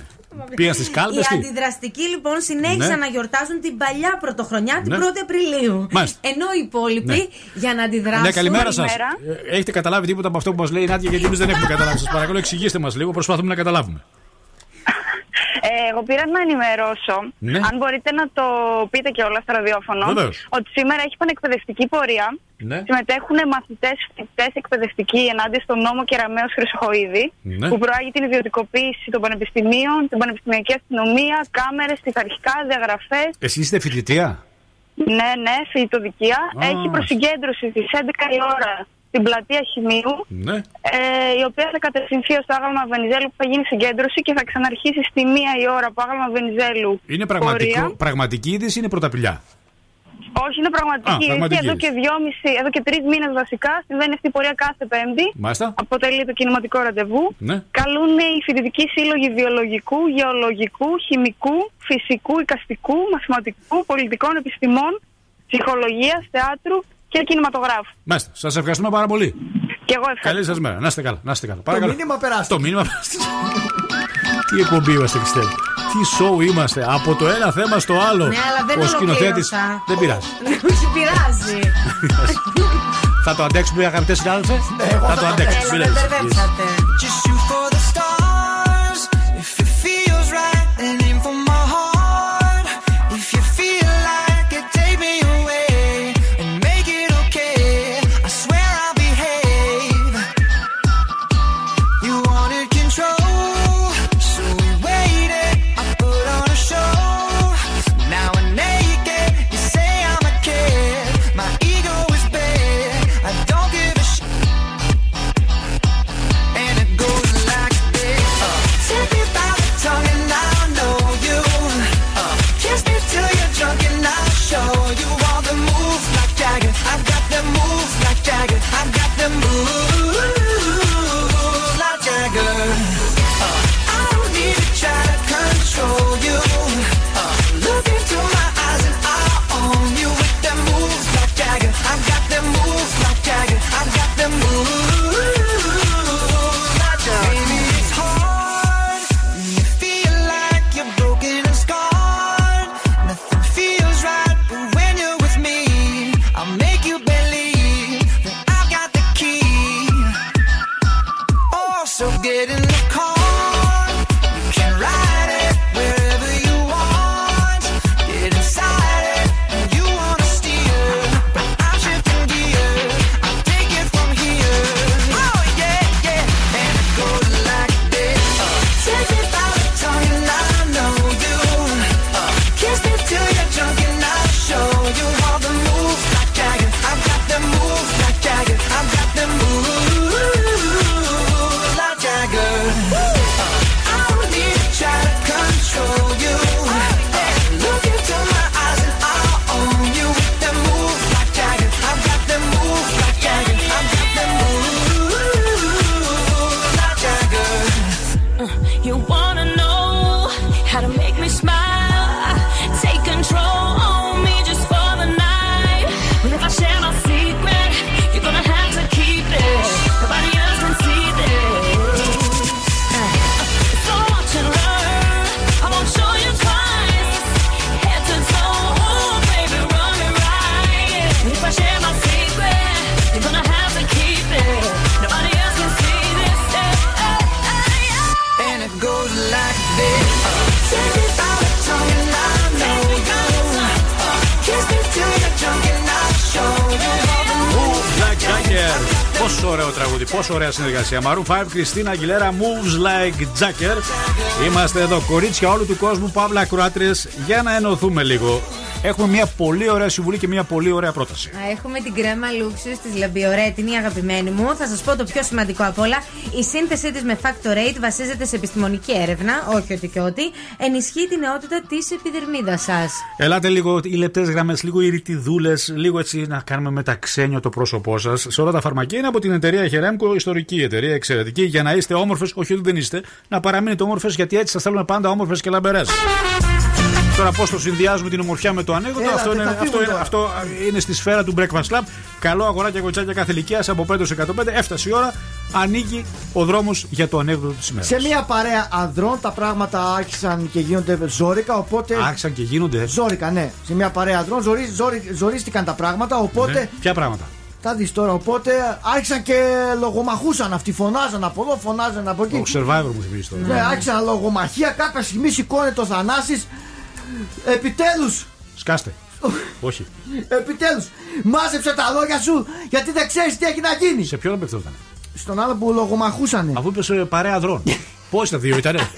Πήγαν στις κάλπες. Οι αντιδραστικοί λοιπόν συνέχισαν Ναι. να γιορτάζουν την παλιά πρωτοχρονιά την Ναι. 1η Απριλίου. Μάλιστα. Ενώ οι υπόλοιποι Ναι. για να αντιδράσουν. Ναι, καλημέρα σας. Έχετε καταλάβει τίποτα από αυτό που μας λέει η Νάντια, γιατί εμείς δεν έχουμε καταλάβει. Σας παρακαλώ, εξηγήστε μας λίγο, προσπαθούμε να καταλάβουμε. Ε, εγώ πήρα να ενημερώσω, Ναι. αν μπορείτε να το πείτε και όλα στο ραδιόφωνο, Βεβαίως. ότι σήμερα έχει πανεκπαιδευτική πορεία. Ναι. Συμμετέχουν μαθητές, φοιτητές εκπαιδευτικοί ενάντια στον νόμο Κεραμαίο Χρυσοχοίδη, Ναι. που προάγει την ιδιωτικοποίηση των πανεπιστημίων, την πανεπιστημιακή αστυνομία, κάμερες, πειθαρχικά, διαγραφές. Εσεί είστε φοιτητία. Ναι, ναι, φοιτητοδικία. Α. Έχει προσυγκέντρωση στις 11 η ώρα στην πλατεία Χημείου, Ναι. ε, η οποία θα κατευθυνθεί στο άγαλμα Βενιζέλου που θα γίνει συγκέντρωση και θα ξαναρχίσει στη μία η ώρα από άγαλμα Βενιζέλου. Είναι πραγματικό, πορεία. πραγματική είδηση ή είναι πρωταπηλιά; Όχι, είναι πραγματική Α, είδηση. πραγματική Εδώ είδηση. και δυόμιση, εδώ και τρεις μήνες βασικά συμβαίνει αυτή η πορεία κάθε Πέμπτη. Μάλιστα. Αποτελεί το κινηματικό ραντεβού. Ναι. Καλούν οι φοιτητικοί σύλλογοι βιολογικού, γεωλογικού, χημικού, φυσικού, οικαστικού, μαθηματικού, πολιτικών επιστημών, ψυχολογίας, θεάτρου και κινηματογράφου. Μάλιστα. Σας ευχαριστούμε πάρα πολύ. Και εγώ ευχαριστώ. Καλή σας μέρα. Να είστε καλά. Να είστε καλά. Παρακαλώ. μήνυμα περάστε. Το μήνυμα περάστε. Τι εκπομπή είμαστε, Χριστέλη. Τι σοου είμαστε; Από το ένα θέμα στο άλλο. Ναι, αλλά δεν Ο σκηνοθέτης. ολοκλήρωσα. Δεν πειράζει. Όχι, πειράζει. θα το αντέξουμε, αγαπητέ συνάδελφε; θα το αντέξουμε. Συνεργασία. Maroon 5, Κριστίνα Αγγιλέρα, Moves Like Jagger. Είμαστε εδώ, κορίτσια όλου του κόσμου, παύλα ακροάτριες, για να ενωθούμε λίγο. Έχουμε μια πολύ ωραία συμβουλή και μια πολύ ωραία πρόταση. Α, Έχουμε την κρέμα λούξου της Λαμπιορέ, την η αγαπημένη μου. Θα σας πω το πιο σημαντικό απ' όλα. Η σύνθεσή της με Factor 8 βασίζεται σε επιστημονική έρευνα, όχι ότι και ότι. Ενισχύει την νεότητα της επιδερμίδας σας. Ελάτε λίγο οι λεπτές γραμμές, λίγο οι ρητιδούλε, λίγο έτσι να κάνουμε μεταξένιο το πρόσωπό σας. Σε όλα τα φαρμακεία είναι από την εταιρεία Χερέμκο, ιστορική εταιρεία, εξαιρετική, για να είστε όμορφες, όχι ότι δεν είστε, να παραμείνετε όμορφες, γιατί έτσι σας θέλουμε πάντα όμορφες και λαμπερές. Τώρα πώς το συνδυάζουμε την ομορφιά με το ανέκδοτο, Έλατε, αυτό, είναι, θα αυτό, φύγουν είναι, τώρα. αυτό είναι στη σφαίρα του Breakfast Club. Καλό αγοράκια κοτσάκια κάθε ηλικία από 5 105. Έφτασε η ώρα, ανοίγει ο δρόμος για το ανέκδοτο της ημέρας. Σε μια παρέα ανδρών τα πράγματα άρχισαν και γίνονται ζόρικα, οπότε. Άρχισαν και γίνονται. Ζόρικα, ναι. Σε μια παρέα ανδρών ζορί, ζορί- ζορίστηκαν τα πράγματα, οπότε. Ναι. Ποια πράγματα; Τα δεις τώρα, οπότε άρχισαν και λογομαχούσαν αυτοί. Φωνάζαν από εδώ, φωνάζαν από εκεί. Το survivor μου θυμίζει τώρα. Ναι, άρχισαν λογομαχία. Κάποια στιγμή σηκώνει το Θανάσης. Επιτέλους! Σκάστε. Όχι. Επιτέλους! Μάζεψε τα λόγια σου γιατί δεν ξέρεις τι έχει να γίνει. Σε ποιον απευθυνόταν; Στον άλλο που λογομαχούσανε. Αφού είπες παρέα ανδρών. Πόσοι τα δύο ήτανε;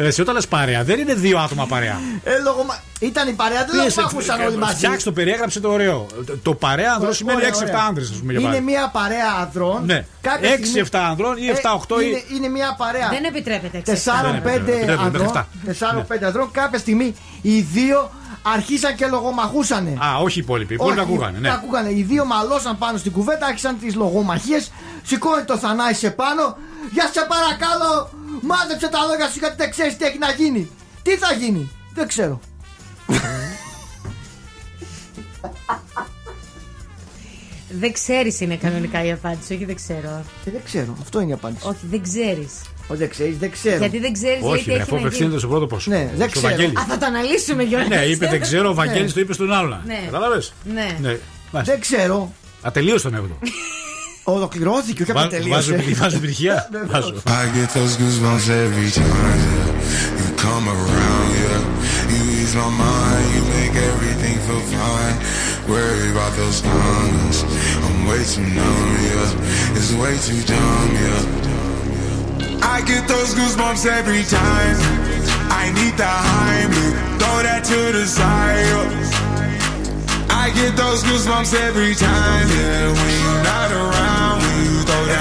Ε, Εσύ όταν λες παρέα, δεν είναι δύο άτομα παρέα. Ε, λογομα... Ήταν η παρέα, δεν Πίεσε, λογομαχούσαν όλοι μαζί. Φτιάξτε το, περιέγραψε το ωραίο. Το- Το παρέα ανδρών σημαίνει Ωραία, 6-7 ωραία. άντρε, ας πούμε για Είναι παράδειγμα. μια παρέα ανδρών. Ναι. Κάποια 6-7 στιγμή- ανδρών ή Ε, 7-8 ή. είναι, είναι μια παρέα. Δεν επιτρέπεται. Δεν 4-5 επιτρέπεται, ανδρών. μέχρι 4-5 ανδρών. Κάποια στιγμή οι δύο αρχίσαν και λογομαχούσανε. Α, όχι οι υπόλοιποι. Οι υπόλοιποι Όχι, ακούγανε. Ναι. τα ακούγανε. Οι δύο μαλώσαν πάνω στην κουβέντα, άρχισαν τις λογομαχίες. Σηκώνει το Θανάη σε πάνω. Για σε παρακαλώ, μάζεψε τα λόγια σου γιατί δεν ξέρεις τι έχει να γίνει. Τι θα γίνει, δεν ξέρω. Δεν ξέρεις είναι κανονικά η απάντηση. Όχι, δεν ξέρω. Ε, δεν ξέρω, αυτό είναι η απάντηση. Όχι, δεν ξέρεις. Όχι, δεν ξέρεις, δεν ξέρω. Γιατί δεν ξέρεις λέει Όχι, τι ρε, έχει αφού να γίνει. απευθύνεται στο πρώτο πρόσωπο. Ναι, δεν Στο ξέρω. Βαγγέλη. Α, θα το αναλύσουμε Γιώργος. Ναι, είπε δεν ξέρω, ο Βαγγέλης Ναι. το είπε στον άλλον. Ναι. Κατάλαβες; Ναι. Ναι. Μάλιστα. Δεν ξέρω. Ατελείωσε τον έβδομο. Ολοκληρώθηκε, όχι Βάζω- απλά Βάζω τελείωσε. βάζω επιτυχία. Βάζω. I get those goosebumps every time yeah. you come around. Yeah, you ease my mind, you make everything feel fine. Worry about those comments, I'm way too numb. Yeah, it's way too dumb. Yeah, I get those goosebumps every time. I need the Heimlich, throw that to the side. yeah. I get those goosebumps every time, yeah. When you're not around, when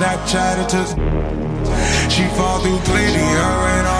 Snapchat it to. She fall through plenty, her and all.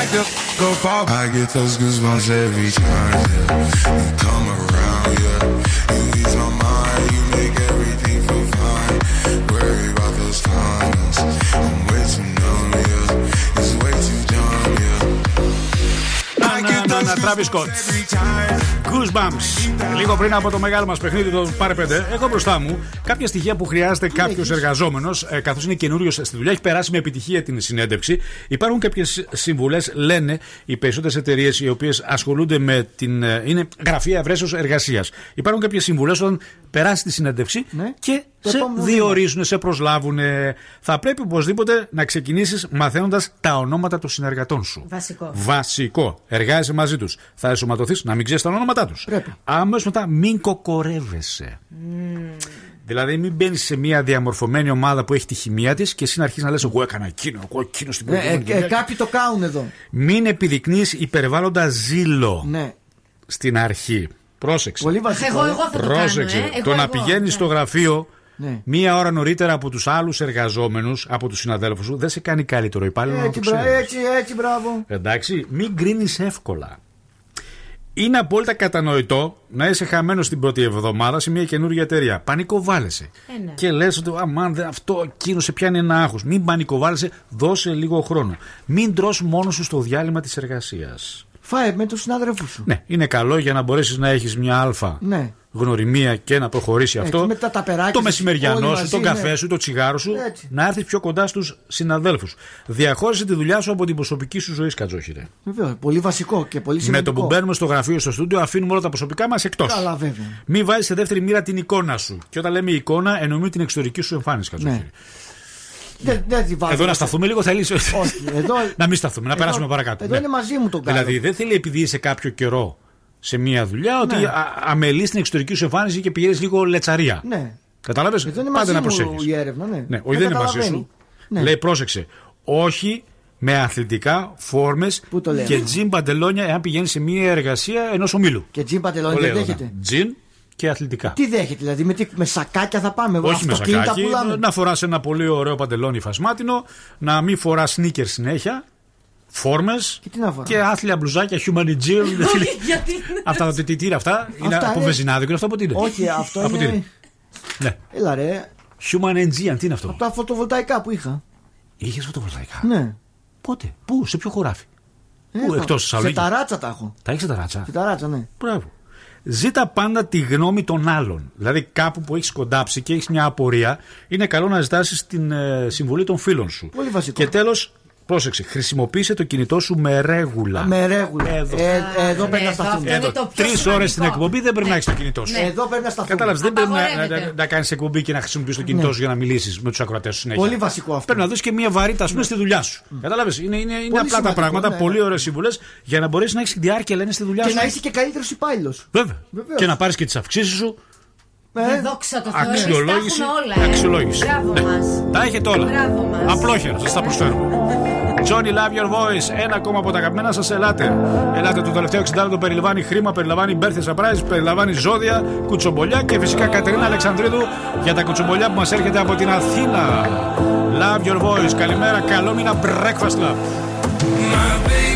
back the f- up. I get those goosebumps every time, yeah. You come around, yeah. You ease my mind, you make everything feel fine. Worry about those comments. I'm way too numb, yeah. Travis Scott. every time. Goosebumps. Λίγο πριν από το μεγάλο μας παιχνίδι, το Πάρε 5, έχω μπροστά μου κάποια στοιχεία που χρειάζεται κάποιος εργαζόμενος, καθώς είναι καινούριος στη δουλειά, έχει περάσει με επιτυχία την συνέντευξη. Υπάρχουν κάποιες συμβουλέ, λένε οι περισσότερες εταιρείες οι οποίες ασχολούνται με την. ε, είναι γραφεία ευρέσεως εργασίας. Υπάρχουν κάποιες συμβουλέ όταν περάσει τη συνέντευξη και Ναι. Το σε επόμενο διορίζουν, σε προσλάβουν. Θα πρέπει οπωσδήποτε να ξεκινήσεις μαθαίνοντας τα ονόματα των συνεργατών σου. Βασικό. Βασικό. Εργάζεσαι μαζί τους. Θα ενσωματωθεί να μην ξέρεις τα ονόματά τους. Αμέσως μετά μην κοκορεύεσαι. Δηλαδή, μην μπαίνεις σε μια διαμορφωμένη ομάδα που έχει τη χημεία της και εσύ να αρχίσεις να λες: Εγώ έκανα εκείνο, εγώ εκείνο στην Ε, ε, προηγούμενη. ε, δουλειά». κάποιοι το κάνουν εδώ. Μην επιδεικνύεις υπερβάλλοντα ζήλο Ναι. στην αρχή. Πρόσεξε. Πολύ βασικό. Εγώ, εγώ θα το κάνω, Πρόσεξε. ε. Εγώ, το να εγώ. πηγαίνεις Ναι. στο γραφείο Ναι. μία ώρα νωρίτερα από τους άλλους εργαζόμενους, από τους συναδέλφους σου, δεν σε κάνει καλύτερο υπάλληλο. να Έτσι, το μπρα- ξέρεις. έτσι, έτσι, μπράβο. Εντάξει, μην κρίνεις εύκολα. Είναι απόλυτα κατανοητό να είσαι χαμένος την πρώτη εβδομάδα σε μια καινούργια εταιρεία. Πανικοβάλλεσαι. Ε, ναι. Και λες ότι αμάν, δε- αυτό εκείνο σε πιάνει ένα άγχος. Μην πανικοβάλλεσαι, δώσε λίγο χρόνο. Μην τρως μόνος σου στο διάλειμμα της εργασίας. Φάε με τους συνάδελφού σου. Ναι, είναι καλό για να μπορέσεις να έχεις μια αλφα Ναι. γνωριμία και να προχωρήσει Έτσι, αυτό. με τα ταπεράκια το σας, μεσημεριανό όλοι σου, μαζί, τον καφέ ναι. σου, το τσιγάρο σου, Έτσι. να έρθεις πιο κοντά στους συναδέλφους. Διαχώρισε τη δουλειά σου από την προσωπική σου ζωή, Κατζόχυρε. Βεβαίως. Πολύ βασικό και πολύ Με σημαντικό. το που μπαίνουμε στο γραφείο, στο στούντιο, αφήνουμε όλα τα προσωπικά μας εκτός. Καλά, βέβαια. Μην βάζεις σε δεύτερη μοίρα την εικόνα σου. Και όταν λέμε εικόνα, εννοούμε την εξωτερική σου εμφάνιση, Κατζόχυρε. Ναι. Δεν, δεν τη βάζω. Εδώ να σταθούμε λίγο, θέλεις; Όχι, εδώ, να μην σταθούμε, να εδώ- περάσουμε παρακάτω. Εδώ Ναι. είναι μαζί μου τον κάνω. Δηλαδή δεν θέλει επειδή είσαι κάποιο καιρό σε μία δουλειά ότι Ναι. α- αμελείς την εξωτερική σου εμφάνιση και πηγαίνεις λίγο λετσαρία. Ναι. Κατάλαβες; Εδώ είναι Πάντα μαζί να μου προσέχεις. η έρευνα, ναι. Ναι, όχι δεν είναι μαζί καταλαβαίνει. σου. Ναι. Λέει πρόσεξε. Όχι με αθλητικά φόρμες το λέει και αυτό; τζιν παντελόνια εάν πηγαίνεις σε μία εργασία ενός ομίλου. Και τζιν παντελόνι Το δεν λέει εδώ, δέχεται. ναι. Τζιν και αθλητικά. Τι δέχεται, δηλαδή με, τι, με σακάκια θα πάμε, Όχι με αυτοκίνητα σακάκι, πουλάμε. να φοράς ένα πολύ ωραίο παντελόνι φασμάτινο, να μην φοράς σνίκερ συνέχεια, φόρμες τι να φοράω; και άθλια μπλουζάκια human gym. Γιατί. αυτά τα τι είναι αυτά, είναι Αυτά από είναι- βεζινάδικο, είναι αυτό από τι είναι; Όχι, αυτό από τι είναι. Ναι. Έλα ρε, Human Aegean, τι είναι αυτό; από τα φωτοβολταϊκά που είχα. Είχες φωτοβολταϊκά; Ναι. Πότε, πού, σε ποιο χωράφι; Πού, Έχω. εκτός Σε Θεσσαλονίκη; ταράτσα τα έχω. Τα έχεις τα ράτσα. Σε ταράτσα, ναι. Μπράβο. Ζήτα πάντα τη γνώμη των άλλων. Δηλαδή, κάπου που έχεις κοντάψει και έχεις μια απορία, είναι καλό να ζητάσεις την ε, συμβουλή των φίλων σου. Πολύ βασικό. Και τέλος, πρόσεξε, χρησιμοποίησε το κινητό σου με ρέγουλα. Με ρέγουλα. Εδώ. Ε, εδώ πρέπει να αυτό σταθούμε. είναι το πιο Τρεις σημαντικό. ώρες στην εκπομπή δεν πρέπει να έχεις το κινητό σου. Εδώ πρέπει να σταθούμε. Κατάλαβες, δεν πρέπει να, Απαγορεύεται. να, να κάνεις εκπομπή και να χρησιμοποιήσει το κινητό Ναι. σου για να μιλήσεις με τους ακροατές σου συνέχεια. Πολύ βασικό αυτό. Πρέπει να δώσει και μια βαρύτητα, ας πούμε, στη δουλειά σου. Κατάλαβες. Είναι, είναι, είναι απλά τα σημαντικό, πράγματα, ναι, πολύ ναι. ωραίες συμβουλές για να μπορέσεις να έχεις διάρκεια, λένε, στη δουλειά Και σου. να είσαι και καλύτερος υπάλληλος. Βέβαια. Βεβαίως. Και να πάρεις και τις αυξήσεις σου. Ε, δόξα τω Θεώ, εμείς τα Αξιολόγηση. έχουμε όλα. ε. Αξιολόγηση. Μπράβο Ναι. μας. Τα έχετε όλα. Μπράβο μας. Απλόχερα, σας τα προσφέρουμε. Johnny Love Your Voice, ένα ακόμα από τα αγαπημένα σας. Ελάτε. Ελάτε το τελευταίο 60 λεπτό περιλαμβάνει χρήμα, περιλαμβάνει birthday surprise, περιλαμβάνει ζώδια, κουτσομπολιά και φυσικά Κατερίνα Αλεξανδρίδου για τα κουτσομπολιά που μας έρχεται από την Αθήνα. Love Your Voice, καλημέρα, καλό μήνα, Breakfast Club. My baby love,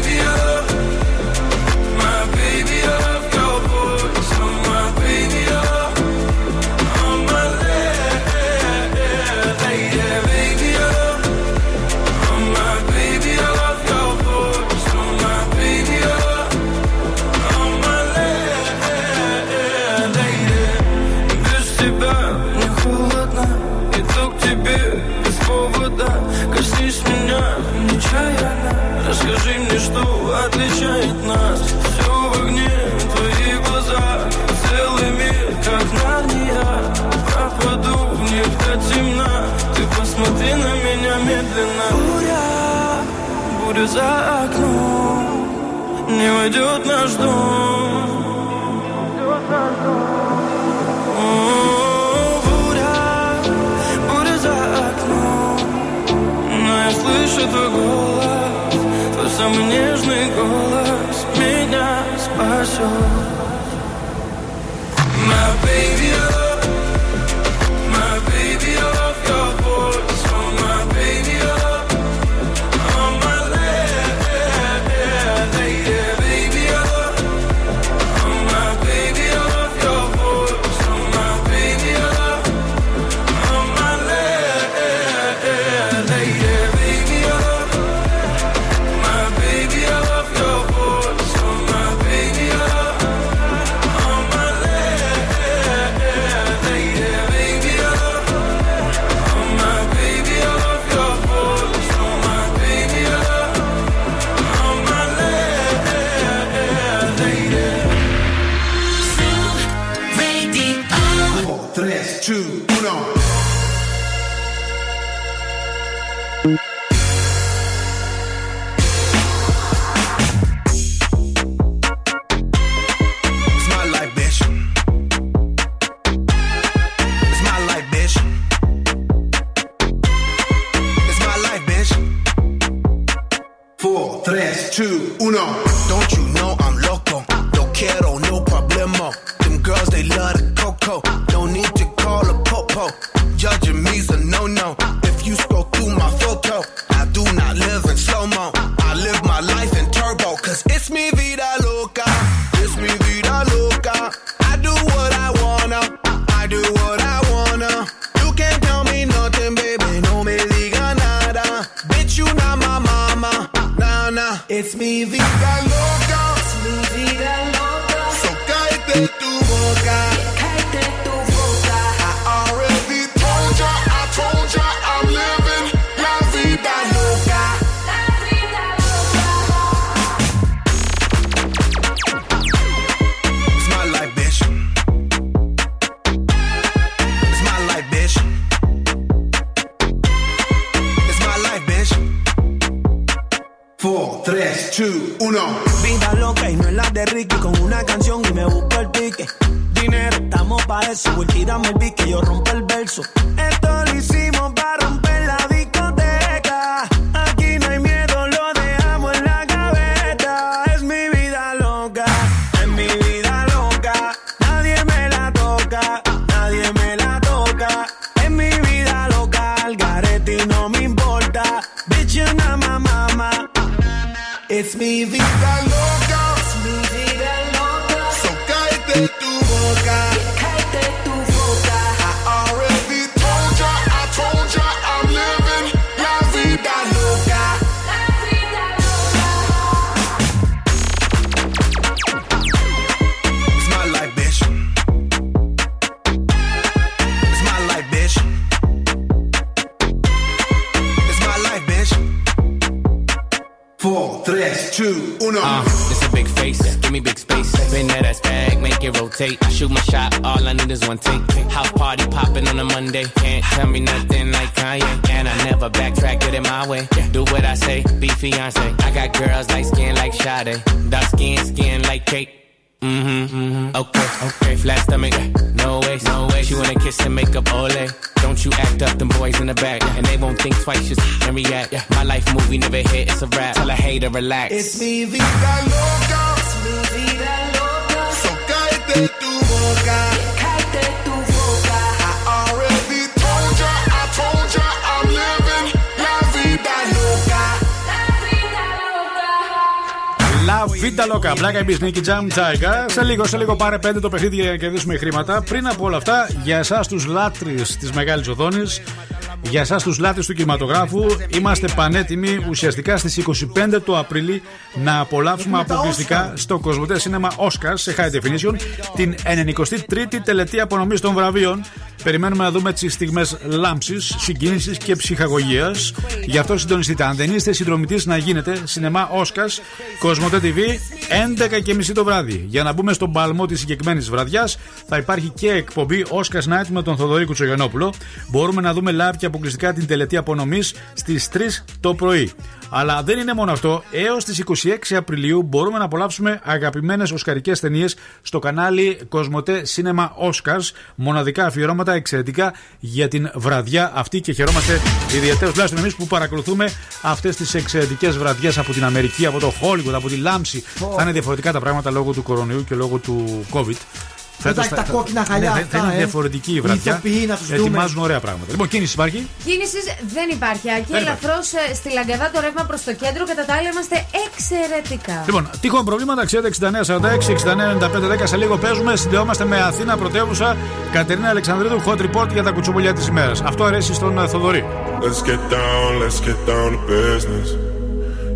темна, ты посмотри на меня медленно. Буря, буря за окном, не войдет наш дом. О, буря, буря за окном Но я слышу твой голос Твой самый нежный голос Меня спасет My baby Loca, Black Eyed Peas, Nicky Jam, Tiger. Σε λίγο, σε λίγο πάρε πέντε το παιχνίδι για να κερδίσουμε χρήματα. Πριν από όλα αυτά, για εσάς τους λάτρε της μεγάλης οθόνης, για εσάς τους λάτρε του κινηματογράφου, είμαστε πανέτοιμοι ουσιαστικά στις 25 του Απρίλη να απολαύσουμε Έχουμε τα αποκλειστικά στο Κοσμοτέ Cinema Oscars σε High Definition την 93η τελετή απονομής των βραβείων. Περιμένουμε να δούμε τις στιγμές λάμψης, συγκίνησης και ψυχαγωγίας. Γι' αυτό συντονιστείτε. Αν δεν είστε συνδρομητή, να γίνετε Cinema Oscars, Κοσμοτέ TV, 11.30 το βράδυ. Για να μπούμε στον παλμό της συγκεκριμένης βραδιάς, θα υπάρχει και εκπομπή Oscars Night με τον Θοδωρή Κουτσογενόπουλο. Μπορούμε να δούμε live και αποκλειστικά την τελετή απονομής στις 3 το πρωί. Αλλά δεν είναι μόνο αυτό. Έως τις 26 Απριλίου μπορούμε να απολαύσουμε αγαπημένες οσκαρικές ταινίες στο κανάλι Κοσμοτέ Cinema Oscars. Μοναδικά αφιερώματα εξαιρετικά για την βραδιά αυτή και χαιρόμαστε ιδιαίτερα τουλάχιστον εμείς που παρακολουθούμε αυτές τις εξαιρετικές βραδιές από την Αμερική, από το Hollywood, από τη Λάμψη. Θα είναι διαφορετικά τα πράγματα λόγω του κορονοϊού και λόγω του COVID. Φέτος Εντάξει, τα κόκκινα χαλιά ναι, αυτά, θα είναι ε. διαφορετική η Οι βραδιά. ηθοποιοί να τους δούμε. Ετοιμάζουν ωραία πράγματα. Λοιπόν, κίνηση υπάρχει. Κίνησης δεν υπάρχει. Αρκεί Δεν ελαφρώς στη Λαγκαδά το ρεύμα προς το κέντρο. Κατά τα άλλα είμαστε εξαιρετικά. Λοιπόν, τυχόν προβλήματα, ξέρετε 6946-699510. Σε λίγο παίζουμε. Συνδεόμαστε με Αθήνα πρωτεύουσα. Κατερίνα Αλεξανδρίδου, hot report για τα κουτσομπολιά της ημέρας. Αυτό αρέσει στον ε, Θοδωρή. Let's get down, let's get down to business.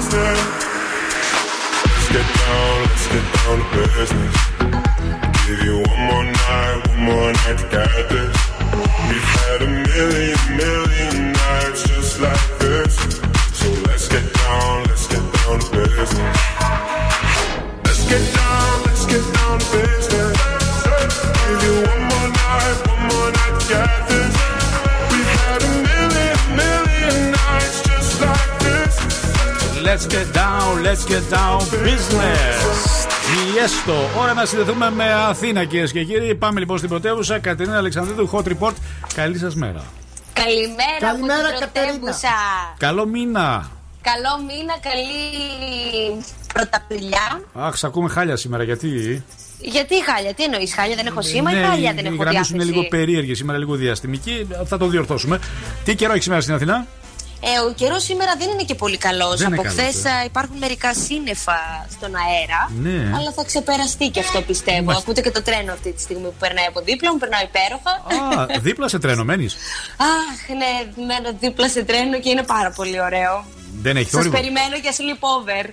Let's get down, let's get down to business. Give you one more night, one more night to. We've had a million, million nights just like this. So let's get down, let's get down to business. Let's get down, let's get down business. Ιέστο. Ώρα να συνδεθούμε με Αθήνα, κυρίες και κύριοι. Πάμε λοιπόν στην πρωτεύουσα. Κατερίνα Αλεξανδρίδου, Hot Report. Καλή σας μέρα. Καλημέρα, Καλημέρα, από την Κατερίνα. πρωτεύουσα. Καλό μήνα. Καλό μήνα, καλή πρωταπηλιά. Αχ, σ' ακούμε χάλια σήμερα, γιατί; Γιατί χάλια, τι εννοείς, χάλια δεν έχω σήμα ή Ναι, χάλια δεν οι έχω γραμμές διάθεση. είναι λίγο περίεργες σήμερα, λίγο διαστημική. Θα το διορθώσουμε. Τι καιρό έχει σήμερα στην Αθηνά. Ε, ο καιρός σήμερα δεν είναι και πολύ καλός. Δεν είναι Από καλός, χθες ε. υπάρχουν μερικά σύννεφα στον αέρα. Ναι. Αλλά θα ξεπεραστεί και αυτό πιστεύω. Μάλιστα. Ακούτε και το τρένο αυτή τη στιγμή που περνάει από δίπλα μου, περνάει υπέροχα. Α, δίπλα σε τρένο μένεις; Αχ, ναι, μένω δίπλα σε τρένο και είναι πάρα πολύ ωραίο. Δεν έχει Σας θόρυβο. περιμένω για sleepover.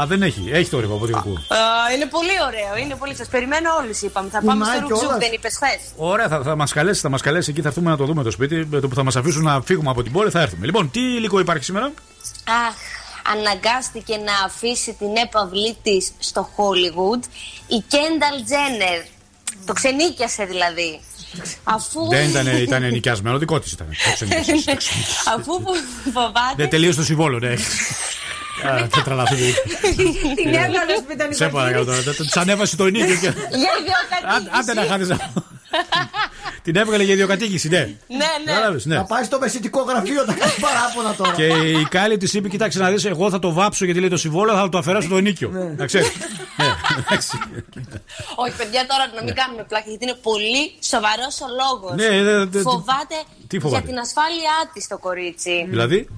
Α, δεν έχει. Έχει θόρυβο από ό,τι ακούω. Α, είναι πολύ ωραίο, είναι πολύ. Σας περιμένω όλους, είπαμε. Θα πάμε Κουνάει στο Ρουξούκ, κιόλας. δεν είπες χθες. Ωραία, θα, θα μας καλέσει, θα μας καλέσει εκεί, θα έρθουμε να το δούμε το σπίτι. Με το που θα μας αφήσουν να φύγουμε από την πόλη, θα έρθουμε. Λοιπόν, τι υλικό υπάρχει σήμερα; Αχ, αναγκάστηκε να αφήσει την έπαυλή της στο Hollywood η Κένταλ Τζένερ. Το ξενίκιασε δηλαδή. Αφού, Δεν ήταν, ήταν νοικιασμένο, δικό της ήταν. Το ξενίκησε. αφού φοβάται Δεν τελείωσε το συμβόλο, ναι. Α, Δεν τραλάσαι. την έβγαλε σπίτι Σε παρακαλώ τώρα. Τη ανέβασε το ενίκιο. και- Για Αν- Άντε να ιδιοκατοίκηση. χάνει. Την έβγαλε για ιδιοκατοίκηση, ναι. Ναι, ναι. Κατάλαβες, ναι. Θα πάει στο μεσητικό γραφείο, θα κάνει παράπονα τώρα. Και η Κάλλη της είπε: Κοιτάξτε να δεις, εγώ θα το βάψω γιατί λέει το συμβόλαιο, θα το αφαιρέσω το ενίκιο. Να ξέρεις. Ναι, εντάξει. Όχι, παιδιά, τώρα να μην κάνουμε πλάκα γιατί είναι πολύ σοβαρός ο λόγος. Ναι, δε- δε- φοβάται, τι φοβάται; για την ασφάλειά της το κορίτσι. Δηλαδή;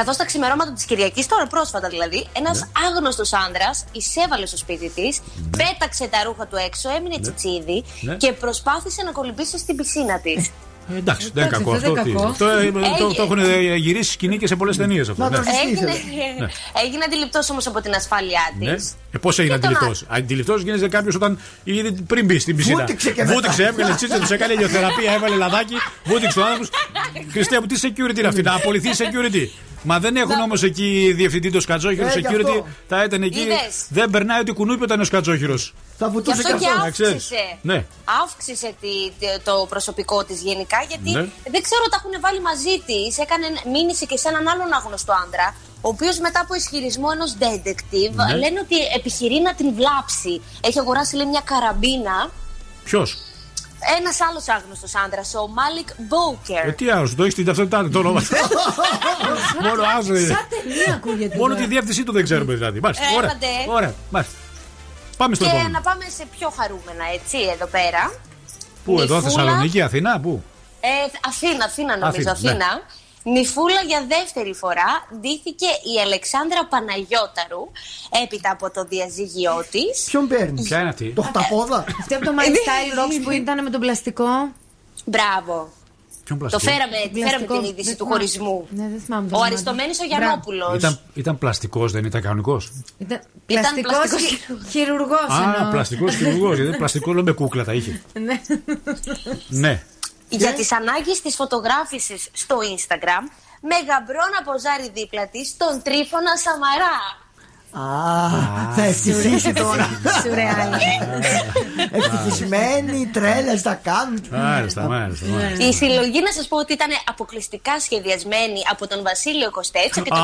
Καθώς τα ξημερώματα της Κυριακής, τώρα πρόσφατα δηλαδή, ένας Ναι. άγνωστος άντρα εισέβαλε στο σπίτι της, πέταξε τα ρούχα του έξω, έμεινε τσιτσίδι Ναι. και προσπάθησε να κολυμπήσει στην πισίνα της. Ε, Εντάξει, δεν είναι κακό αυτό αυτό. δεν τι- κακό. Αυτό ε, το- Έγινε. το έχουν ε, γυρίσει σκηνή και σε πολλές ταινίες αυτό. ναι. Έγινε, Ναι. έγινε αντιληπτός όμως από την ασφάλειά της. Ναι. Ε, Πώς έγινε Και τον αντιληπτός; Αντιληπτός γίνεται κάποιος όταν ήδη πριν μπει στην πισίνα. Βούτυξε και μετά. Βούτυξε, έβγαλε τσίτσα, τους έκανε ηλιοθεραπεία, έβαλε λαδάκι, βούτυξε ο άνθρωπος. Χριστέ μου, τι security είναι αυτή, να απολυθεί security. Μα δεν έχουν όμως εκεί διευθυντή το σκατζόχυρος Ε, γι' security. αυτό. Θα ήταν εκεί. Είδες. Δεν περνάει ότι κουνούπι όταν είναι ο σκατζόχυρος. Θα Γι' βουτούσε αυτό και Να ξέρεις. αύξησε. Ναι. Αύξησε τη- τη- το προσωπικό της γενικά γιατί Ναι. δεν ξέρω τα έχουν βάλει μαζί της. Έκανε μήνυση και σε έναν άλλον άγνωστο άντρα, ο οποίος μετά από ισχυρισμό ενός detective Ναι. λένε ότι επιχειρεί να την βλάψει. Έχει αγοράσει λέει, μια καραμπίνα. Ποιος; Ένας άλλος άγνωστος άντρας, ο Μάλικ Μπόκερ. Ε, τι άλλος, το έχεις την ταυτότητά του το όνομα. Μόνο άζω είναι. Σαν ταινία ακούγεται. Μόνο τη διεύθυνσή του δεν ξέρουμε δηλαδή. Μάλιστα. Ε, Ωραία. έλατε. Ωραία. Μάλιστα. Πάμε στο Και επόμενο. να πάμε σε πιο χαρούμενα, έτσι, εδώ πέρα. Πού, εδώ, Νυφούλα. Θεσσαλονίκη, Αθηνά, πού; Ε, Αθήνα, Αθήνα νομίζω, Αθήνα, ναι. Αθήνα. Νυφούλα για δεύτερη φορά ντύθηκε η Αλεξάνδρα Παναγιώταρου έπειτα από το διαζύγιό της. Ποιον παίρνει; Ποια είναι αυτή; Το χταπόδα. Αυτή από το My Style Rocks που ήταν με τον πλαστικό. Μπράβο. Ποιον Το πλαστικό; φέραμε, τη φέραμε την είδηση Δεν του θυμάμαι. χωρισμού. Ναι, δεν θυμάμαι το Ο όνομα. Αριστομένης ο Μπράβο. Γιαννόπουλος. Ήταν, ήταν πλαστικός, δεν ήταν κανονικός; Ήταν Ήταν πλαστικός πλαστικός χει- χειρουργός Α, εννοώ. πλαστικός χειρουργός. Γιατί πλαστικό λέω με κούκλα τα είχε. Ναι. Ναι. Για τις ανάγκες της φωτογράφησης στο Instagram με γαμπρό να ποζάρει δίπλα της τον Τρίφωνα Σαμαρά. Α, θα ευτυχήσει τώρα. Σουρεάλ. Ευτυχισμένοι, τρέλες θα κάνουν. Μάλιστα, μάλιστα. μάλιστα. Η συλλογή να σας πω ότι ήταν αποκλειστικά σχεδιασμένη από τον Βασίλειο Κωστέτσο και τον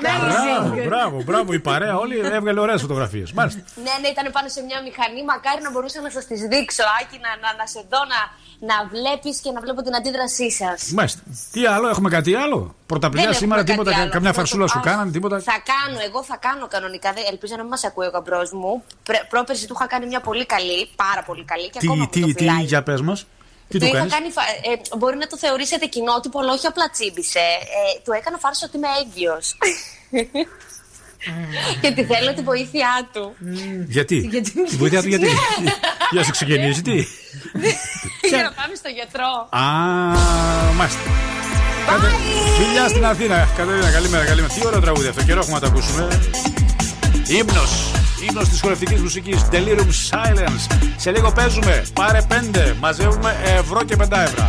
Μπράβο, μπράβο, μπράβο. Η παρέα όλη έβγαλε ωραίες φωτογραφίες. Μάλιστα. Ναι, ναι, ήταν πάνω σε μια μηχανή. Μακάρι να μπορούσα να σας τις δείξω, Άκη, να, να, να σε δω να, να βλέπεις και να βλέπω την αντίδρασή σας. Μάλιστα. Τι άλλο, έχουμε κάτι άλλο; Πρωταπλιά σήμερα, τίποτα, κα- καμιά φαρσούλα σου κάνανε, τίποτα. Θα κάνω, εγώ θα κάνω κανονικά. Δεν- Ελπίζω να μην μας ακούει ο γαμπρός μου. Πρέ- Πρόπερση του είχα κάνει μια πολύ καλή, πάρα πολύ καλή και ακόμα Τι, μου το τι, τι, φυλάει. για πες μας. Τι Του του είχα κάνεις; κάνει, φα- ε, μπορεί να το θεωρήσετε κοινότυπο, αλλά όχι απλά τσίμπησε. Ε, του έκανα φάρσα ότι είμαι έγκυος. και τη θέλω τη βοήθειά του. Γιατί; Γιατί- Τη βοηθιά του γιατί; Για να σε ξεκινήσει, τι; Για να πάμε στο γιατρό. Α, μάλιστα. Κατε... Φιλιά στην Αθήνα. Κατερίνα, καλημέρα, καλημέρα. Τι ωραίο τραγούδι αυτό, καιρό έχουμε να τα ακούσουμε. Ήμνο. Ήμνο της χορευτικής μουσικής. Delirium Silence. Σε λίγο παίζουμε. Πάρε πέντε. Μαζεύουμε ευρώ και πεντά ευρώ.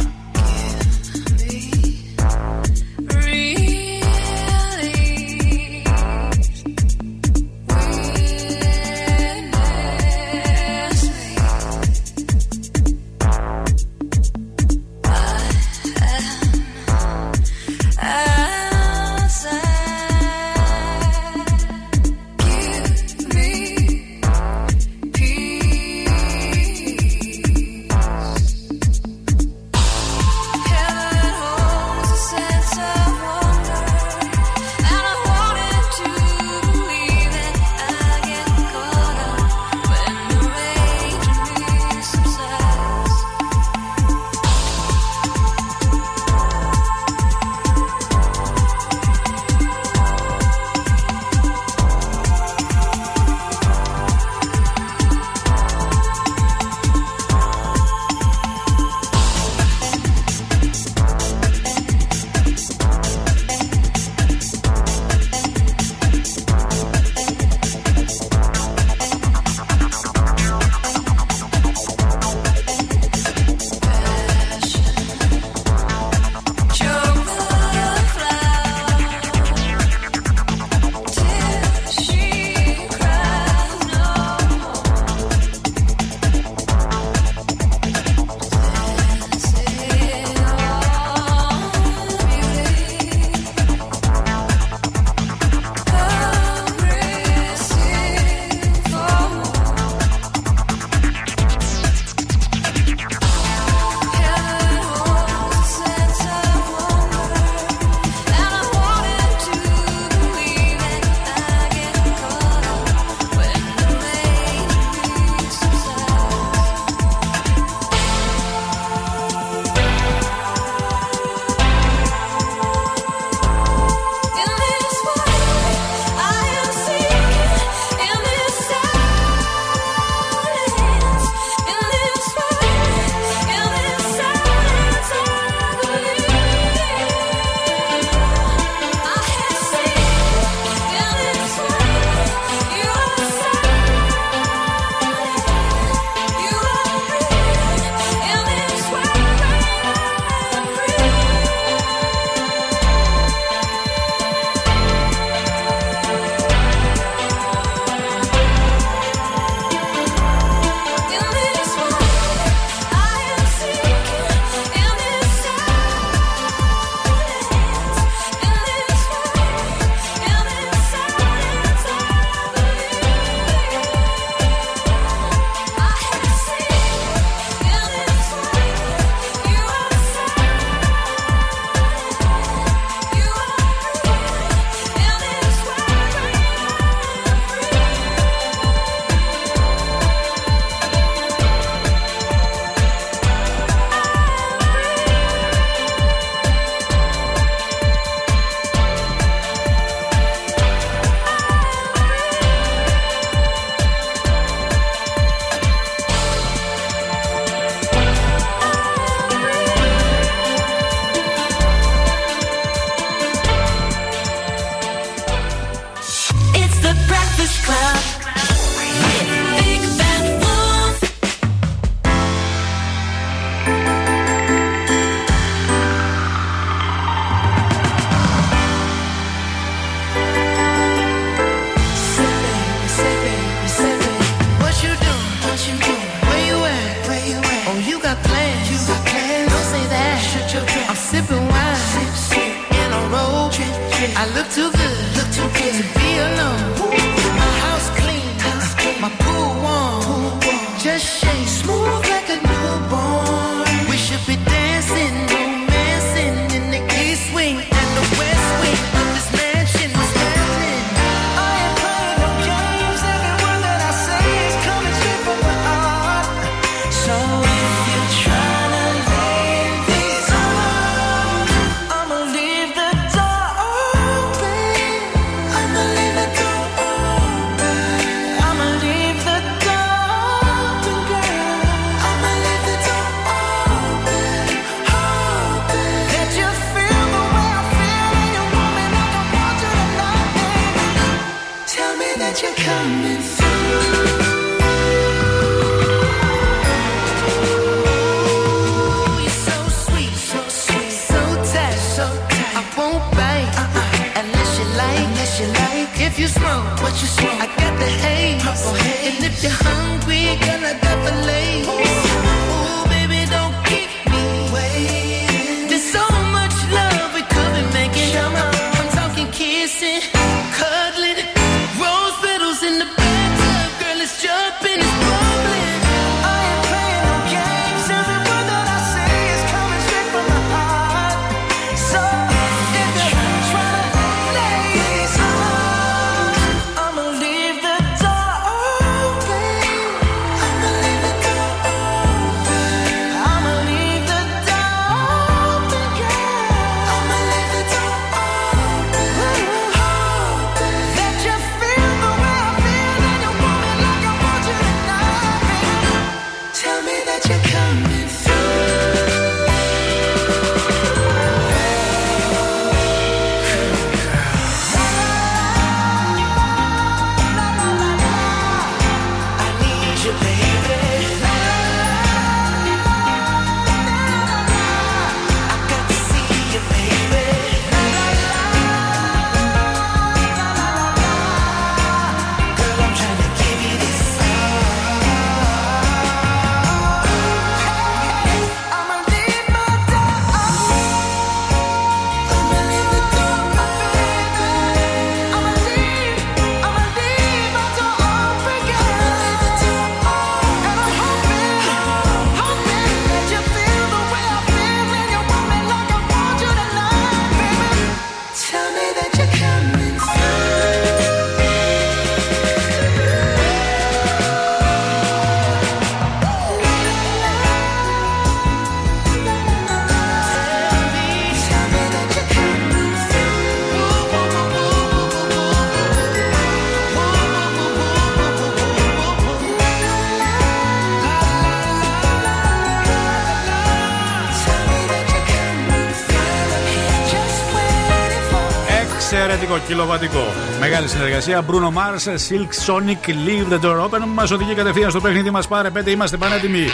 Εξαιρετικό, κιλοβατικό. Μεγάλη συνεργασία. Bruno Mars, Silk Sonic, Leave the door open. Μας οδηγεί κατευθείαν στο παιχνίδι μας. Πάρε 5, είμαστε πανέτοιμοι.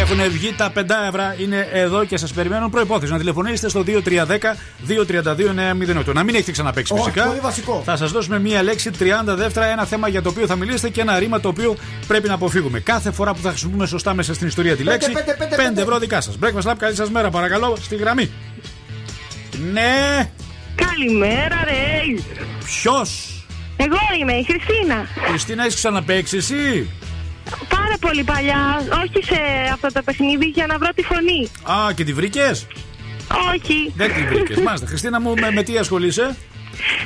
Έχουν βγει τα 5 ευρώ, είναι εδώ και σας περιμένουν. Προπόθεση να τηλεφωνήσετε στο 2310-232-908. Να μην έχετε ξαναπέξει Όχι, φυσικά. πολύ βασικό. Θα σας δώσουμε μία λέξη, 30 δεύτερα, ένα θέμα για το οποίο θα μιλήσετε και ένα ρήμα το οποίο πρέπει να αποφύγουμε. Κάθε φορά που θα χρησιμοποιούμε σωστά μέσα στην ιστορία τη Πέντε, λέξη, πέντε, πέντε, 5 πέντε. ευρώ δικά σας. Breakfast Lab, καλή σας μέρα, παρακαλώ, στη γραμμή. Ναι. Καλημέρα, ρε. Ποιος; Εγώ είμαι η Χριστίνα. Χριστίνα, έχεις ξαναπέξει εσύ; Πάρα πολύ παλιά, όχι σε αυτό το παιχνίδι, για να βρω τη φωνή. Α, και τη βρήκες; Όχι. Δεν τη βρήκες. Μάλιστα. Χριστίνα μου, με, με τι ασχολείσαι;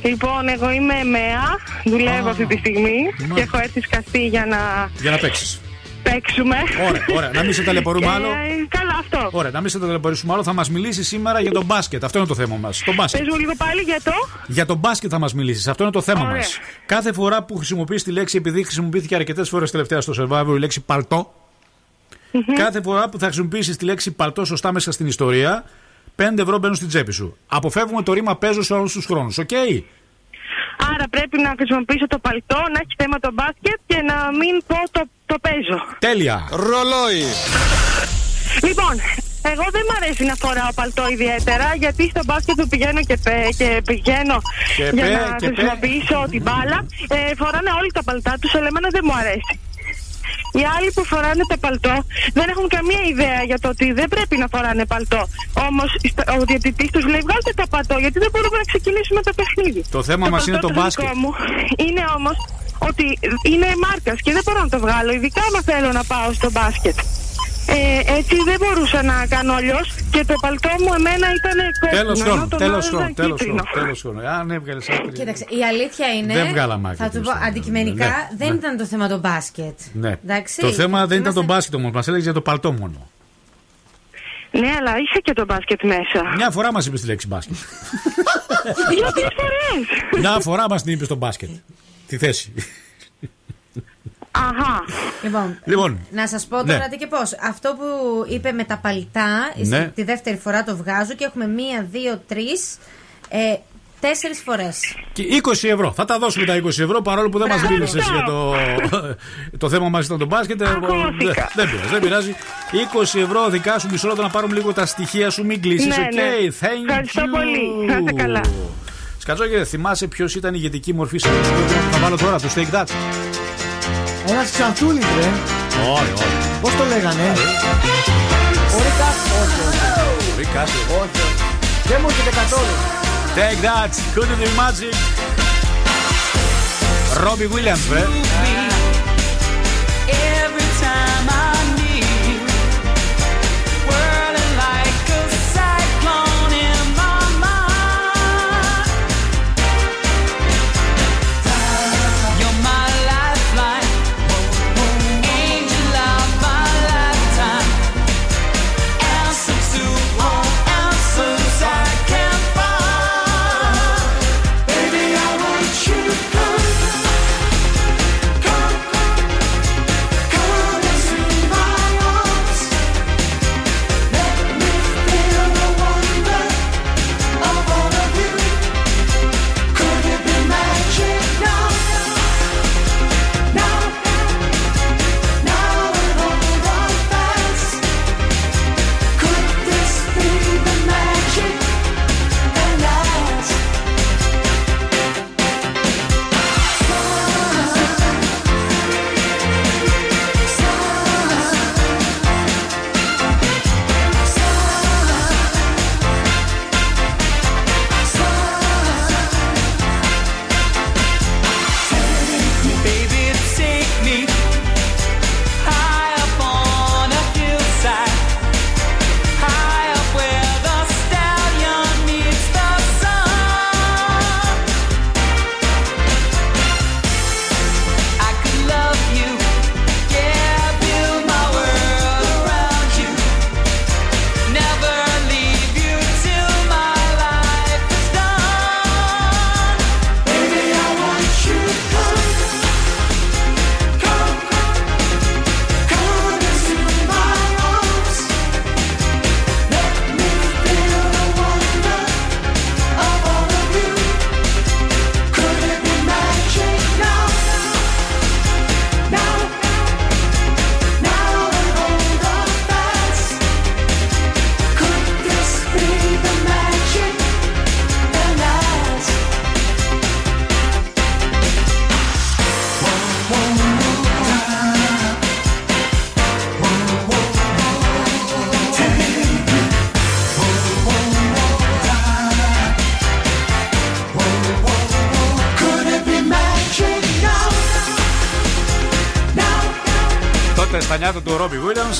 Λοιπόν, εγώ είμαι ΜΕΑ, δουλεύω αυτή τη στιγμή και έχω έρθει σκαστή για να Για να παίξεις. Παίξουμε. Ωραία, ωραία. Να μην σε ταλαιπωρούμε Και, άλλο. Καλά αυτό. Ωραία, να μην σε ταλαιπωρήσουμε άλλο. Θα μας μιλήσεις σήμερα για τον μπάσκετ. Αυτό είναι το θέμα μας. Το μπάσκετ. Πες μου λίγο πάλι για το. Για τον μπάσκετ θα μας μιλήσεις. Αυτό είναι το θέμα μας. Ωραία. Κάθε φορά που χρησιμοποιείς τη λέξη, επειδή χρησιμοποιήθηκε αρκετές φορές τελευταία στο Survivor η λέξη παλτό, κάθε φορά που θα χρησιμοποιήσεις τη λέξη παλτό σωστά μέσα στην ιστορία, 5 ευρώ μπαίνουν στην τσέπη σου. Αποφεύγουμε το ρήμα παίζω σε όλους τους χρόνους. Οκ; Άρα πρέπει να χρησιμοποιήσω το παλτό, να έχει θέμα το μπάσκετ και να μην πω το, το παίζω. Τέλεια. Ρολόι. Λοιπόν, εγώ δεν μ' αρέσει να φοράω παλτό ιδιαίτερα γιατί στο μπάσκετ που πηγαίνω και, πε- και πηγαίνω Και για πε- να και πε. χρησιμοποιήσω την μπάλα. Ε, φοράνε όλοι τα παλτά τους, αλλά εμένα δεν μου αρέσει. Οι άλλοι που φοράνε το παλτό δεν έχουν καμία ιδέα για το ότι δεν πρέπει να φοράνε παλτό. Όμως ο διαιτητής τους λέει: Βγάλτε το παλτό, γιατί δεν μπορούμε να ξεκινήσουμε το παιχνίδι. Το θέμα μας είναι το παλτό μπάσκετ. δικό μου είναι όμως ότι είναι μάρκας και δεν μπορώ να το βγάλω, ειδικά άμα θέλω να πάω στο μπάσκετ. Ε, έτσι δεν μπορούσα να κάνω αλλιώς και το παλτό μου εμένα ήταν κόκκινο. Τέλος ενώ χρόνου. τον Τέλος άλλο χρόνου. ήταν Τέλος κίτρινο. χρόνου. Τέλος χρόνου. Αν έβγαλες άκρη. Κοίταξε, η αλήθεια είναι. Δεν βγάλαμε άκρη, Θα του πω Χριστίνα. αντικειμενικά Ναι, δεν ναι. ήταν το θέμα το μπάσκετ. Ναι. Εντάξει, Το θέμα δεν ήταν είμαστε- το μπάσκετ όμως. Μας έλεγες για το παλτό μόνο. Ναι, αλλά είσαι και το μπάσκετ μέσα. Μια φορά μας είπες τη λέξη μπάσκετ. Δύο-τρει φορές. Μια φορά μας την είπες στο μπάσκετ. Τη θέση. Αχά. Λοιπόν, Λοιπόν. να σας πω Ναι. τώρα τι και πώς. Αυτό που είπε με τα παλτά, Ναι. στη- τη δεύτερη φορά το βγάζω και έχουμε μία, δύο, τρεις. Ε, τέσσερις φορές. Και 20 ευρώ. Θα τα δώσουμε τα 20 ευρώ παρόλο που δεν μας Μπράβο. μίλησε για το, το θέμα μας ήταν το μπάσκετ. Ε, Δεν δεν πειράζει, δεν πειράζει. 20 ευρώ δικά σου μισό λεπτό να πάρουμε λίγο τα στοιχεία σου. Μην κλείσεις. Ναι, Οκ, ναι. thank Ευχαριστώ you. πολύ. Να είστε καλά. Σκατζόγερ, θυμάσαι ποιος ήταν η ηγετική μορφή σε αυτό το σκοπό; Θα βάλω τώρα το Take That. Ένας ξανθούλης, ρε. Όχι, όχι. Πώς το λέγανε, Ο Ρίκας. Όχι, όχι. Ρίκας. Όχι, όχι. Δεν μου έρχεται καθόλου. Take that, couldn't do magic. Robbie Williams, ε.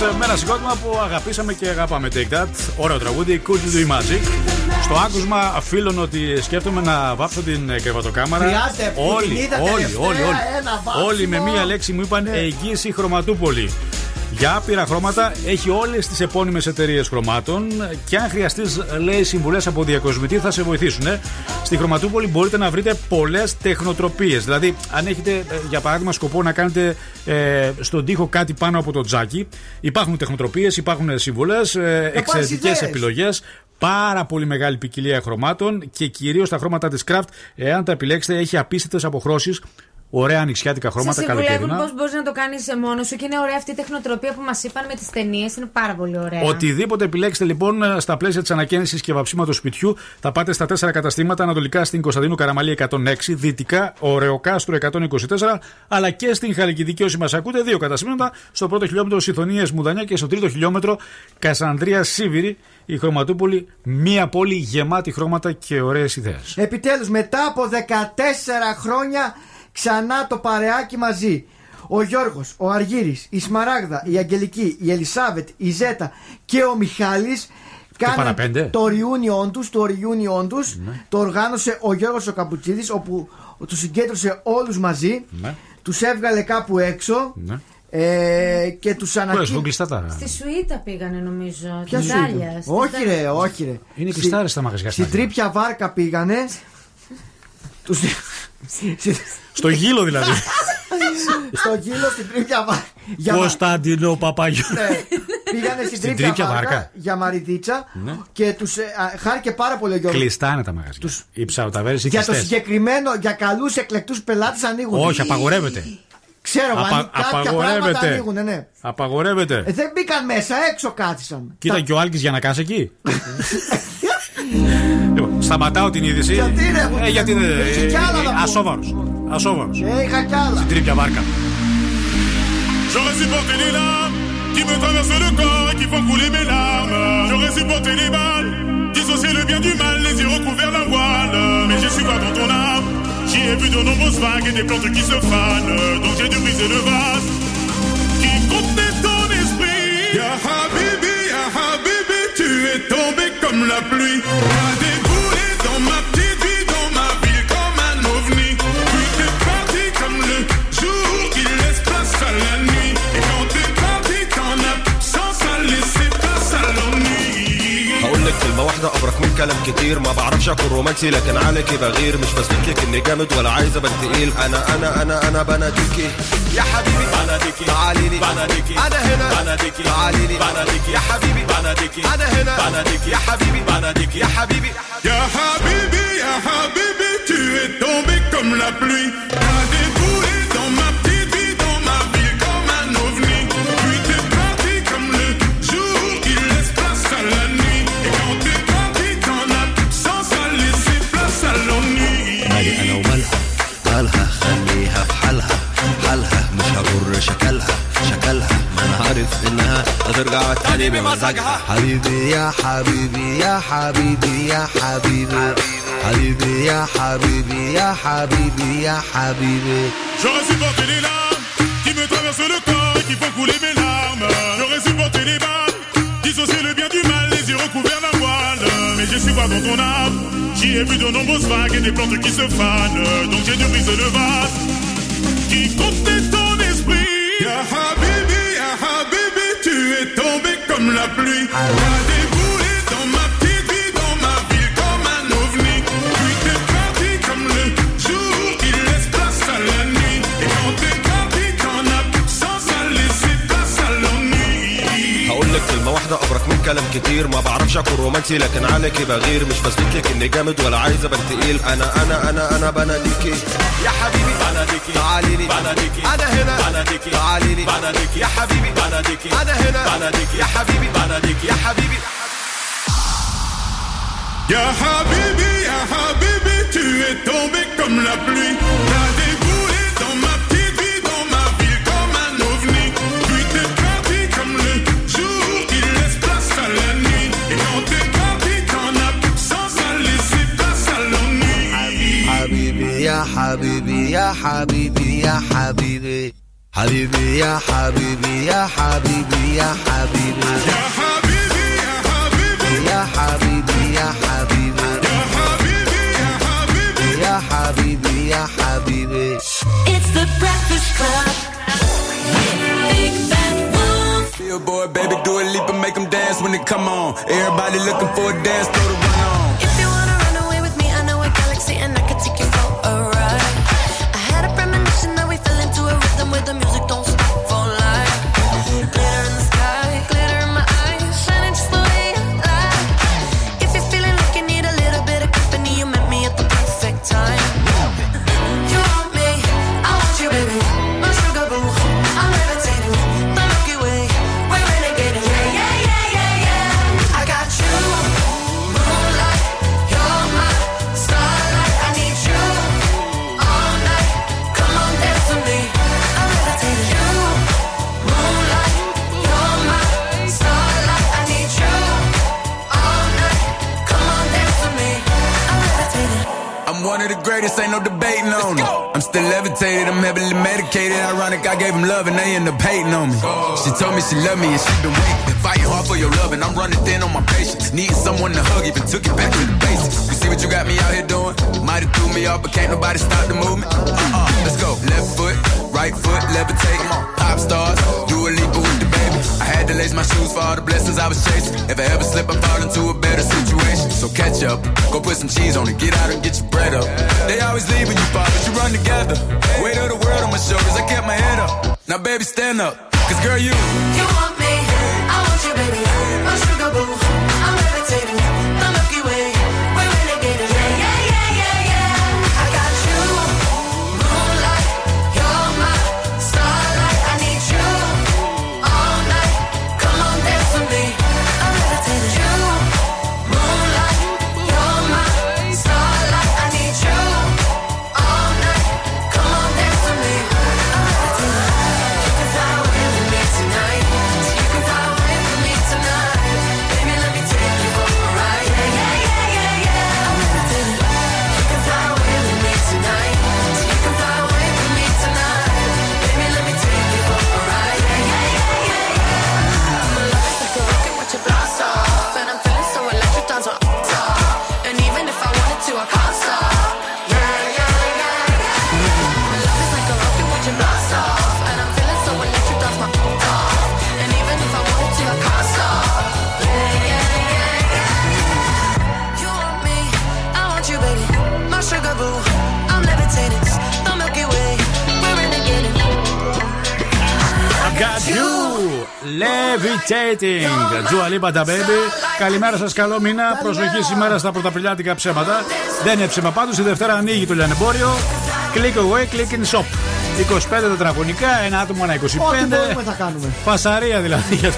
Με ένα συγκρότημα που αγαπήσαμε και αγαπάμε. Take that. Ωραίο τραγούδι. Could do magic. Στο άκουσμα αφήνω ότι σκέφτομαι να βάψω την ε, κρεβατοκάμαρα. Χρειάζεται, που την όλοι, είδα όλοι, τελευταία, όλοι, όλοι. ένα βάψιμο. Όλοι με μία λέξη μου είπαν εγγύηση χρωματούπολη. Για άπειρα χρώματα έχει όλες τις επώνυμες εταιρείες χρωμάτων και αν χρειαστείς, λέει, συμβουλές από διακοσμητή θα σε βοηθήσουν. Ε. Στη Χρωματούπολη μπορείτε να βρείτε πολλές τεχνοτροπίες. Δηλαδή, αν έχετε ε, για παράδειγμα σκοπό να κάνετε ε, στον τοίχο κάτι πάνω από το τζάκι, υπάρχουν τεχνοτροπίες, υπάρχουν συμβουλέ, ε, εξαιρετικές ιδέες. επιλογές. Πάρα πολύ μεγάλη ποικιλία χρωμάτων και κυρίως τα χρώματα της Craft, εάν τα επιλέξετε, έχει απίστευτες αποχρώσεις. Ωραία ανοιξιάτικα Σε χρώματα συμβουλεύουν καλοκαιρινά. πώς μπορείς να το κάνεις μόνος σου και είναι ωραία αυτή η τεχνοτροπία που μας είπαν με τις ταινίες. Είναι πάρα πολύ ωραία. Οτιδήποτε επιλέξετε λοιπόν στα πλαίσια της ανακαίνιση και βαψίματος σπιτιού, θα πάτε στα τέσσερα καταστήματα ανατολικά στην Κωνσταντίνου Καραμαλή 106, δυτικά Ωρεοκάστρο 124, αλλά και στην Χαλκιδική όσοι μας ακούτε, δύο καταστήματα. Στο πρώτο χιλιόμετρο Συθωνίε Μουδανιά και στο τρίτο χιλιόμετρο Κασανδρία Σίβηρη. Η Χρωματούπολη, μία πόλη γεμάτη χρώματα και ωραίες ιδέες. Επιτέλους μετά από 14 χρόνια ξανά το παρεάκι μαζί. Ο Γιώργος, ο Αργύρης, η Σμαράγδα, η Αγγελική, η Ελισάβετ, η Ζέτα και ο Μιχάλης παραπέντε. κάναν το reunion τους, το reunion τους, Ναι. το οργάνωσε ο Γιώργος ο Καπουτσίδης όπου τους συγκέντρωσε όλους μαζί, Ναι. τους έβγαλε κάπου έξω Ναι. ε, και τους Πού έχουν ανακοίνωσε. κλειστά τα. Στη Σουίτα πήγανε νομίζω. Ποια Την σου είπε; Τάλια, στη Όχι Τάλια. ρε, όχι ρε. Είναι Στη- κλειστά ρε στα μαγαζιά. Στην τρίπια βάρκα πήγανε. Τους... Στο γύλο δηλαδή. στο γύλο στην τρίπια βάρκα. Για μα- Κωνσταντινό Παπαγιώ. Ναι. Πήγανε στην Στην τρίπια τρίπια βάρκα βάρκα. για μαριτίτσα Ναι. και τους χάρηκε πάρα πολύ ο Γιώργος. Κλειστά είναι τα μαγαζιά. Οι ψαοταβέρε οι Για το κλειστές. συγκεκριμένο, για καλούς εκλεκτούς πελάτες ανοίγουν. Όχι, απαγορεύεται. Ξέρω, Απα- Απα... κάποια πράγματα απαγορεύεται. ανοίγουν, ναι. Απαγορεύεται. Ε, δεν μπήκαν μέσα, έξω κάθισαν. Κοίτα και ο Άλκης για να κάσει εκεί. λοιπόν, σταματάω την είδηση. Γιατί ρε, μου- ε, γιατί δεν. Έχει κι άλλα να πούμε. Ασόβαρο. Ασόβαρο. Ε, είχα κι άλλα. Στην τρίπια βάρκα. J'aurais supporté les larmes qui me traversent le corps et qui font couler mes larmes. J'aurais supporté les balles, dissocier le bien du mal, les yeux recouverts d'un voile. Mais j'ai su voir dans ton âme, j'y ai vu de nombreuses vagues et des plantes qui se fanent. Donc j'ai dû briser le vase qui contenait ton esprit. Ya Habibi, Ya Habibi, tu es tombé comme la pluie. كلمة واحدة أبرك من كلام كتير. ما بعرفش أكون رومانسي لكن عليكي بغير. مش بثبت لك إني جامد ولا عايز أبان تقيل. أنا أنا أنا أنا بناديكي يا حبيبي بناديكي تعالي لي. بناديكي أنا هنا. بناديكي تعالي لي. بناديكي يا حبيبي. بناديكي أنا هنا. بناديكي يا حبيبي. بناديكي يا حبيبي. Ya Habibi, Ya Habibi, tu es tombé comme la pluie. شكلها شكلها ما أنا عارف إنها هترجع تاني بمزاجها حبيبي يا حبيبي يا حبيبي يا حبيبي حبيبي يا حبيبي يا حبيبي يا حبيبي J'aurais supporté les larmes qui me traversent le corps et qui font couler mes larmes. J'aurais supporté les balles, dissocier le bien du mal, les yeux recouverts d'un voile. Mais j'ai su voir dans ton âme, j'y ai vu de nombreuses vagues et des plantes qui se fanent. Donc j'ai dû briser le vase qui contenait ton esprit. Ya Habibi, Ya Habibi, tu es tombé comme la pluie. T'as أبرك من كلام كتير. ما بعرفش أكون رومانسي لكن عليكي بغير. مش بثبت لك إني جامد ولا عايز أبان تقيل. أنا أنا أنا أنا بناديكي. يا حبيبي بناديكي. تعالي لي. بناديكي. أنا هنا. بناديكي. تعالي لي. بناديكي. يا حبيبي. بناديكي. أنا هنا. بناديكي. يا حبيبي. بناديكي. يا حبيبي. Ya Habibi, Ya Habibi, tu es tombé comme la pluie. حبيبي يا حبيبي يا حبيبي يا حبيبي حبيبي يا حبيبي يا حبيبي يا حبيبي Ya Habibi, Ya Habibi, يا حبيبي يا حبيبي Ya Habibi, Ya Habibi. يا حبيبي يا حبيبي It's the Breakfast Club. Big Bad Wolf. Billboard, baby, do a leap and make them dance when they come on. Everybody looking for a dance, throw the run on. greatest, ain't no debating on it. I'm still levitated, I'm heavily medicated. Ironic, I gave him love and they end up hating on me. She told me she loved me and she been waiting. Fighting hard for your love and I'm running thin on my patience. Needing someone to hug, even took it back to the basics. You see what you got me out here doing? Might have threw me off, but can't nobody stop the movement. Uh-uh, let's go. Left foot, right foot, levitate. Pop stars, do a leap with the baby. I had to lace my shoes for all the blessings I was chasing. If I ever slip, I fall into a better situation so catch up. Go put some cheese on it, get out and get your bread up. They always leave when you fall, but you run together. Weight of the world on my shoulders, I kept my head up. Now, baby, stand up, cause girl, you. You want me, I want you, baby. My sugar boo. Levitating! Dua Lipa τα baby. Καλημέρα σας, καλό μήνα. Προσοχή σήμερα στα πρωταπριλιάτικα ψέματα. Δεν είναι ψέμα πάντως. Η Δευτέρα ανοίγει το λιανεμπόριο. Click away, click in shop. 25 τετραγωνικά, ένα άτομο ένα 25. Ό,τι μπορούμε θα κάνουμε. Φασαρία δηλαδή. για το-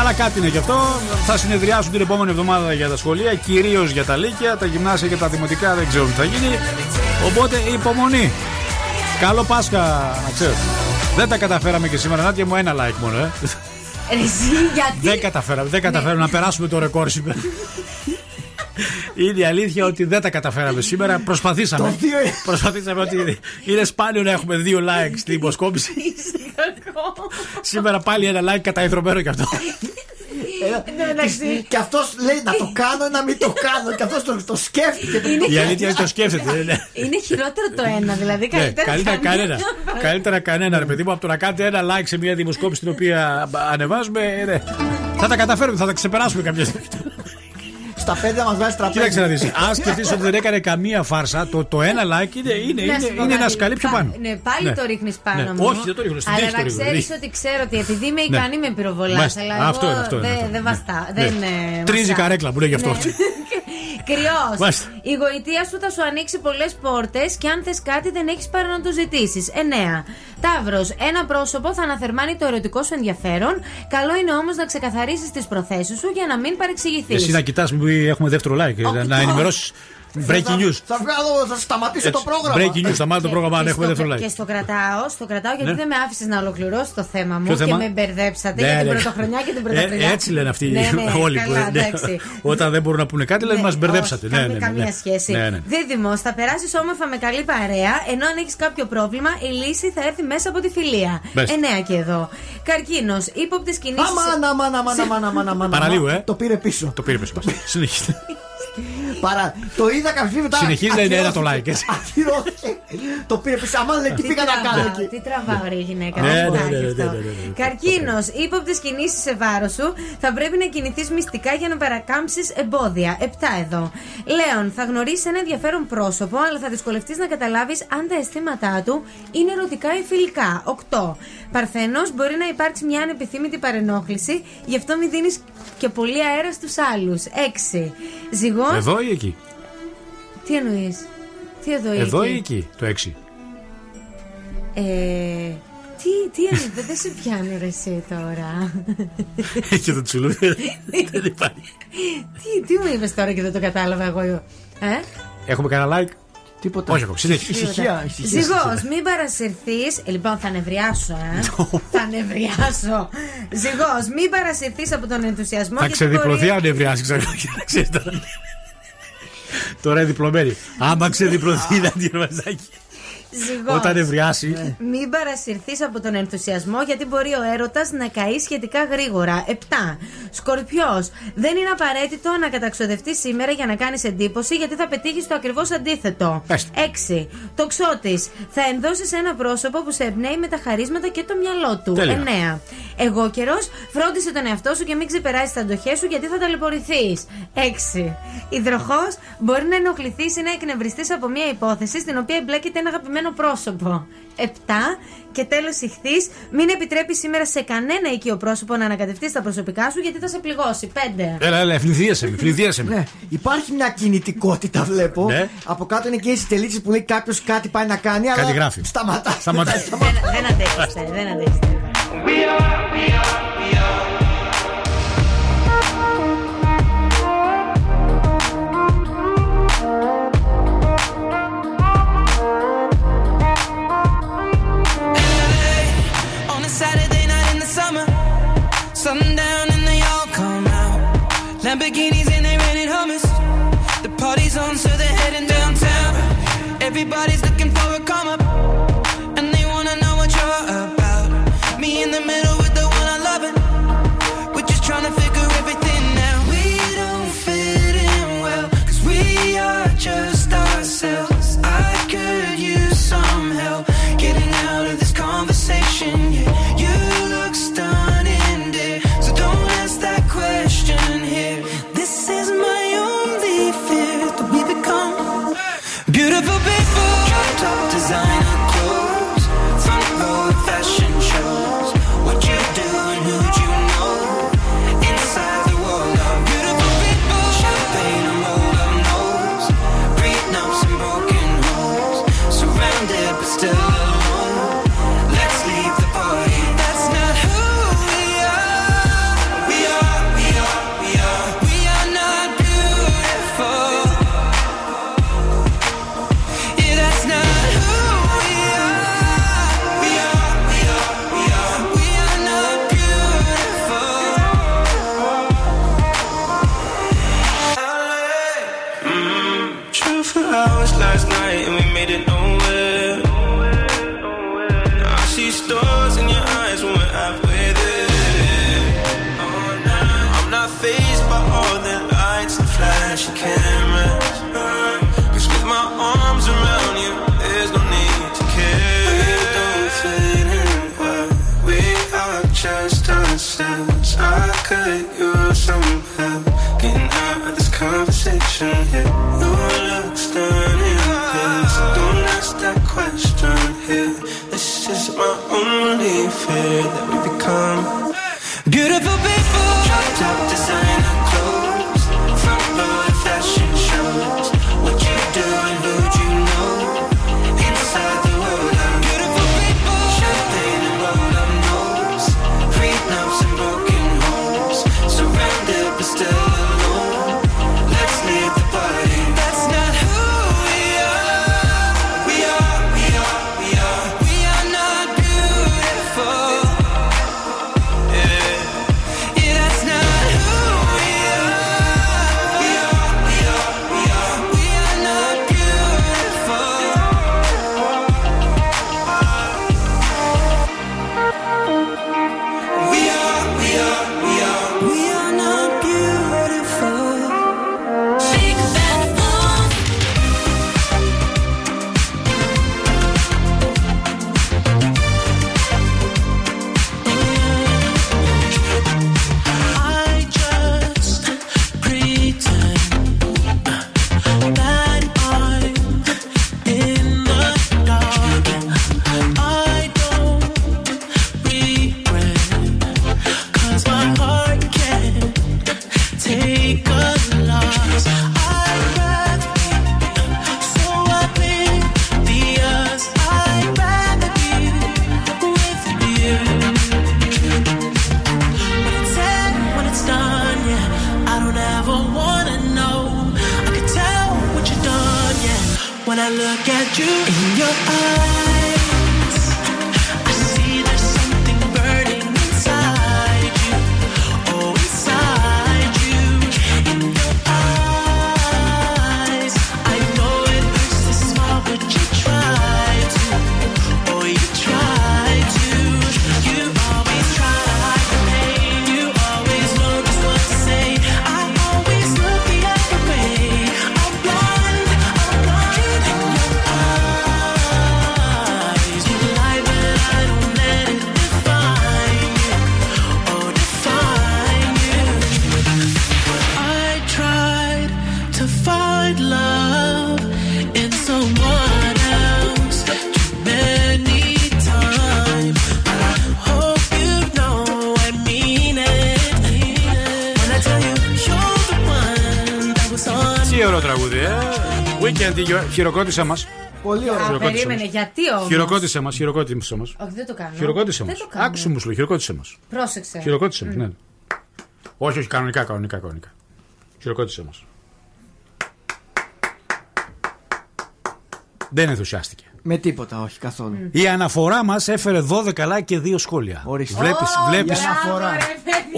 Αλλά κάτι είναι γι' αυτό. Θα συνεδριάσουν την επόμενη εβδομάδα για τα σχολεία, κυρίως για τα λύκεια, τα γυμνάσια και τα δημοτικά δεν ξέρω τι θα γίνει. Οπότε υπομονή. Καλό Πάσχα, να ξέρετε. Δεν τα καταφέραμε και σήμερα, Νάτια μου, ένα like μόνο, ε. Εσύ, γιατί; Δεν καταφέραμε, δεν καταφέραμε να περάσουμε το ρεκόρ σήμερα. Είναι η αλήθεια ότι δεν τα καταφέραμε σήμερα. Προσπαθήσαμε. Το δύο- Προσπαθήσαμε ότι είναι σπάνιο να έχουμε δύο likes στην υποσκόπηση. σήμερα πάλι ένα like καταϊδρωμένο κι αυτό. Και αυτός λέει να το κάνω ή να μην το κάνω. Και αυτός το, το σκέφτηκε. Η αλήθεια είναι ότι το σκέφτεται. ναι, ναι. Είναι χειρότερο το ένα, δηλαδή Ναι, καλύτερα. καλύτερα κανένα. κανένα. Καλύτερα κανένα, ρε παιδί μου, από το να κάνετε ένα like σε μια δημοσκόπηση την οποία ανεβάζουμε. ε, ναι. Θα τα καταφέρουμε, θα τα ξεπεράσουμε κάποια στιγμή. Στα πέντε μας βάζει τραπέζι. Κοίταξε να δεις. Αν σκεφτείς ότι δεν έκανε καμία φάρσα, το, το ένα like είναι, είναι, Να είναι, σου πω είναι ένα κάτι. σκαλί πιο Πα- πάνω. Ναι, πάλι Ναι. το ρίχνεις πάνω Ναι. μου. Όχι, δεν το ρίχνω, στην Αλλά τύχη το να ρίχνω, ξέρεις δηλαδή. ότι ξέρω ότι επειδή είμαι Ναι. ικανή με πυροβολάς. Μάλιστα. Αλλά Αυτό εγώ είναι, αυτό είναι, δεν- αυτό είναι. Δεν βαστά. Ναι. Δεν. ε, Τρίζει βαστά. καρέκλα που λέει γι' αυτό. Ναι. Κρυός. Μάλιστα. Η γοητεία σου θα σου ανοίξει πολλές πόρτες και αν θες κάτι δεν έχεις παρά να το ζητήσεις. 9. Ταύρος. Ένα πρόσωπο θα αναθερμάνει το ερωτικό σου ενδιαφέρον. Καλό είναι όμως να ξεκαθαρίσεις τις προθέσεις σου για να μην παρεξηγηθείς. Εσύ να κοιτάς, μην έχουμε δεύτερο like. να- Να ενημερώσεις. Breaking news. Θα βγάλω, θα σταματήσω το Έτσι, πρόγραμμα. breaking news, σταμάτα το πρόγραμμα αν Και έχουμε στο- δεύτερο Και like. στο κρατάω, στο κρατάω γιατί Ναι. δεν με άφησες να ολοκληρώσω το θέμα μου Ποιο και θέμα; με μπερδέψατε Ναι, για την ναι. πρωτοχρονιά και την Ε, πρωταπριλιά. έτσι λένε αυτοί Ναι, ναι, όλοι που καλά, ναι. εντάξει. Όταν δεν μπορούν να πούνε κάτι, λένε Ναι, μας μπερδέψατε. όχι, Ναι, καμία- ναι, ναι, Καμία ναι. σχέση. Ναι, ναι. Δίδυμο, θα περάσεις όμορφα με καλή παρέα, ενώ αν έχεις κάποιο πρόβλημα, η λύση θα έρθει μέσα από τη φιλία. Μπες. Εννέα και εδώ. Καρκίνος, ύποπτες κινήσεις. Αμάν, αμάν, αμάν, αμάν, αμάν, αμάν. Παραλίγο, ε. Το πήρε πίσω. Το πήρε πίσω. Συνεχίστε. Παρά... Το είδα κάποια μετά. Συνεχίζει να είναι ένα το like. Το πήρε πίσω. Αμά λέει τι πήγα να κάνω εκεί. Τι τραβάει η γυναίκα. Καρκίνος. Ύποπτες κινήσεις σε βάρος σου θα πρέπει να κινηθείς μυστικά για να παρακάμψεις εμπόδια. Επτά εδώ. Λέων, θα γνωρίσεις ένα ενδιαφέρον πρόσωπο, αλλά θα δυσκολευτείς να καταλάβεις αν τα αισθήματά του είναι ερωτικά ή φιλικά. 8. Παρθενός μπορεί να υπάρξει μια ανεπιθύμητη παρενόχληση, γι' αυτό μην δίνεις και πολύ αέρα στους άλλους. Έξι. Ζυγός. Εδώ ή εκεί; Τι εννοείς; Τι εδώ, ή εδώ εκεί. ή εκεί, το έξι. Ε, τι, τι εννοείται, δεν σε πιάνω ρε εσύ τώρα. και το τσουλούδι δεν υπάρχει. τι, τι μου είπες τώρα και δεν το κατάλαβα εγώ. Ε; Έχουμε κανένα like; Τίποτα. Όχι ακόμα. Συνέχισε. Ησυχία, ησυχία. Ζυγός, μην παρασυρθείς Λοιπόν, θα νευριάσω, ε. θα νευριάσω. Ζυγός, μην παρασυρθείς από τον ενθουσιασμό. Θα γιατί ξεδιπλωθεί μπορεί- αν ευρεάσει ξέρω. Ξέρεις τώρα. Τώρα είναι διπλωμένη. Άμα ξεδιπλωθεί να την μαζάκι. Ζυγός. Όταν ευρεάσει. Μην παρασυρθείς από τον ενθουσιασμό γιατί μπορεί ο έρωτας να καεί σχετικά γρήγορα. 7. Σκορπιός. Δεν είναι απαραίτητο να καταξοδευτείς σήμερα για να κάνεις εντύπωση γιατί θα πετύχεις το ακριβώς αντίθετο. 6. Τοξότης. Θα ενδώσεις ένα πρόσωπο που σε εμπνέει με τα χαρίσματα και το μυαλό του. Τέλεια. 9. Εγώ καιρός. Φρόντισε τον εαυτό σου και μην ξεπεράσεις τα αντοχέ σου γιατί θα ταλαιπωρηθείς. 6. Υδροχός. Μπορεί να ενοχληθείς ή να εκνευριστείς από μια υπόθεση στην οποία εμπλέκεται ένα αγαπημένο πρόσωπο. 7. Και τέλος ηχθείς. Μην επιτρέπεις σήμερα σε κανένα οικείο πρόσωπο να ανακατευτείς τα προσωπικά σου γιατί θα σε πληγώσει. 5. Έλα, έλα, ευνηδίασε με. ευνηδίασε με. Ναι, υπάρχει μια κινητικότητα, βλέπω. Ναι. Από κάτω είναι και οι τελίτσε που λέει κάποιος κάτι πάει να κάνει. Αλλά Κάτι γράφει. Σταματά. Σταματά. Δεν, δεν αντέχεστε, δεν αντέχεστε. On Lamborghinis and they rented hummus. The party's on, so they're heading downtown. Everybody's that we χειροκρότησε μας. Πολύ Α, Χειροκρότησε περίμενε, μας. γιατί όμως; Χειροκρότησε μας, χειροκρότησε μας. Όχι, δεν το κάνω. Χειροκρότησε μας. Δεν το κάνω. Άκουσε μου, σου λέω, χειροκρότησε μας. Πρόσεξε. Χειροκρότησε μας, ναι. Όχι, όχι, κανονικά, κανονικά, κανονικά. Χειροκρότησε μας. Δεν ενθουσιάστηκε. Με τίποτα, όχι καθόλου. Η αναφορά μας έφερε 12 like και 2 σχόλια. Ορίστε. Βλέπεις, Ω, βλέπεις η αναφορά.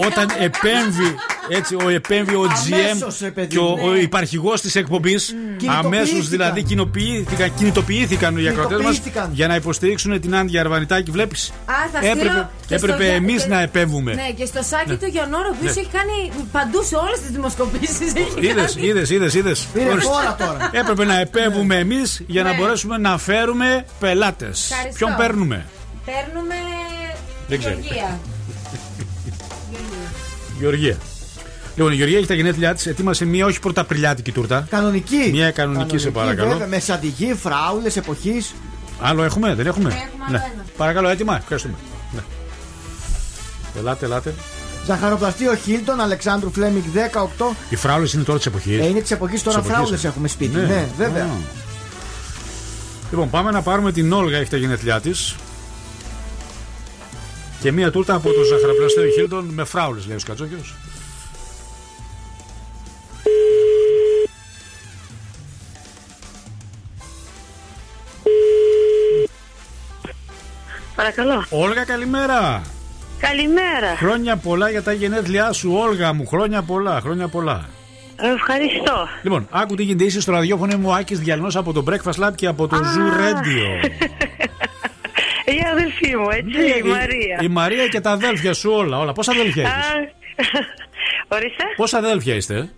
όταν επέμβει, έτσι, ο επέμβει ο GM Αμέσως, ρε παιδί και ο, μου. ο υπαρχηγός της εκπομπής. Κινητοποιήθηκαν. Αμέσως δηλαδή κοινοποιήθηκαν, κινητοποιήθηκαν οι ακροτέ μας Κινητοποιήθηκαν. για να υποστηρίξουν την Άντια Αρβανιτάκη. Βλέπεις. Α, θα Έπρεπε, στείλω και στο έπρεπε Γεια- εμείς και- να επέμβουμε. Ναι, και στο σάκι Ναι. του Γιονόρο, ο οποίος Ναι. έχει κάνει παντού σε όλες τις δημοσκοπήσεις. Είδες, είδες, είδες, είδες. Πήρε φόρα τώρα. Έπρεπε να επέμβουμε εμείς για να Ναι. μπορέσουμε να φέρουμε πελάτες. Ευχαριστώ. Ποιον παίρνουμε; Παίρνουμε. Δεν ξέρω. Γεωργία. Γεωργία. Λοιπόν, η Γεωργία έχεις τα γενέθλιά της. Ετοίμασε μία όχι πρωταπριλιάτικη τούρτα. Κανονική. Μία κανονική, σε παρακαλώ. Βέβαια, με σαντιγί, φράουλες εποχής. Άλλο έχουμε, δεν έχουμε; έχουμε άλλο ναι. ένα. Παρακαλώ, έτοιμα. Ευχαριστούμε. Ναι. Ελάτε, ελάτε. Ζαχαροπλαστείο Χίλτον, Αλεξάνδρου Φλέμιγκ 18. Οι φράουλες είναι τώρα της εποχής. Ε, είναι της εποχής τώρα φράουλες έχουμε σπίτι. Ναι, βέβαια. Λοιπόν, πάμε να πάρουμε την Όλγα, έχει τα γενέθλιά της. Και μία τούρτα από το ζαχαροπλαστέριο Χίλτον με φράουλες, λέει ο Σκατζόκιο. Παρακαλώ. Όλγα, καλημέρα. Καλημέρα. Χρόνια πολλά για τα γενέθλιά σου, Όλγα μου. Χρόνια πολλά, χρόνια πολλά. Ευχαριστώ. Λοιπόν, άκου τι γίνεται. Είσαι στο ραδιόφωνο μου, Άκης Διαλυνό από το Breakfast Lab και από το Zoo Radio. Η αδελφή μου, έτσι, Ναι, η Μαρία. Η Μαρία και τα αδέλφια σου όλα. όλα. Πόσα αδέλφια Α, έχεις; Ορίστε. Πόσα αδέλφια είστε;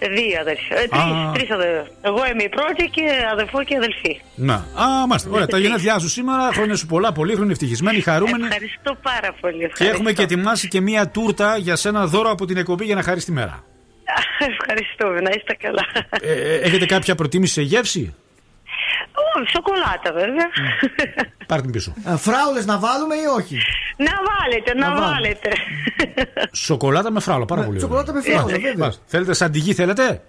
Δύο αδελφοί. Ε, Α. τρεις, τρεις αδελφοί. Εγώ είμαι η πρώτη και αδελφό και αδελφή. Να. Α, μάστε. Ωραία, τα γενέθλιά σου σήμερα. Χρόνια σου πολλά, πολύ χρόνια ευτυχισμένοι, χαρούμενοι. Ευχαριστώ πάρα πολύ. Και Ευχαριστώ. έχουμε και ετοιμάσει και μία τούρτα για σένα δώρο από την εκπομπή για να χαρείς τη μέρα. Ευχαριστούμε, να είστε καλά. Ε, ε, έχετε κάποια προτίμηση σε γεύση; Ω, σοκολάτα βέβαια. Πάρτε την πίσω. Φράουλες να βάλουμε ή όχι; να βάλετε, να, Να βάλουμε. βάλετε. Σοκολάτα με φράουλα, πάρα πολύ. ωραία. σοκολάτα με φράουλα, Μάλιστα. βέβαια. Μάλιστα. Θέλετε σαντιγί, θέλετε;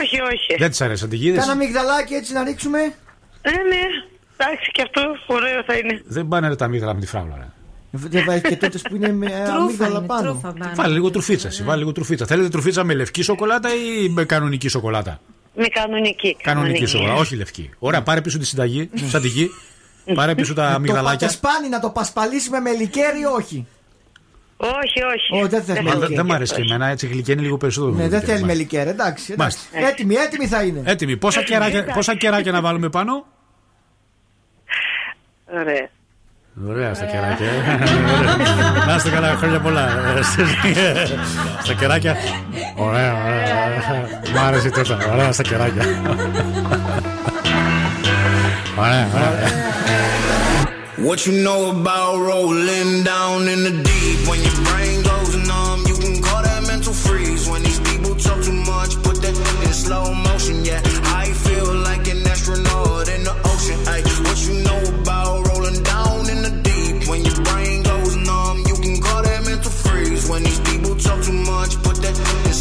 όχι, όχι. Δεν της αρέσει σαντιγίδες; Κάνα μυγδαλάκι έτσι να ρίξουμε. Ναι, ναι. Εντάξει, και αυτό ωραίο θα είναι. Δεν πάνε ρε, τα μύγδαλα με τη φράουλα. Ρε. Δεν βάζει και τότε που είναι με Τρούφα αμύγδαλα είναι, πάνω. τρούφα πάνω. Βάλε λίγο τρουφίτσα. εσύ, Βάλε λίγο τρουφίτσα. Θέλετε τρουφίτσα με λευκή σοκολάτα ή με κανονική σοκολάτα; Με κανονική. Κανονική σοκολάτα, όχι λευκή. Ωραία, πάρε πίσω τη συνταγή, σαντιγί. Πάρε πίσω τα Το μυγδαλάκια. πατεσπάνι να το πασπαλίσουμε με λικέρι ή όχι. Όχι, όχι. Ω, δεν θες Μα, με Δεν λικέρι. δεν μ' αρέσει και εμένα, έτσι γλυκαίνει λίγο περισσότερο. Ναι, το δεν λικέρι, θέλει με μάλιστα. λικέρι, εντάξει. εντάξει. Μάλιστα. Έτοιμη, έτοιμη θα είναι. Έτοιμοι. Πόσα κεράκια, πόσα κεράκια να βάλουμε πάνω; Ωραία. Ωραία στα κεράκια. Να είστε καλά, χρόνια πολλά. Στα κεράκια. Ωραία, ωραία. Μ' άρεσε τότε. Ωραία στα κεράκια. Ωραία, ωραία. What you know about rolling down in the deep? When your brain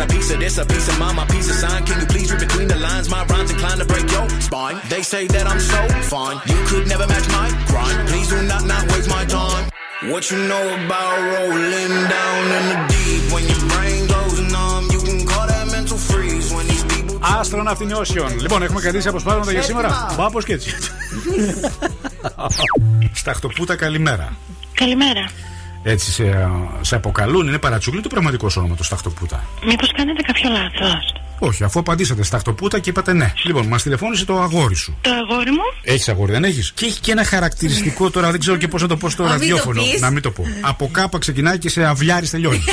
when a piece of this, a piece of mine, my piece of sign. Can you please read between the lines? My rhymes inclined to break your spine. They say that I'm so fine. You could never match my grind. Please do not not waste my time. What you know about rolling down in the deep? When your brain goes numb, you can call that mental freeze. When these people Astronaut in Ocean. Λοιπόν, έχουμε κρατήσει αποσπάσματα για σήμερα. Μπάπο και έτσι. Σταχτοπούτα, καλημέρα. Καλημέρα. Έτσι σε, σε αποκαλούν, είναι παρατσούκλι το πραγματικό σου όνομα το Σταχτοπούτα. Μήπως κάνετε κάποιο λάθος; Όχι, αφού απαντήσατε Σταχτοπούτα και είπατε ναι. Λοιπόν, μας τηλεφώνησε το αγόρι σου. Το αγόρι μου; Έχεις αγόρι, δεν έχεις; Και έχει και ένα χαρακτηριστικό τώρα, δεν ξέρω και πώς να το πω στο Α, μην το ραδιόφωνο. πεις. Να μην το πω. Από κάπα ξεκινάει και σε αυλιάρι τελειώνει.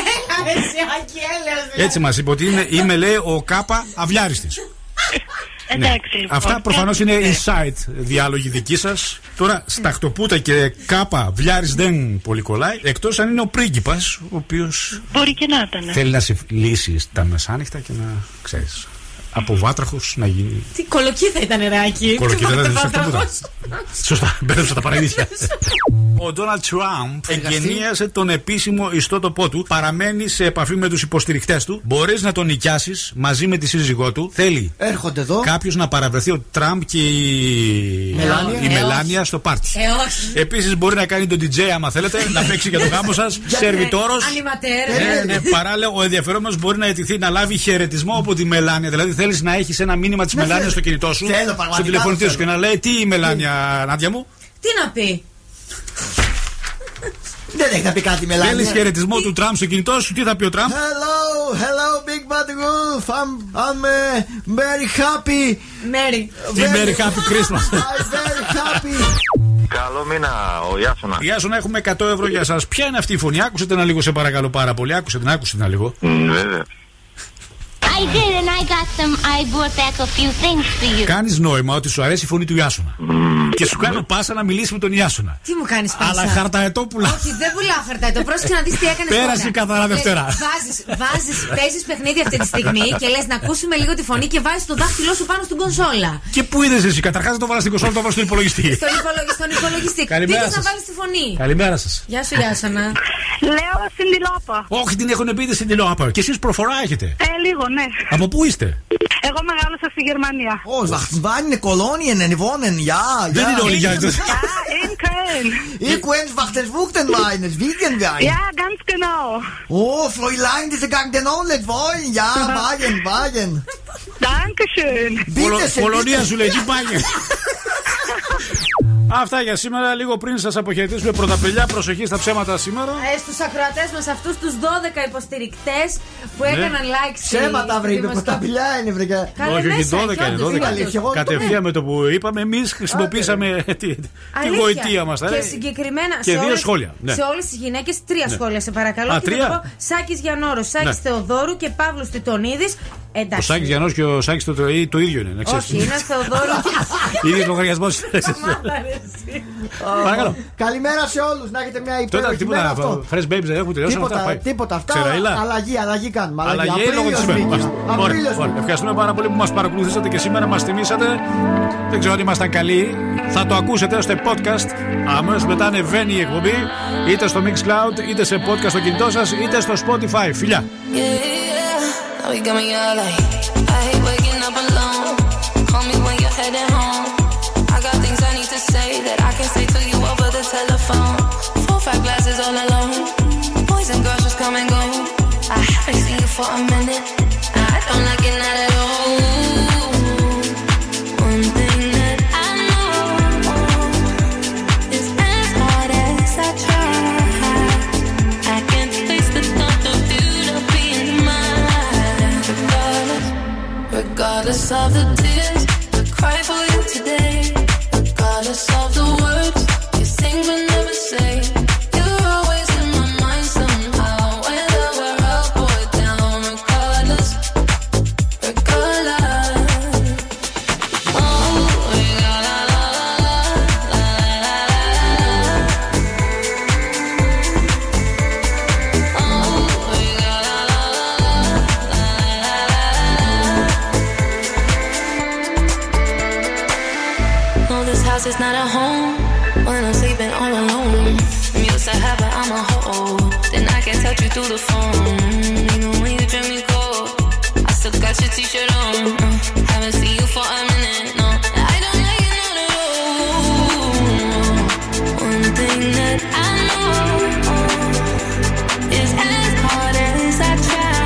Εσύ αγγέλος Έτσι μας είπε ότι είναι, είμαι λέει ο κάπα αυλιάριστης. Εντάξει. λοιπόν. Αυτά προφανώς είναι insight διάλογοι δικοί σας. Τώρα, σταχτοπούτα και κάπα βλιάρης δεν πολύ κολλάει. Εκτός αν είναι ο πρίγκιπας, ο οποίος Μπορεί και να ήταν. θέλει να σε λύσει τα μεσάνυχτα και να ξέρεις. Από βάτραχος να γίνει. Τι κολοκύθα ήταν νεράκι. Κολοκύθα ήταν, Βάτραχος. σταχτοπούτα. Σωστά, μπέρδεψα τα παραδείσια. Ο Ντόναλτ Τραμπ εγγενίασε τον επίσημο ιστότοπό του. Παραμένει σε επαφή με τους υποστηρικτές του. Μπορείς να τον νοικιάσεις μαζί με τη σύζυγό του. Θέλει Έρχονται εδώ. κάποιος να παραβρεθεί ο Τραμπ και η Μελάνια. η Ε, Μελάνια στο πάρτι. Ε, όχι. Επίσης μπορεί να κάνει τον DJ άμα θέλετε, να παίξει για το γάμο σας. Σερβιτόρος. Ανιματέρ. Ναι, ναι, παράλληλα, ο ενδιαφερόμενος μπορεί να αιτηθεί να λάβει χαιρετισμό από τη Μελάνια. Δηλαδή, θέλεις να έχεις ένα μήνυμα της Ναι, Μελάνιας θέλω. στο κινητό σου, Θέλω, πραγματικά στο τηλεφωνητή το σου και να λέει Τι η Μελάνια, Νάντια μου; Τι να πει; Δεν έχει να πει κάτι μελάνια. Θέλεις χαιρετισμό του Τραμπ στο κινητό σου, τι θα πει ο Τραμπ; Hello, hello, Big Bad Wolf. I'm, I'm uh, very happy. Μέρι. Τι Merry Happy Christmas. I'm very happy. Καλό μήνα, ο Ιάσονα. Γεια σου, να έχουμε 100 ευρώ για σας. Ποια είναι αυτή η φωνή, άκουσε την λίγο, σε παρακαλώ πάρα πολύ. Άκουσε την, άκουσε την λίγο. Βέβαια. I did, and I got some. I brought back a few things for you. Κάνει νόημα ότι σου αρέσει η φωνή του Ιάσονα. Και σου κάνω πάσα να μιλήσει με τον Ιάσονα. Τι μου κάνεις πάσα; Αλλά χαρταετόπουλα. Όχι, δεν πουλάω χαρταετό. Πρόσεξε να δεις τι έκανες. Πέρασε καθαρά Δευτέρα. Βάζεις, βάζεις, παίζεις παιχνίδι αυτή τη στιγμή και λες να ακούσουμε λίγο τη φωνή και βάζεις το δάχτυλό σου πάνω στην κονσόλα. Και πού είδες εσύ, καταρχάς δεν το βάλα στην κονσόλα, το βάλα στον υπολογιστή. Στον, υπολογι, στον υπολογιστή. Καλημέρα Πήγες να σας. βάλεις τη φωνή. Καλημέρα σας. Γεια σου, Γιάσονα. Λέω στην τηλόπα. Όχι, την έχουν πει στην τηλεόπα. Και εσείς προφορά έχετε. Ε, λίγο, ναι. Από πού είστε; Εγώ μεγάλωσα στη Γερμανία. Oh, Wachtenswagen, Kolonien, en wohnen, ja, Δεν ja. είναι όλοι για Ja, in Köln. Ich wens Wachtenswuchtenwein, es Wiegenwein. Ja, ganz genau. Oh, Fräulein, diese gang den auch nicht wollen. Ja, Wagen, Wagen. Dankeschön. Bitte schön, Κολονία bitte. σου λέει, τι πάγε. Αυτά για σήμερα. Λίγο πριν σας αποχαιρετήσουμε πρωταπηλιά, προσοχή στα ψέματα σήμερα. Ε, Στους ακροατές μας, αυτούς τους 12 υποστηρικτές που Ναι. έκαναν like στη- Ψέματα στη βρείτε, δημοσιο- κοταπηλιά είναι βρε. Καλά, όχι, όχι, μέσα, 12 κι είναι. όντως, 12. αλήθεια, εγώ το Κατευθείαν με το που είπαμε, εμείς χρησιμοποίησαμε τη, τη Αλήθεια. γοητεία μας. Και συγκεκριμένα Και σε δύο όλες, σχόλια. Ναι. Σε όλες τις γυναίκες, τρία Ναι. σχόλια σε παρακαλώ. Α, και θα τρία; το πω Σάκης Γιανόρο, Σάκης Ναι. Θεοδόρου και Παύλος Τιτονίδης. Ο Εντάξει. Σάκης Γιανό και ο Σάκης το, το, το ίδιο είναι. να ξέρεις. Όχι, είναι Θεοδόρου και. Ίδιος λογαριασμός. Παρακαλώ. Καλημέρα σε όλους, να έχετε μια Τώρα υπέροχη μέρα τίποτα. αυτό. Fresh babies δεν έχουν τελειώσει αυτά. Τίποτα, πάει. τίποτα αυτά. Ξεραϊλά. Αλλαγή, αλλαγή κάνουμε. Αλλαγή λόγω τη Απρίλιος ημέρα. μήνης. Ωραία, Απρίλιος ωραία. μήνης. Ευχαριστούμε πάρα πολύ που μας παρακολουθήσατε και σήμερα μας τιμήσατε. Δεν ξέρω αν ήμασταν καλοί. Θα το ακούσετε στο podcast. Αμέσω μετά ανεβαίνει η εκπομπή είτε στο Mixcloud είτε σε podcast στο κινητό σας είτε στο Spotify. Φιλιά! Yeah, yeah. Now you got that I can say to you over the telephone. Four, five glasses all alone. Boys and girls just come and go. I haven't seen you for a minute. I don't like it not at all. Through the phone. Even when you drink me cold, I still got your t-shirt on. Uh, haven't seen you for a minute. No, I don't like it at all. One thing that I know is as hard as I try,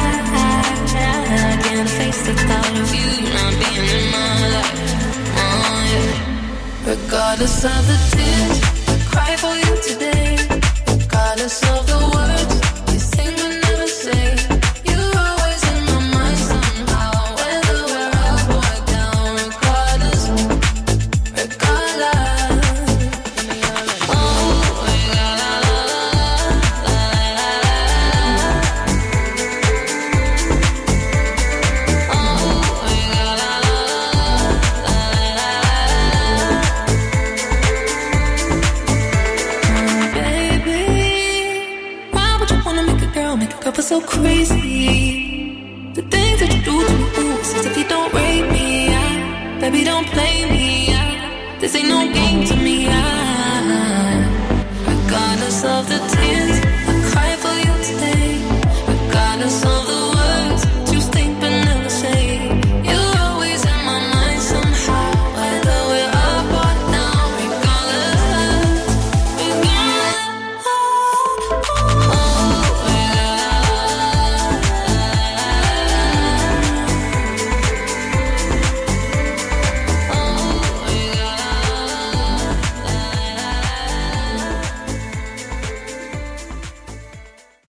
I can't face the thought of you not being in my life. Oh, yeah. Regardless of the tears, I cry for you today. Regardless of the The things that you do to me, if you don't rate me. Baby, don't play me. This ain't no game to me. Regardless of the